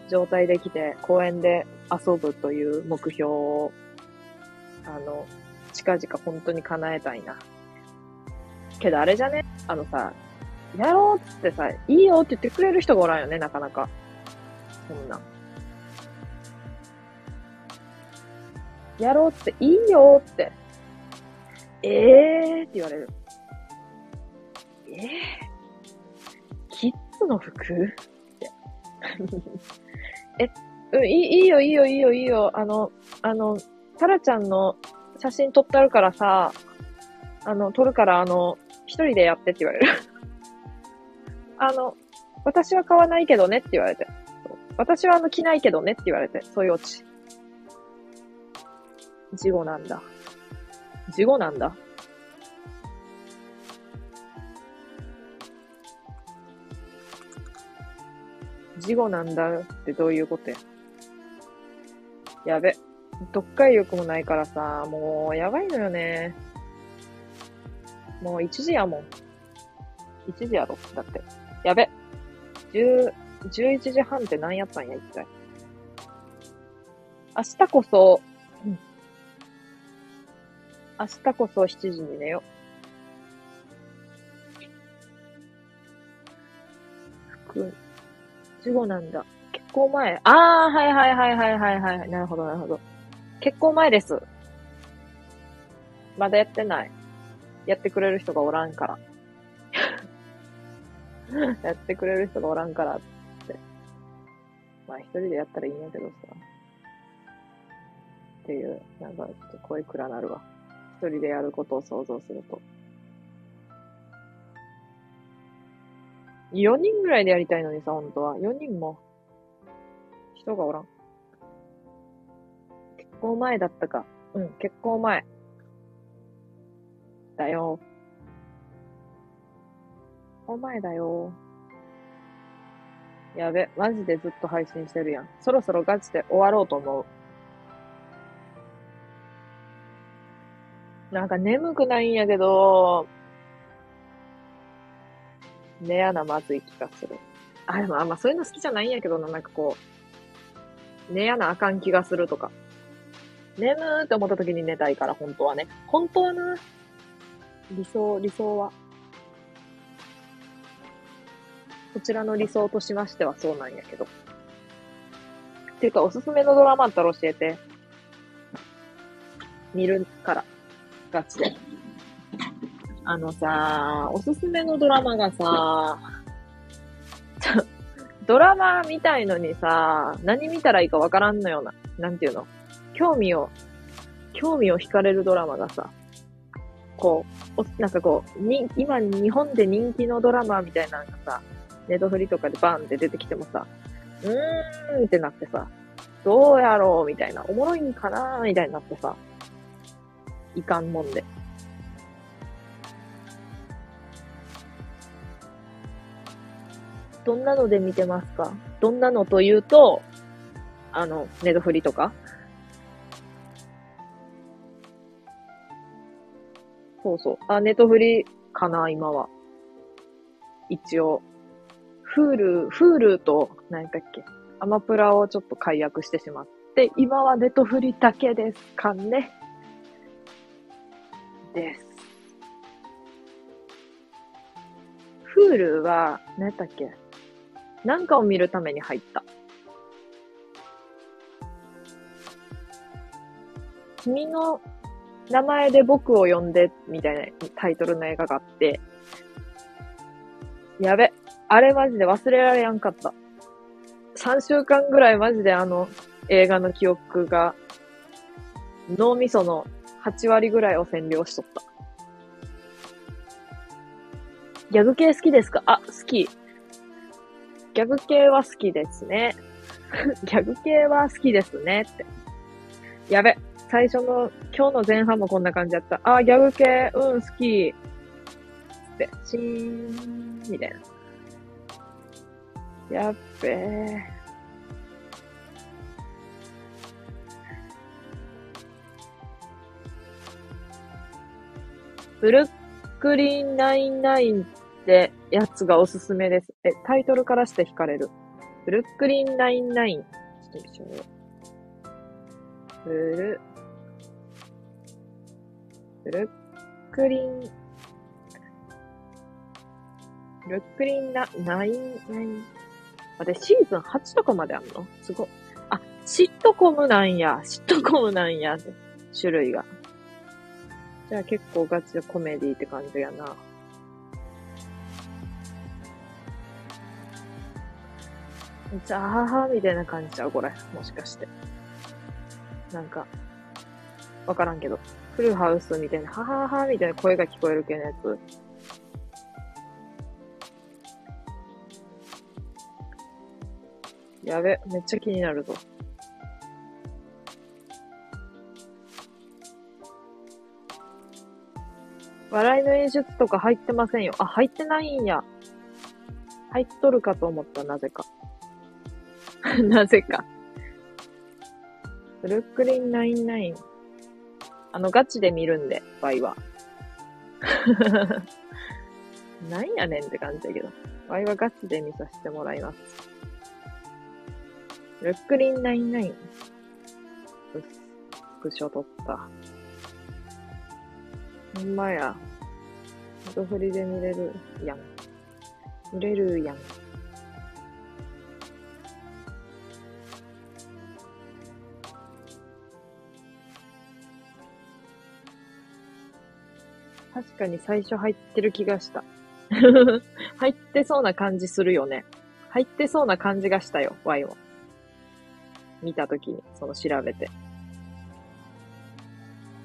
状態で来て公園で遊ぶという目標を、あの、近々本当に叶えたいな。けどあれじゃね？あのさ、やろうっってさ、いいよって言ってくれる人がおらんよね、なかなか。そんな。やろうっていいよって。ええーって言われる。ええー、キッズの服？って。え、うん、いいいいよ、いいよ、いいよ、いいよ。あの、あの、タラちゃんの写真撮ってあるからさ、あの、撮るから、あの、一人でやってって言われる。あの、私は買わないけどねって言われて。私はあの着ないけどねって言われて。そういうオチ。事後なんだ。事後なんだ。事後なんだってどういうことや。やべ。読解力もないからさ、もうやばいのよね。もう1時やもん。1時やろ？だって。やべ。10、11時半って何やったんや、一体。明日こそ、うん、明日こそ7時に寝よう。服、事後なんだ。結婚前。ああ、はいはいはいはいはいはい。なるほどなるほど。結婚前です。まだやってない。やってくれる人がおらんから。やってくれる人がおらんからって。まあ一人でやったらいいんやけどさ。っていう、なんかちょっと声暗なるわ。一人でやることを想像すると。4人ぐらいでやりたいのにさ、本当は。4人も、人がおらん。結婚前だったか。うん、結婚前。だよ。お前だよ。やべ、マジでずっと配信してるやん。そろそろガチで終わろうと思う。なんか眠くないんやけど、寝やなまずい気がする。あ、でもあんまそういうの好きじゃないんやけどな、なんかこう、寝やなあかん気がするとか。眠ーって思った時に寝たいから、本当はね。本当はな、理想、理想は。こちらの理想としましてはそうなんやけど。っていうか、おすすめのドラマあったら教えて。見るから。ガチで。あのさ、おすすめのドラマがさ、ドラマ見たいのにさ、何見たらいいかわからんのような。なんていうの？興味を、興味を惹かれるドラマがさ、こう、なんかこう、に、今日本で人気のドラマみたいなのがさ、ネットフリとかでバンって出てきてもさ、うーんってなってさ、どうやろうみたいな、おもろいんかなみたいになってさ、いかんもんで。どんなので見てますか？どんなのというと、あの、ネットフリとかそうそう。あ、ネットフリかな、今は。一応。フール、フールと、何だっけ、アマプラをちょっと解約してしまって、今はネットフリだけですかね。です。フールは、何だっけなんかを見るために入った。君の名前で僕を呼んで、みたいなタイトルの映画があって、やべ、あれマジで忘れられやんかった。3週間ぐらいマジであの映画の記憶が、脳みその8割ぐらいを占領しとった。ギャグ系好きですか？あ、好き。ギャグ系は好きですね。ギャグ系は好きですねって。やべ。最初の、今日の前半もこんな感じだった。あ、ギャグ系、うん、好き。つって、シーン、みたいな。やっべー。ブルックリン99ってやつがおすすめです。え、タイトルからして惹かれる。ブルックリン99。ちょっと一緒に。ブルブルックリン、ブルックリンな、ナイン、ナイン。あ、で、シーズン8とかまであんの？すご。あ、シットコムなんや。シットコムなんや。種類が。じゃあ結構ガチでコメディって感じやな。めっちゃ、あははみたいな感じちゃうこれ。もしかして。なんか、わからんけど。フルハウスみたいな、はははみたいな声が聞こえる系のやつ。やべ、めっちゃ気になるぞ。笑いの演出とか入ってませんよ。あ、入ってないんや。入っとるかと思った、なぜか。なぜか。ブルックリン99。あの、ガチで見るんで、ワイは。なんやねんって感じだけど。ワイはガチで見させてもらいます。ルックリン99。うっ、スクショ撮った。ほんまや。ネトフリで見れるやん。見れるやん。確かに最初入ってる気がした。入ってそうな感じするよね。入ってそうな感じがしたよ、Y も。見たときに、その調べて。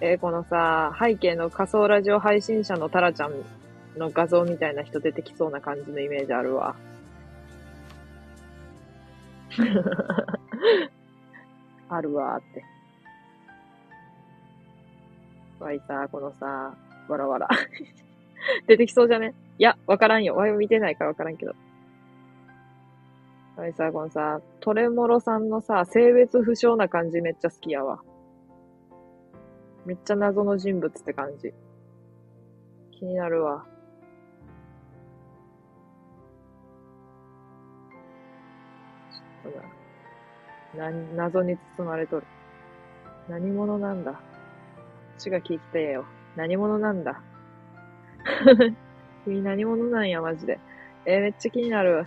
えー、このさ、背景の仮想ラジオ配信者のタラちゃんの画像みたいな人出てきそうな感じのイメージあるわ。あるわーって。わいさ、このさ、わらわら。出てきそうじゃね？いや、わからんよ。ワイも見てないからわからんけど。はい、さ、このさ、トレモロさんのさ、性別不詳な感じめっちゃ好きやわ。めっちゃ謎の人物って感じ。気になるわ。ちょっとな。な、謎に包まれとる。何者なんだ？血が聞いてよ。何者なんだ？君何者なんや、マジで？えー、めっちゃ気になる。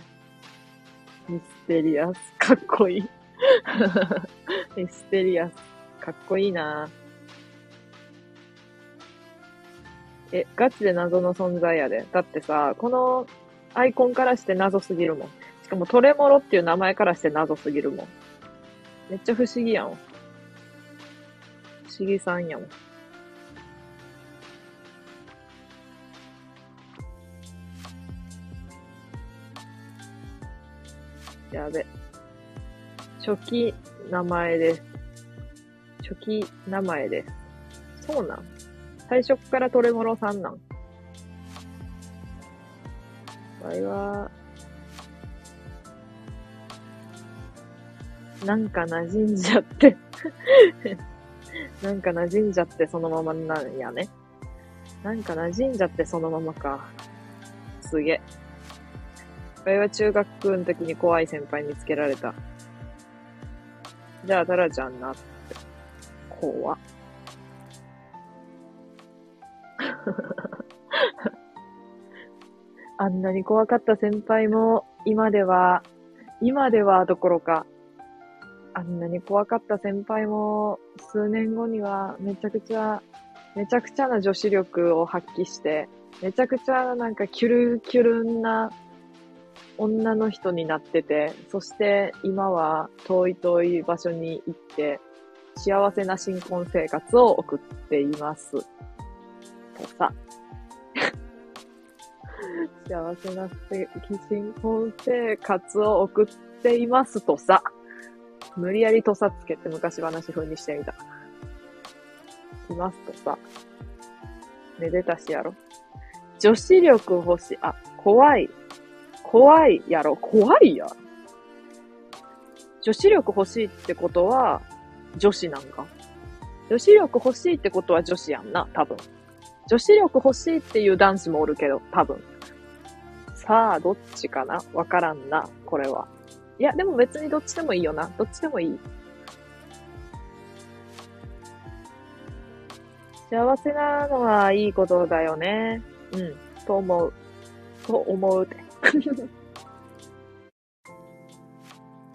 ミステリアス。かっこいい。ミステリアス。かっこいいなえ、ガチで謎の存在やで。だってさ、このアイコンからして謎すぎるもん。しかもトレモロっていう名前からして謎すぎるもん。めっちゃ不思議やん。不思議さんやもん。やべ。初期名前です。初期名前です。そうなん最初からトレモロさんなん場合は、なんか馴染んじゃって なんか馴染んじゃってそのままなんやね。なんか馴染んじゃってそのままか。すげえ。これは中学の時に怖い先輩見つけられた。じゃあ、タラちゃんなって。怖っ。あんなに怖かった先輩も、今では、今ではどころか、あんなに怖かった先輩も、数年後にはめちゃくちゃ、めちゃくちゃな女子力を発揮して、めちゃくちゃなんかキュルキュルンな女の人になってて、そして今は遠い遠い場所に行って、幸せな新婚生活を送っています。とさ。幸せな新婚生活を送っていますとさ。無理やりとさつけて昔話風にしてみた。いますとさ。めでたしやろ。女子力欲しい。あ、怖い。怖いやろ？怖いや。女子力欲しいってことは、女子なんか。女子力欲しいってことは女子やんな、多分。女子力欲しいっていう男子もおるけど、多分。さあ、どっちかな？わからんな、これは。いや、でも別にどっちでもいいよな。どっちでもいい。幸せなのはいいことだよね。うん。と思う。と思うて。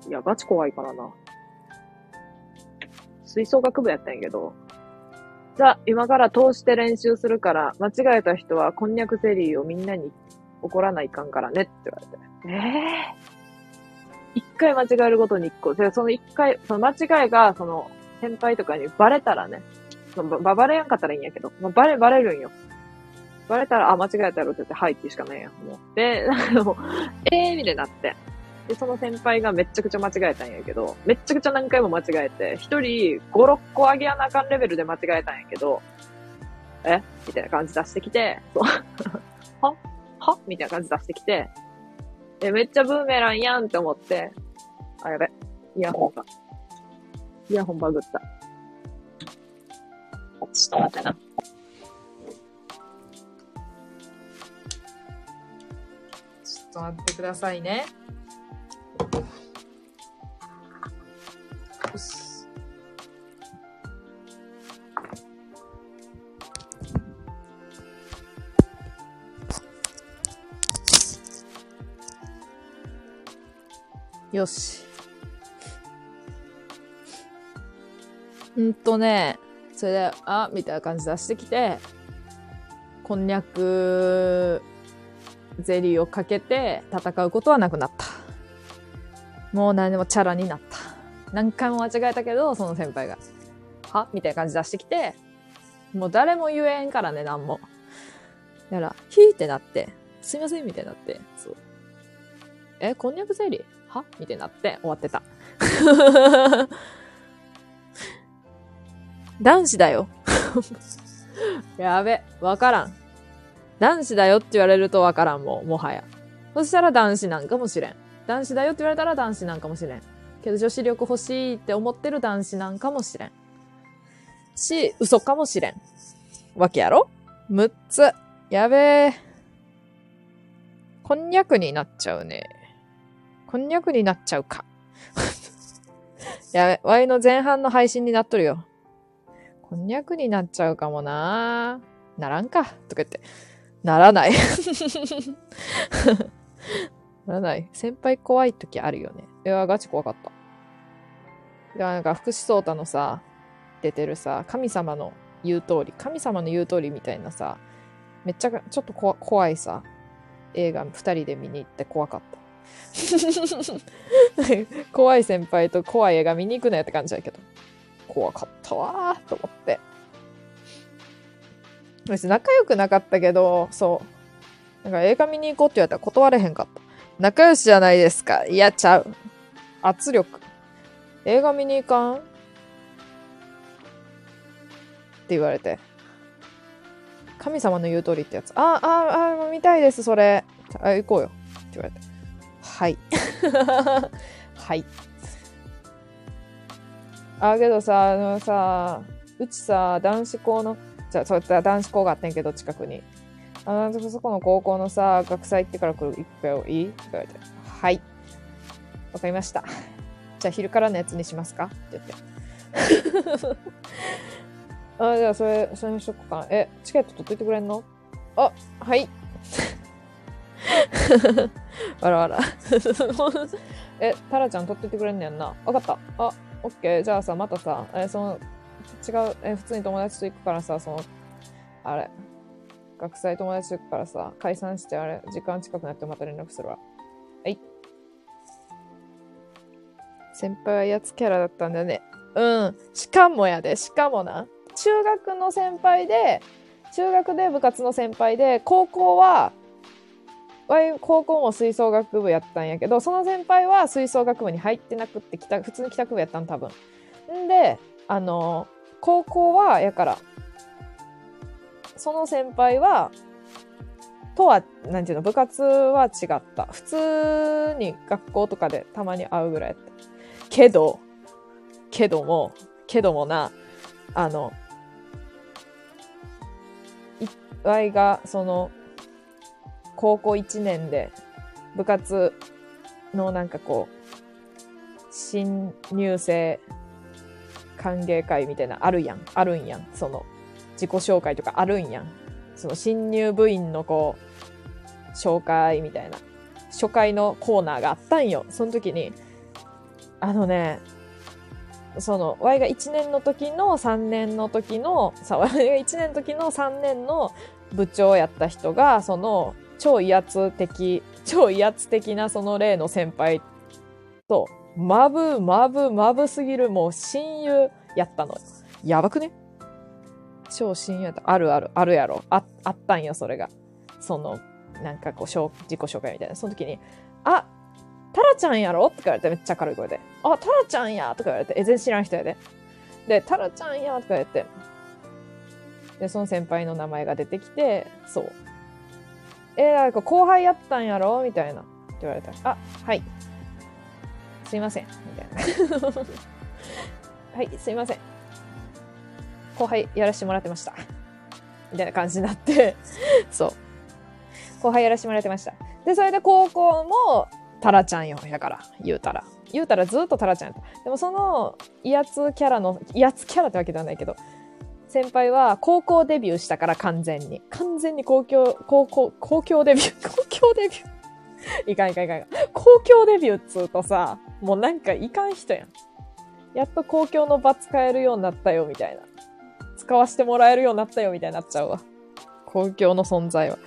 いや、ガチ怖いからな。吹奏楽部やったんやけど、じゃあ、今から通して練習するから、間違えた人はこんにゃくゼリーをみんなに怒らないかんからねって言われて。ええー、一回間違えるごとに一個。その一回、その間違いが、その、先輩とかにバレたらね、そのば、バレやんかったらいいんやけど、まあ、バレ、バレるんよ。バレたら、あ、間違えたろって言って、はいってしかないやん。もう。で、なんかもう、えーみたいになって。で、その先輩がめちゃくちゃ間違えたんやけど、めちゃくちゃ何回も間違えて、一人5、6個上げやなあかんレベルで間違えたんやけど、え？みたいな感じ出してきて、そ うは？は？みたいな感じ出してきて、え、めっちゃブーメランやんって思って、あ、やべ。イヤホンが。イヤホンバグった。ちょっと待ってな。と待ってくださいね。よし。よし。んとね、それで、あ、みたいな感じ出してきて、こんにゃくゼリーをかけて戦うことはなくなった。もう何でもチャラになった。何回も間違えたけど、その先輩が、は？みたいな感じ出してきて、もう誰も言えんからね、何も。だから、ヒーってなって、すいません、みたいになって、そう。え、こんにゃくゼリー？は？みたいになって終わってた。男子だよ。やべ、わからん。男子だよって言われるとわからんもん、もはや。そしたら男子なんかもしれん。男子だよって言われたら男子なんかもしれん。けど女子力欲しいって思ってる男子なんかもしれん。し、嘘かもしれん。わけやろ ?6 つ。やべえ。こんにゃくになっちゃうね。こんにゃくになっちゃうか。やべ、ワイの前半の配信になっとるよ。こんにゃくになっちゃうかもなならんか。とか言って。ならない ならない。先輩怖い時あるよね。いや、ガチ怖かった。いや、なんか福士蒼太のさ、出てるさ、神様の言う通り、神様の言う通りみたいなさ、めっちゃ、ちょっと怖いさ、映画二人で見に行って怖かった。怖い先輩と怖い映画見に行くなよって感じだけど。怖かったわーと思って。別仲良くなかったけど、そう。なんか映画見に行こうって言われたら断れへんかった。仲良しじゃないですか。いや、ちゃう。圧力。映画見に行かん？って言われて。神様の言う通りってやつ。あ、あ、あ、見たいです、それ。あ、行こうよ。って言われて。はい。はい。あ、けどさ、あのさ、うちさ、男子校のじゃあ、そういった男子校があってんけど、近くに。あの、そこの高校のさ、学祭行ってから来る一票いい？って言われて。はい。わかりました。じゃあ、昼からのやつにしますか？って言って。あ、じゃあ、それ、それにしとこうかな。え、チケット取っといてくれんの？あ、はい。わらわら。え、タラちゃん取っといてくれんねやんな。わかった。あ、オッケー。じゃあさ、またさ、え、その、違う、え、普通に友達と行くからさ、その、あれ、学祭友達と行くからさ、解散してあれ、時間近くなってまた連絡するわ。はい。先輩はやつキャラだったんだよね。うん。しかもやで、しかもな。中学の先輩で、中学で部活の先輩で、高校は、高校も吹奏楽部やったんやけど、その先輩は吹奏楽部に入ってなくって、帰宅普通に帰宅部やったん多分。んで、あの、高校は、やから、その先輩は、とは、なんていうの、部活は違った。普通に学校とかでたまに会うぐらいやった。けど、けども、けどもな、あの、いわいが、その、高校1年で、部活のなんかこう、新入生歓迎会みたいな、あるやん。あるんやん。その、自己紹介とかあるんやん。その新入部員のこう、紹介みたいな、初回のコーナーがあったんよ。その時に、あのね、その、Y が1年の時の3年の時の、さ、Y が1年の時の3年の部長やった人が、その、超威圧的、超威圧的なその例の先輩と、まぶ、まぶ、まぶすぎる、もう親友やったの。やばくね？超親友やった。あるある、あるやろ。あ、あったんよ、それが。その、なんかこう、自己紹介みたいな。その時に、あ、タラちゃんやろ？って言われて、めっちゃ軽い声で。あ、タラちゃんやとか言われて、え、全然知らん人やで。で、タラちゃんやとか言って。で、その先輩の名前が出てきて、そう。えなんか後輩やったんやろ？みたいな。って言われた。あ、はい。すいません。みたいな。はい、すいません。後輩やらせてもらってました。みたいな感じになって、そう。後輩やらせてもらってました。で、それで高校も、タラちゃんよ、やから、言うたら。言うたらずっとタラちゃんやった。でもその、威圧キャラの、威圧キャラってわけではないけど、先輩は高校デビューしたから完全に。完全に公共、高校、公共デビュー、公共デビュー。いかんいかんいかん。公共デビューっつうとさ、もうなんかいかん人やん。やっと公共の場使えるようになったよ、みたいな。使わせてもらえるようになったよ、みたいになっちゃうわ。公共の存在は。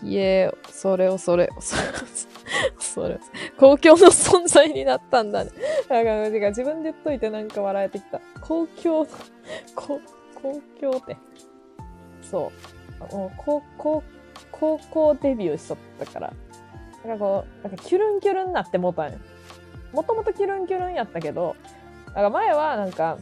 ひえ、それをそれを、それを、それ、公共の存在になったんだね。だから、てか自分で言っといてなんか笑えてきた。公共の、こ公共って。そう。もう、高校、高校デビューしとったから。なんかこう、なんかキュルンキュルンなってもうたんよ。もともとキュルンキュルンやったけど、なんか前はなんか、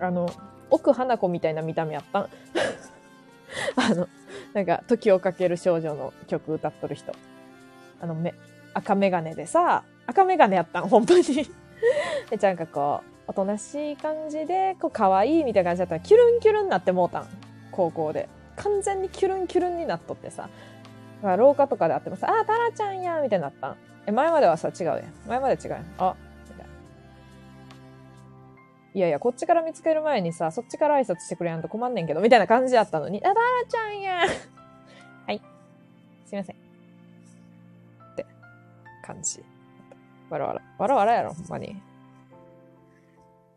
あの、奥花子みたいな見た目やったん。あの、なんか、時をかける少女の曲歌っとる人。あの、め、赤メガネでさ、赤メガネやったん、本当に。で、なんかこう、おとなしい感じで、こう、可愛いみたいな感じだったら、キュルンキュルンなってもうたん。高校で。完全にキュルンキュルンになっとってさ。廊下とかで会ってもさ、あ、タラちゃんやみたいになったん。え、前まではさ、違うやん。前まで違うやん。あ、みたいな。いやいや、こっちから見つける前にさ、そっちから挨拶してくれやんと困んねんけど、みたいな感じやったのに、あ、タラちゃんや はい。すいません。って感じ。わらわら。わらわらやろ、ほんまに。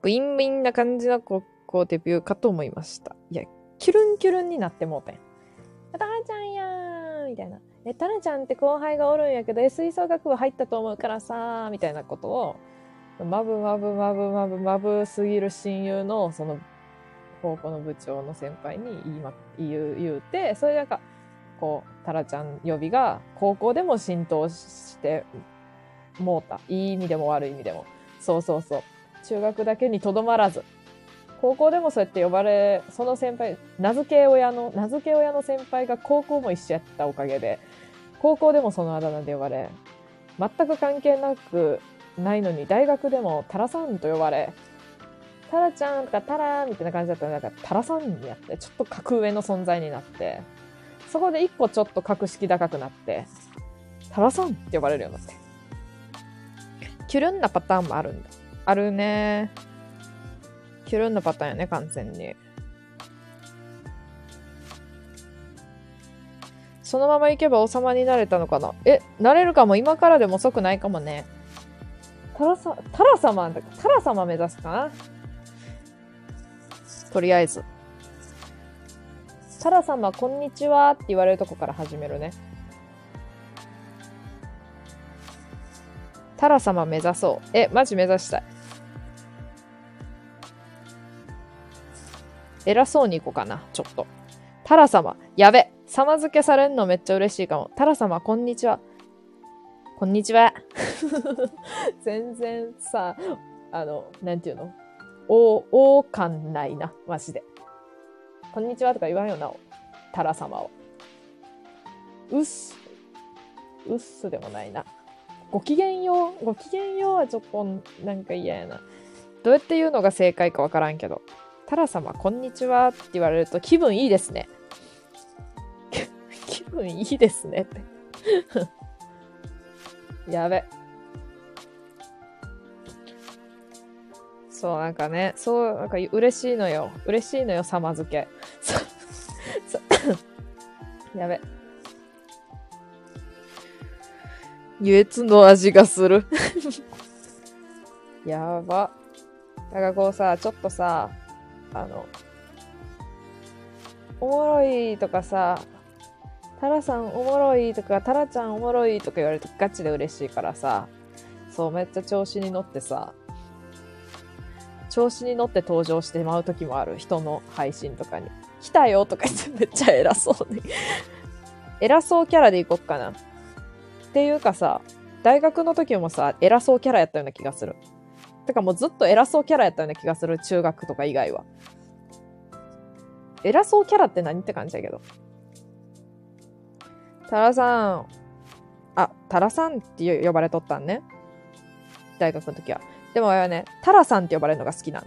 ブインブインな感じの高校デビューかと思いました。いや、キュルンキュルンになってもうてん。タラちゃんやーみたいな。え、タラちゃんって後輩がおるんやけど、吹奏楽部入ったと思うからさーみたいなことを、まぶまぶまぶまぶまぶすぎる親友の、その、高校の部長の先輩に言いま、言う、言うて、それでなんか、こう、タラちゃん呼びが高校でも浸透してもうた。いい意味でも悪い意味でも。そうそうそう。中学だけにとどまらず、高校でもそうやって呼ばれ、その先輩、名付け親の、名付け親の先輩が高校も一緒やったおかげで、高校でもそのあだ名で呼ばれ、全く関係なくないのに大学でもタラさんと呼ばれ、タラちゃんとかタラみたいな感じだったら、なんかタラさんにやって、ちょっと格上の存在になって、そこで一個ちょっと格式高くなって、タラさんって呼ばれるようになって。キュルンなパターンもあるんだ。あるね。キュルンなパターンやね、完全に。そのまま行けば王様になれたのかな？え、なれるかも。今からでも遅くないかもね。タラさ、タラ様？タラ様目指すか？なとりあえず。タラ様、こんにちはって言われるとこから始めるね。タラ様目指そう。え、マジ目指したい。偉そうに行こうかな、ちょっと。タラ様、やべ。様付けされんのめっちゃ嬉しいかも。タラ様、こんにちは。こんにちは。全然さ、あの、なんていうの？お、お感ないな、マジで。こんにちはとか言わんよな、タラ様を。うっす、うっすでもないな。ごきげんよう。ごきげんようはちょっとなんか嫌やな。どうやって言うのが正解かわからんけど。タラ様、こんにちはって言われると気分いいですね。気分いいですねって やべ。そう、なんかね、そう、なんか嬉しいのよ。嬉しいのよ、様付け。やべ。ゆえつの味がするやば。だからこうさ、ちょっとさ、あの、おもろいとかさ、タラさんおもろいとか、タラちゃんおもろいとか言われるとガチで嬉しいからさ、そう、めっちゃ調子に乗ってさ、調子に乗って登場してまう時もある。人の配信とかに。来たよとか言ってめっちゃ偉そうに偉そうキャラでいこっかな。っていうかさ、大学の時もさ、偉そうキャラやったような気がする。てかもうずっと偉そうキャラやったような気がする。中学とか以外は。偉そうキャラって何って感じだけど。タラさん、あ、タラさんって呼ばれとったんね。大学の時は。でもはね、タラさんって呼ばれるのが好きなん。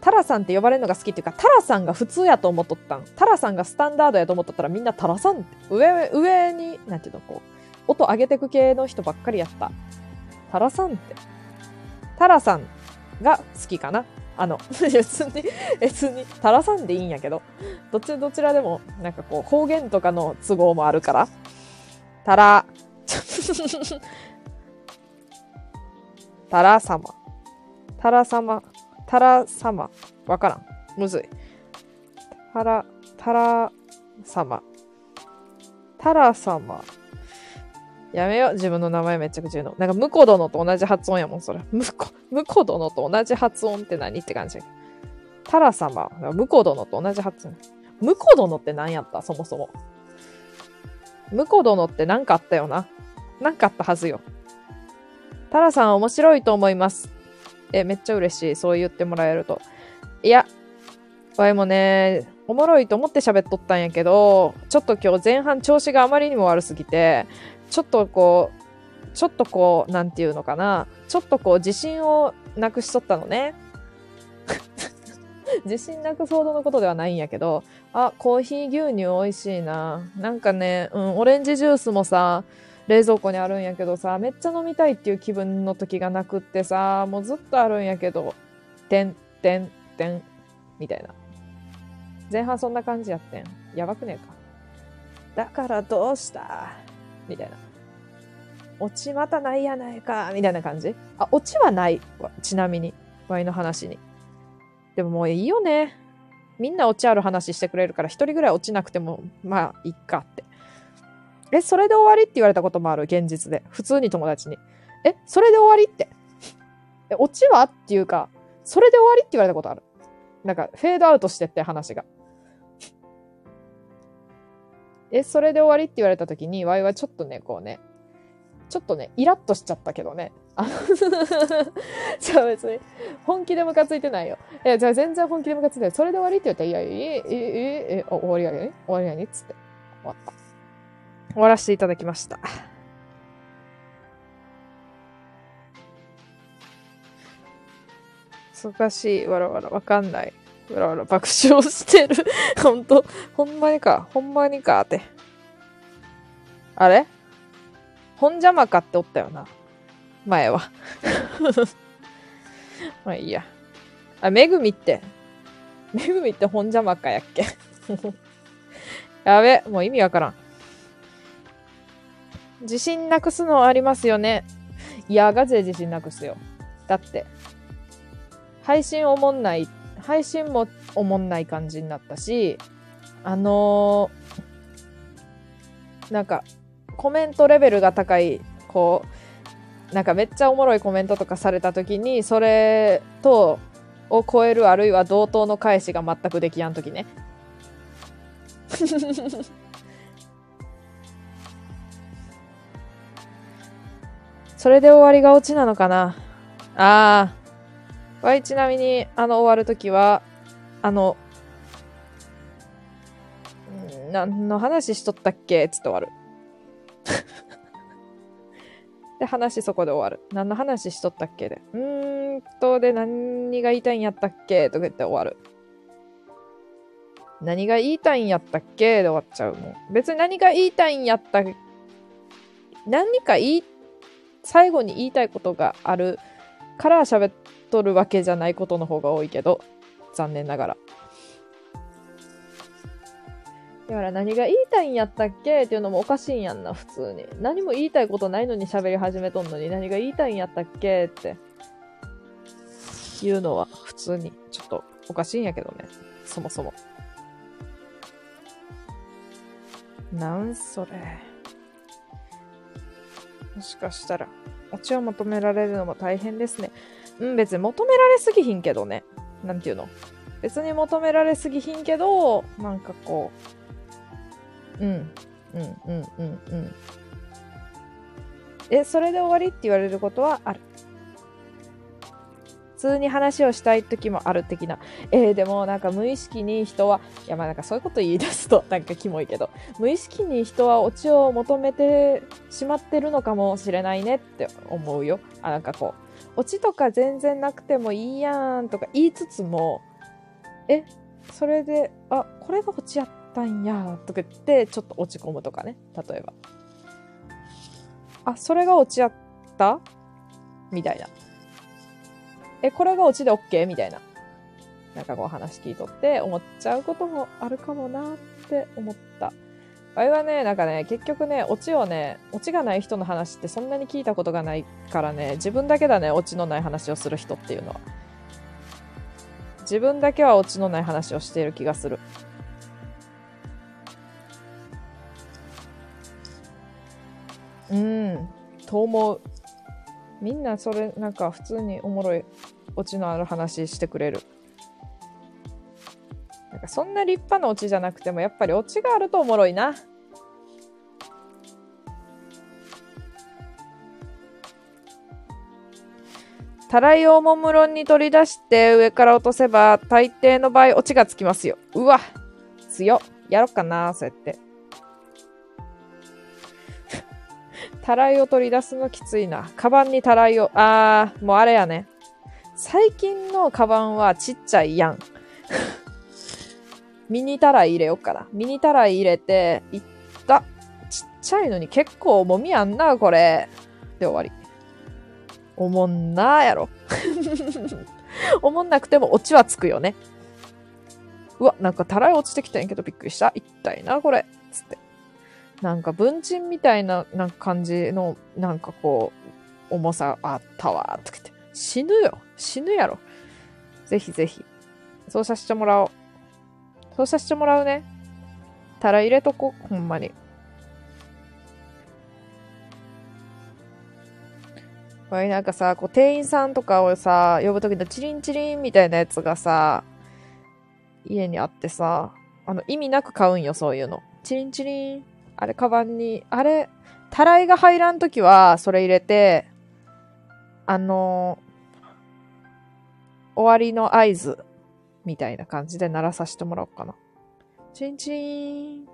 タラさんって呼ばれるのが好きっていうか、タラさんが普通やと思っとったん。タラさんがスタンダードやと思っとったらみんなタラさんって、上、上に、なんていうの、こう、音上げてく系の人ばっかりやった。タラさんって。タラさんが好きかな？あの、別に、別に、タラさんでいいんやけど、どっちどちらでも、なんかこう、方言とかの都合もあるから、タラ、タラ様。タラ様。タラ様。わからん。むずい。タラ、タラ様。タラ様。やめよう。自分の名前めちゃくちゃ言うの。なんか、ムコ殿と同じ発音やもん、それ。ムコ、ムコ殿と同じ発音って何って感じ。タラ様。ムコ殿と同じ発音。ムコ殿って何やった？そもそも。ムコ殿って何かあったよな。何かあったはずよ。タラさん面白いと思います。え、めっちゃ嬉しい。そう言ってもらえると。いや、わいもね、おもろいと思って喋っとったんやけど、ちょっと今日前半調子があまりにも悪すぎて、ちょっとこう、ちょっとこう、なんていうのかな。ちょっとこう、自信をなくしとったのね。自信なくすほどのことではないんやけど、あ、コーヒー牛乳美味しいな。なんかね、うん、オレンジジュースもさ、冷蔵庫にあるんやけどさ、めっちゃ飲みたいっていう気分の時がなくってさ、もうずっとあるんやけど、てん、てん、てん、みたいな。前半そんな感じやってん。やばくねえか。だからどうした？みたいな。オチまたないやないか、みたいな感じ？あ、オチはない。ちなみに。ワイの話に。でももういいよね。みんなオチある話してくれるから、一人ぐらい落ちなくても、まあ、いっかって。え、それで終わりって言われたこともある、現実で。普通に友達に。え、それで終わりって？え、オチは？っていうか、それで終わりって言われたことある？なんか、フェードアウトしてって話が。え、それで終わりって言われた時に、ワイはちょっとね、こうね、ちょっとね、イラッとしちゃったけどね。あじゃあ別に、本気でムカついてないよ。いや、じゃあ全然本気でムカついてない。それで終わりって言ったら、いやいや、え、え、え、え、終わりやね終わりやねっつって。終わった。終わらせていただきました。難しい。わらわら、わかんない。わらわら爆笑してる。ほんと、ほんまにか、ほんまにかって。あれ？本邪魔かっておったよな。前は。まあいいや。あ、めぐみって。めぐみって本邪魔かやっけ？やべ、もう意味わからん。自信なくすのありますよね。いや、ガチで自信なくすよ。だって、配信おもんないって、配信もおもんない感じになったし、あのーなんか、コメントレベルが高い、こう、なんかめっちゃおもろいコメントとかされた時に、それと、を超えるあるいは同等の返しが全くできやん時ね。それで終わりがオチなのかな？ああ。わい、ちなみに、あの終わるときは、あの、ん何の話しとったっけ？つって終わる。で、話そこで終わる。何の話しとったっけ？で。うーんと、で、何が言いたいんやったっけ？とか言って終わる。何が言いたいんやったっけ？で終わっちゃう。もう。別に何が言いたいんやった何か言い、最後に言いたいことがあるから喋っとるわけじゃないことの方が多いけど、残念ながら。だから何が言いたいんやったっけ？っていうのもおかしいんやんな、普通に。何も言いたいことないのに喋り始めとんのに何が言いたいんやったっけ？っていうのは普通にちょっとおかしいんやけどね。そもそも。なんそれ。もしかしたら、オチを求められるのも大変ですね。うん、別に求められすぎひんけどね。なんていうの？別に求められすぎひんけど、なんかこう、うん、うん、うん、うん、うん。え、それで終わりって言われることはある？普通に話をしたい時もある的な。えーでもなんか無意識に人は、いやまあなんかそういうこと言い出すと なんかキモいけど、無意識に人はオチを求めてしまってるのかもしれないねって思うよ。あ、なんかこう、オチとか全然なくてもいいやんとか言いつつも、え、それで、あ、これがオチやったんやとか言ってちょっと落ち込むとかね。例えば。あ、それがオチやった？みたいな。え、これがオチで OK? みたいな。なんかこう話聞いとって思っちゃうこともあるかもなって思った。あれはね、なんかね、結局ね、オチをね、オチがない人の話ってそんなに聞いたことがないからね、自分だけだね、オチのない話をする人っていうのは。自分だけはオチのない話をしている気がする。うん、と思う。みんなそれ、なんか普通におもろい、オチのある話してくれる。なんかそんな立派なオチじゃなくても、やっぱりオチがあるとおもろいな。たらいをおもむろに取り出して上から落とせば、大抵の場合、オチがつきますよ。うわ強。やろっかな、そうやって。たらいを取り出すのきついな。カバンにたらいを、あー、もうあれやね。最近のカバンはちっちゃいやん。ミニたらい入れよっかな。ミニたらい入れて、いった。ちっちゃいのに結構重みあんな、これ。で終わり。おもんなーやろ。おもんなくてもオチはつくよね。うわ、なんかたらい落ちてきたんやけどびっくりした。痛いな、これ。つって。なんか文鎮みたいななんか感じの、なんかこう、重さあったわ、とか言って。死ぬよ。死ぬやろ。ぜひぜひ。そうさせてもらおう。そうさせてもらうね。たら入れとこ、ほんまに。これなんかさ、こう店員さんとかをさ、呼ぶときのチリンチリンみたいなやつがさ、家にあってさ、あの意味なく買うんよ、そういうの。チリンチリン。あれ、カバンに、あれ、たらいが入らんときは、それ入れて、あの終わりの合図みたいな感じで鳴らさせてもらおうかな。チンチーン。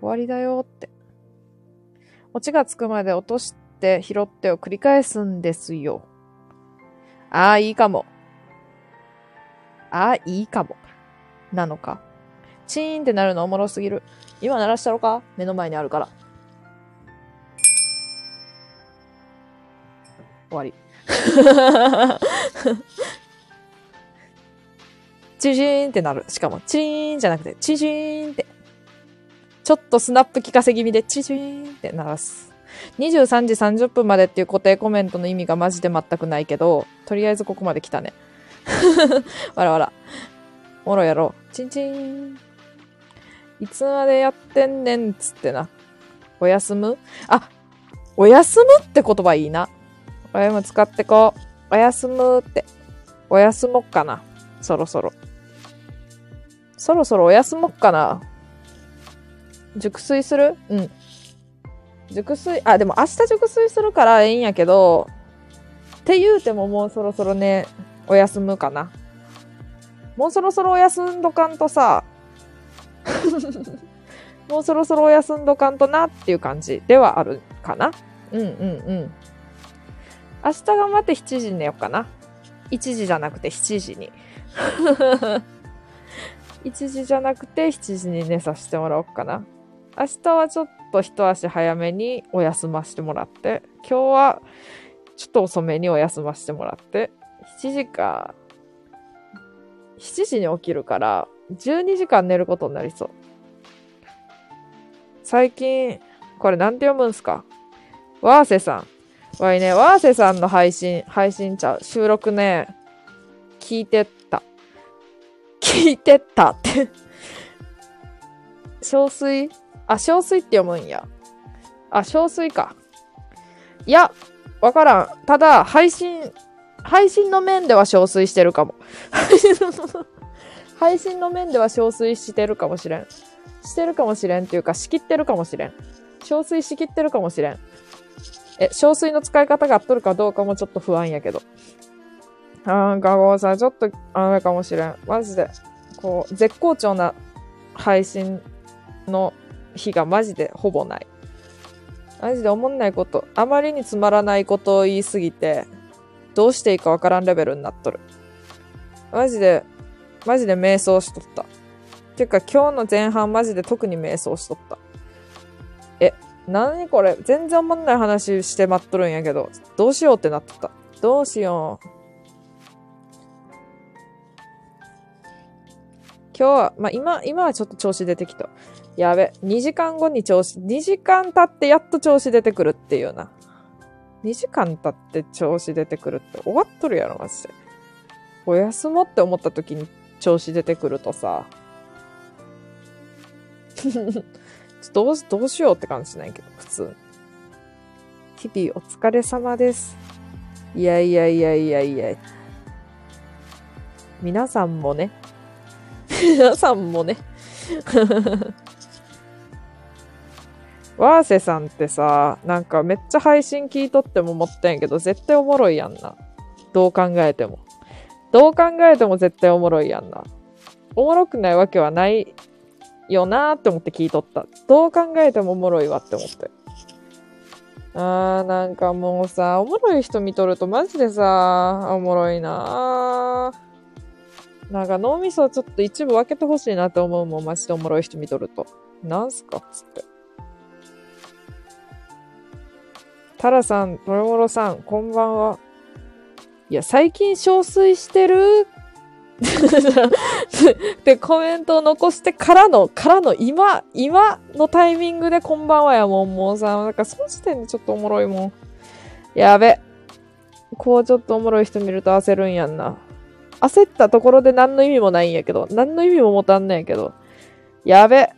終わりだよって。オチがつくまで落として拾ってを繰り返すんですよ。ああ、いいかも。ああ、いいかも。なのか。チーンってなるのおもろすぎる。今鳴らしたろか？目の前にあるから。終わり。チジーンってなる。しかも、チーンじゃなくて、チジーンって。ちょっとスナップ聞かせ気味で、チジーンって鳴らす。23時30分までっていう固定コメントの意味がマジで全くないけど、とりあえずここまで来たね。わらわら。おろやろう。チンチン。いつまでやってんねんっつってな。おやすむ？あ、おやすむって言葉いいな。俺も使ってこう。おやすむって。おやすもっかな。そろそろ。そろそろおやすもっかな。熟睡する？うん。熟睡、あ、でも明日熟睡するからええんやけど、って言うてももうそろそろね、お休むかな。もうそろそろお休んどかんとさ、もうそろそろお休んどかんとなっていう感じではあるかな。うんうんうん。明日頑張って7時に寝ようかな。1時じゃなくて7時に。1時じゃなくて7時に寝させてもらおうかな。明日はちょっと一足早めにお休ませてもらって、今日はちょっと遅めにお休ませてもらって、7時か、7時に起きるから、12時間寝ることになりそう。最近、これなんて読むんすか？ワーセさん。わいね、ワーセさんの配信、配信ちゃう、収録ね、聞いてった。聞いてったって。小水？あ、小水って読むんや。あ、小水か。いや、わからん。ただ、配信、配信の面では憔悴してるかも。配信の面では憔悴してるかもしれん。してるかもしれんっていうか、仕切ってるかもしれん。憔悴しきってるかもしれん。え、憔悴の使い方が合っとるかどうかもちょっと不安やけど。あー、ガゴーさん、ちょっと、あれかもしれん。マジで、こう、絶好調な配信の日がマジでほぼない。マジで思んないこと、あまりにつまらないことを言いすぎて、どうしていいかわからんレベルになっとる。マジで、マジで瞑想しとった。ていうか今日の前半マジで特に瞑想しとった。え、なにこれ？全然思んない話して待っとるんやけど、どうしようってなっとった。どうしよう。今日は、まあ、今、今はちょっと調子出てきた。やべ、2時間後に調子、2時間経ってやっと調子出てくるっていうな。2時間経って調子出てくるって終わっとるやろ、マジで。お休もって思った時に調子出てくるとさ、どう、どうしようって感じしないけど、普通。日々お疲れ様です。いやいやいやいやいや。皆さんもね。皆 さんもね。ワーセさんってさ、なんかめっちゃ配信聞いとっても思ったんやけど、絶対おもろいやんな。どう考えても。どう考えても絶対おもろいやんな。おもろくないわけはないよなーって思って聞いとった。どう考えてもおもろいわって思って。あー、なんかもうさ、おもろい人見とるとマジでさ、おもろいなー。なんか脳みそちょっと一部分けてほしいなって思うもん、マジでおもろい人見とると。なんすかつって。タラさん、トロモロさん、こんばんは。いや、最近憔悴してる？ってコメントを残してからの、からの今、今のタイミングでこんばんはやもん、もうさ、なんかその時点でちょっとおもろいもん。やべ。こうちょっとおもろい人見ると焦るんやんな。焦ったところで何の意味もないんやけど、何の意味も持たんねんけど、やべ。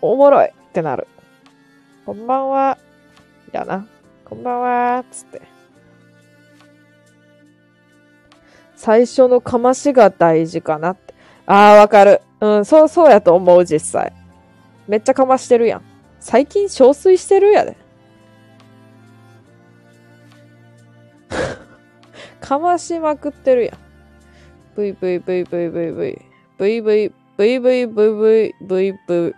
おもろいってなる。こんばんは。やな。こんばんは。つって。最初のかましが大事かなって。ああ、わかる。うん、そうそうやと思う、実際。めっちゃかましてるやん。最近憔悴してるやで。かましまくってるやん。ブイブイブイブイブイブイ。ブイブイ、ブイブイブイブイブイブイ。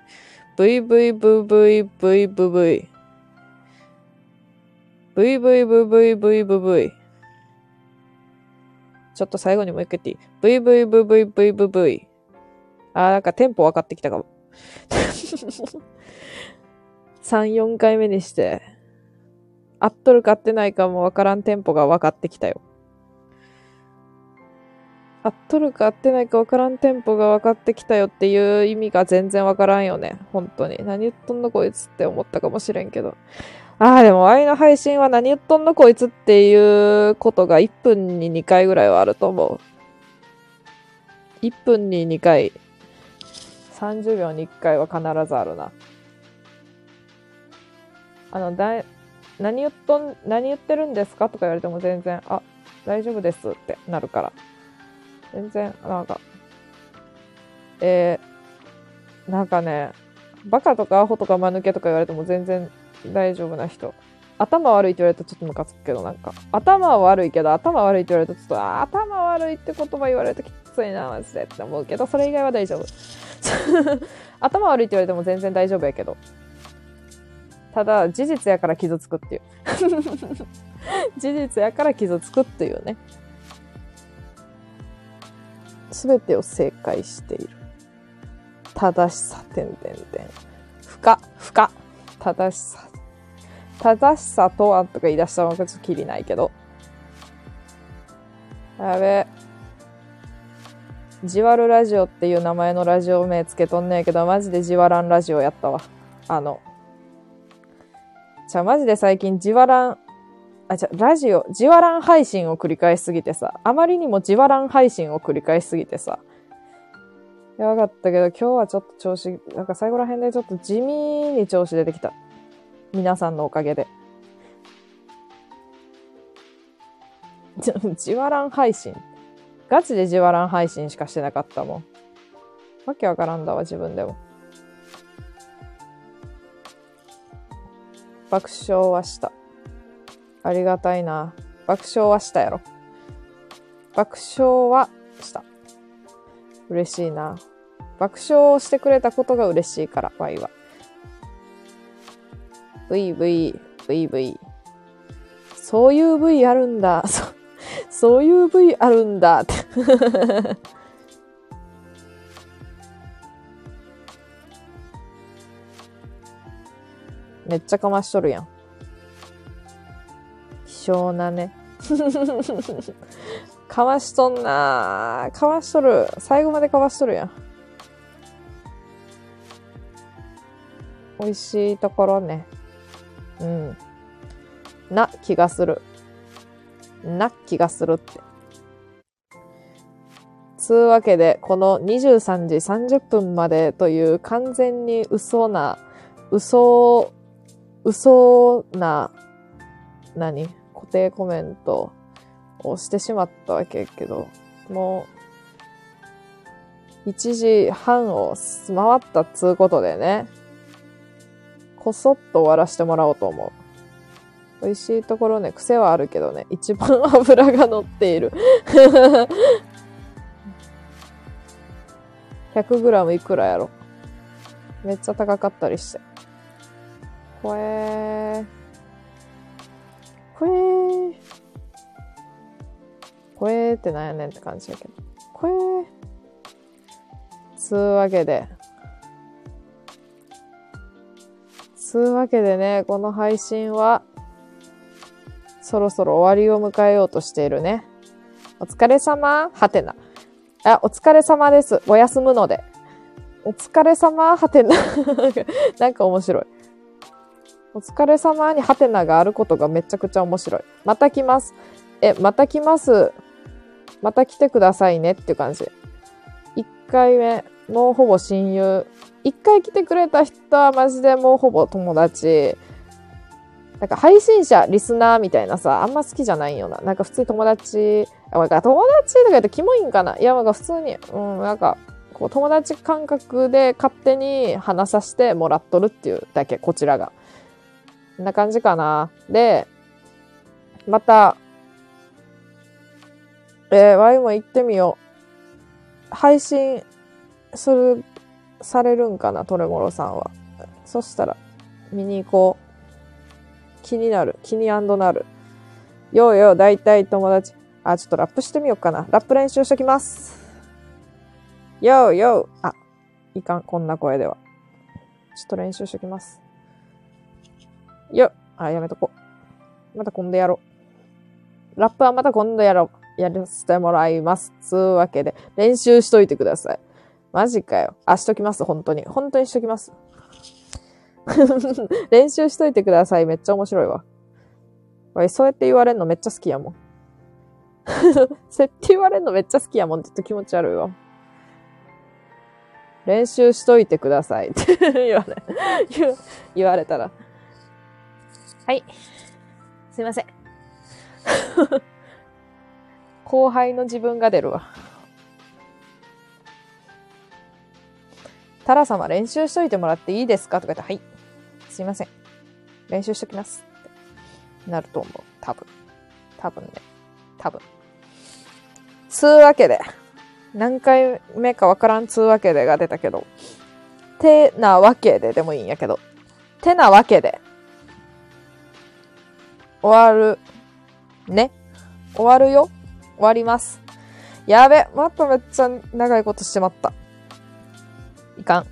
ブイブイブイブイブイブイブイ。ブイブイブイブイブイブイブイ。ちょっと最後にもう一回言っていい ?VVVVVVV。あー、なんかテンポ分かってきたかも。3、4回目にして、合っとるか合ってないかも分からんテンポが分かってきたよ。合っとるか合ってないか分からんテンポが分かってきたよっていう意味が全然分からんよね。本当に。何言っとんのこいつって思ったかもしれんけど。ああ、でも、愛の配信は何言っとんのこいつっていうことが1分に2回ぐらいはあると思う。1分に2回、30秒に1回は必ずあるな。あの、だい、何言っとん、何言ってるんですかとか言われても全然、あ、大丈夫ですってなるから。全然、なんか、えー、なんかね、バカとかアホとか間抜けとか言われても全然大丈夫な人。頭悪いって言われるとちょっとムカつくけど、なんか、頭悪いけど、頭悪いって言われるとちょっと、あ頭悪いって言葉言われるときついな、マジでって思うけど、それ以外は大丈夫。頭悪いって言われても全然大丈夫やけど。ただ、事実やから傷つくっていう。事実やから傷つくっていうね。すべてを正解している。正しさ、てんてんてん。不可、不可。正しさ。正しさとはとか言い出したのがちょっときりないけど。やべえ。ジワルラジオっていう名前のラジオ名つけとんねんけど、マジでジワランラジオやったわ。あの。じゃあマジで最近ジワラン、あ、じゃラジオ、ジワラン配信を繰り返しすぎてさ、あまりにもジワラン配信を繰り返しすぎてさ、やばかったけど、今日はちょっと調子、なんか最後ら辺でちょっと地味に調子出てきた。皆さんのおかげで。じジワラン配信。ガチでジワラン配信しかしてなかったもん。わけわからんだわ、自分でも。爆笑はした。ありがたいな。爆笑はしたやろ。爆笑はした。嬉しいな。爆笑をしてくれたことが嬉しいから、ワイは。VV、VV。そういう V あるんだ。そ そういう V あるんだって。めっちゃかましとるやん。希少なね。かましとんなかましとる。最後までかましとるやん。美味しいところね。うん。な気がする。な気がするって。つうわけで、この23時30分までという完全に嘘な、嘘、嘘な、何？固定コメントをしてしまったわけけど、もう、1時半を回ったっつうことでね、こそっと終わらせてもらおうと思う。美味しいところね、癖はあるけどね、一番脂が乗っている。100g いくらやろ？めっちゃ高かったりして。ほえー。ほえー。ほえってなんやねんって感じやけど。ほえー。つうわけで。つうわけでね、この配信は、そろそろ終わりを迎えようとしているね。お疲れ様はてな。あ、お疲れ様です。お休むので。お疲れ様はてな。なんか面白い。お疲れ様にハテナがあることがめちゃくちゃ面白い。また来ます。え、また来ます。また来てくださいねっていう感じ。一回目、もうほぼ親友。一回来てくれた人はマジでもうほぼ友達。なんか配信者、リスナーみたいなさ、あんま好きじゃないよな。なんか普通に友達、あ、なんか友達とか言うとキモいんかないや、なんか普通に、うん、なんか、こう友達感覚で勝手に話させてもらっとるっていうだけ、こちらが。こんな感じかな。で、また、えー、ワイも行ってみよう。配信する、されるんかな、トレモロさんは。そしたら、見に行こう。気になる。気になる。ようよう、だいたい友達。あ、ちょっとラップしてみようかな。ラップ練習しときます。よーよー。あ、いかん、こんな声では。ちょっと練習しときます。よっ。あ、やめとこ。また今度やろう。ラップはまた今度やろう。やらせてもらいます。つうわけで、練習しといてください。マジかよ。あ、しときます。本当に。本当にしときます。練習しといてください。めっちゃ面白いわ。おい、そうやって言われんのめっちゃ好きやもん。そうやって言われんのめっちゃ好きやもんって言って気持ち悪いわ。練習しといてくださいって言われ、言われたら。はい。すいません。後輩の自分が出るわ。タラ様練習しといてもらっていいですか？とか言って、はい。すいません。練習しときます。ってなると思う。多分。多分ね。多分。つうわけで。何回目かわからんつうわけでが出たけど。てなわけででもいいんやけど。てなわけで。終わる。ね。終わるよ。終わります。やべ。まためっちゃ長いことしてまった。いかん。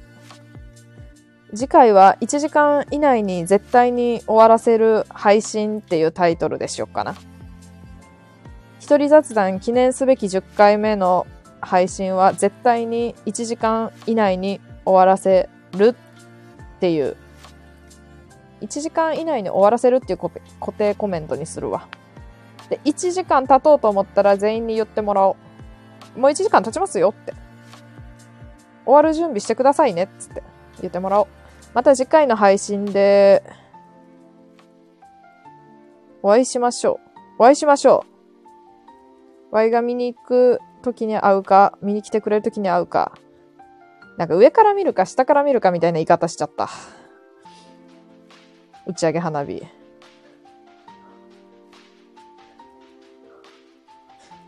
次回は1時間以内に絶対に終わらせる配信っていうタイトルでしよっかな。一人雑談記念すべき10回目の配信は絶対に1時間以内に終わらせるっていう1時間以内に終わらせるっていう固定コメントにするわ。で、1時間経とうと思ったら全員に言ってもらおう。もう1時間経ちますよって。終わる準備してくださいねっつって言ってもらおう。また次回の配信でお会いしましょう。お会いしましょう。ワイが見に行く時に会うか、見に来てくれる時に会うか。なんか上から見るか下から見るかみたいな言い方しちゃった。打ち上げ花火。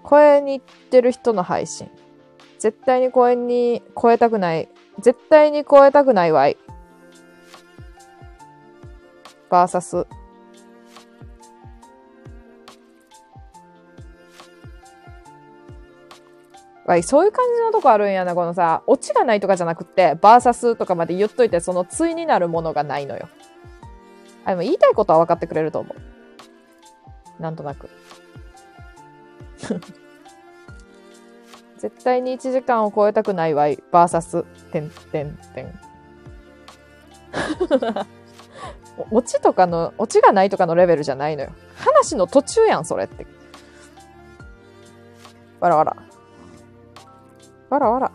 公園に行ってる人の配信。絶対に公園に超えたくない。絶対に超えたくないわい。バーサス。わい、そういう感じのとこあるんやな、このさ、オチがないとかじゃなくて、バーサスとかまで言っといて、その対になるものがないのよ。あ、でも言いたいことは分かってくれると思う。なんとなく。絶対に1時間を超えたくないわい。バーサス、てんてんてん。オチとかの、オチがないとかのレベルじゃないのよ。話の途中やん、それって。わらわら。わらわら。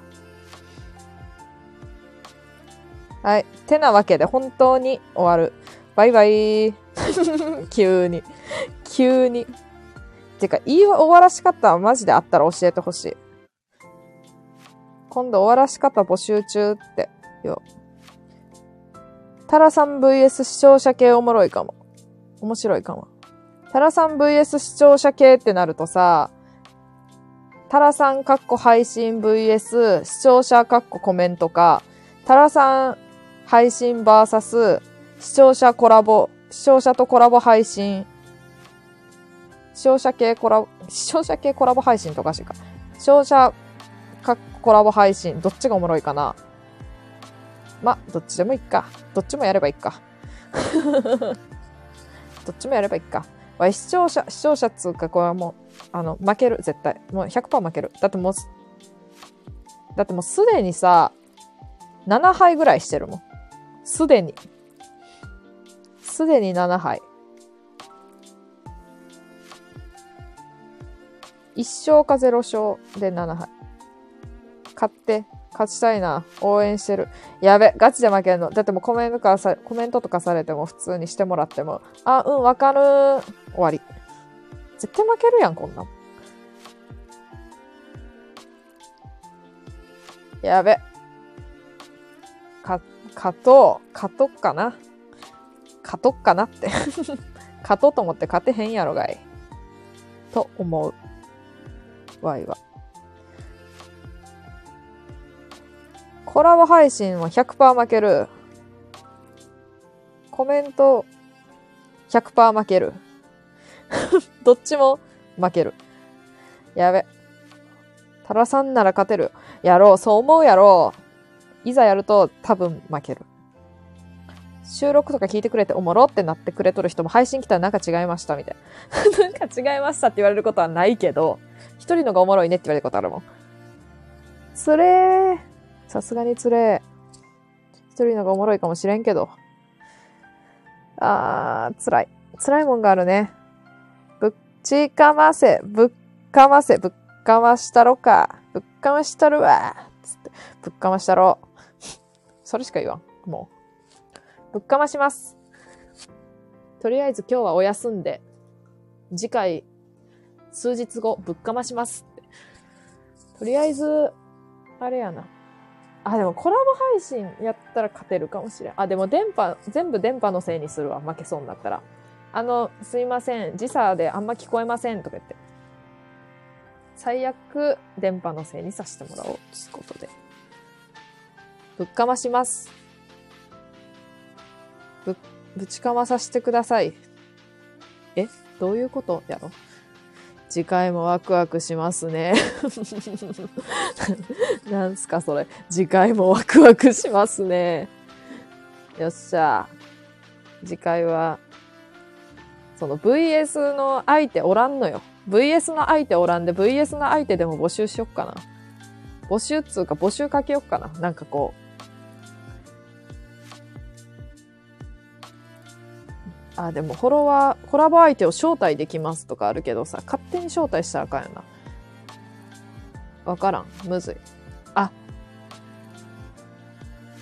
はい。てなわけで本当に終わる。バイバイ。急に。急に。てか、言い終わらし方はマジであったら教えてほしい。今度終わらし方募集中って。よ。タラさん VS 視聴者系おもろいかも。面白いかも。タラさん VS 視聴者系ってなるとさ、タラさんかっこ配信 VS 視聴者かっこコメントか、タラさん配信 VS 視聴者コラボ、視聴者とコラボ配信、視聴者系コラボ、視聴者系コラボ配信とかしいか。視聴者かコラボ配信、どっちがおもろいかなま、どっちでもいいか。どっちもやればいいか。どっちもやればいいか。わ視聴者、視聴者っつうか、これはもう、あの、負ける、絶対。もう100%負ける。だってもう、だってもうすでにさ、7杯ぐらいしてるもん。すでに。すでに7杯。1勝か0勝で7杯。勝って、勝ちたいな。応援してる。やべ、ガチで負けるの。だってもうコメントかさ、コメントとかされても普通にしてもらっても、あ、うん、わかる終わり。絶対負けるやん、こんなん。やべ。か、勝とう。勝とっかな。勝とっかなって。勝とうと思って勝てへんやろがい。と思う。わいは。コラボ配信は100%負ける。コメント100%負ける。どっちも負ける。やべ。タラさんなら勝てる。やろう。そう思うやろう。いざやると多分負ける。収録とか聞いてくれておもろってなってくれとる人も配信来たらなんか違いましたみたいな。なんか違いましたって言われることはないけど、一人のがおもろいねって言われることあるもん。つれー。さすがにつれー。一人のがおもろいかもしれんけど。あー、辛い。辛いもんがあるね。ぶっちかませ。ぶっかませ。ぶっかましたろか。ぶっかましたるわ。つって。ぶっかましたろ。それしか言わん。もう。ぶっかまします。とりあえず今日はお休んで、次回、数日後、ぶっかましますって。とりあえず、あれやな。あ、でもコラボ配信やったら勝てるかもしれん。あ、でも電波、全部電波のせいにするわ。負けそうになったら。あの、すいません。時差であんま聞こえません。とか言って。最悪、電波のせいにさせてもらおう。ということで。ぶっかまします。ぶ、ぶちかまさせてください。え？どういうこと？やろ？次回もワクワクしますね。なんすかそれ。次回もワクワクしますね。よっしゃ。次回は、その VS の相手おらんのよ。VS の相手おらんで VS の相手でも募集しよっかな。募集っつうか募集かけよっかな。なんかこうあ、でもフォロワー、コラボ相手を招待できますとかあるけどさ、勝手に招待したらあかんよな。わからん。むずい。あ、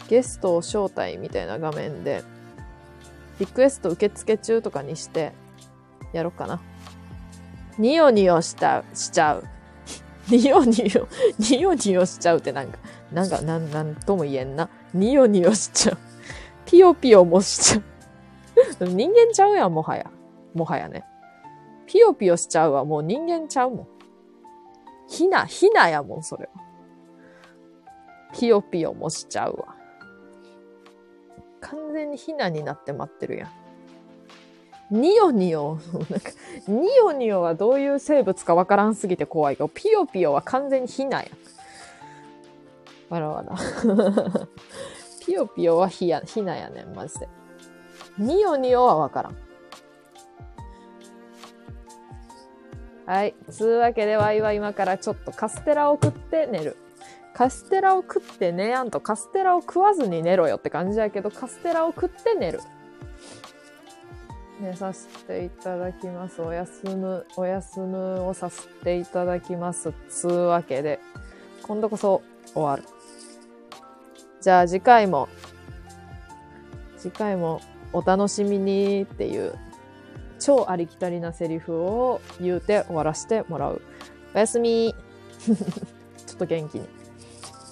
ゲストを招待みたいな画面で、リクエスト受付中とかにして、やろうかな。ニヨニヨした、しちゃう。ニヨニヨ、ニヨニヨしちゃうってなんか、なんか、なん、なんとも言えんな。ニヨニヨしちゃう。ピヨピヨもしちゃう。人間ちゃうやん、もはや。もはやね。ピヨピヨしちゃうはもう人間ちゃうもん。ひな、ひなやもん、それは。ピヨピヨもしちゃうわ。完全にひなになって待ってるやん。ニヨニヨ、なんか、ニヨニヨはどういう生物かわからんすぎて怖いけど、ピヨピヨは完全にひなやん。わらわら。ピヨピヨはひや、ひなやねん、マジで。ニヨニヨはわからん。はい。つうわけで、ワイは今からちょっとカステラを食って寝る。カステラを食って寝やんと、カステラを食わずに寝ろよって感じやけど、カステラを食って寝る。寝させていただきます。お休む、お休むをさせていただきます。つうわけで、今度こそ終わる。じゃあ次回も、次回もお楽しみにっていう超ありきたりなセリフを言うて終わらせてもらう。おやすみ ちょっと元気に。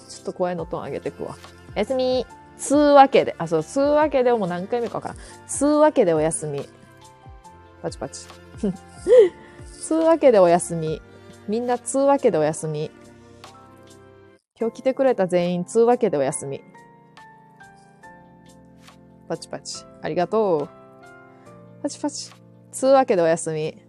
ちょっと声のトーン上げてくわ。おやすみつうわけで、あ、そう、つうわけでもう何回目かわからん。つうわけでおやすみ。パチパチ。つうわけでおやすみ。みんなつうわけでおやすみ。今日来てくれた全員つうわけでおやすみ。パチパチ。ありがとう。パチパチ。つうわけでおやすみ。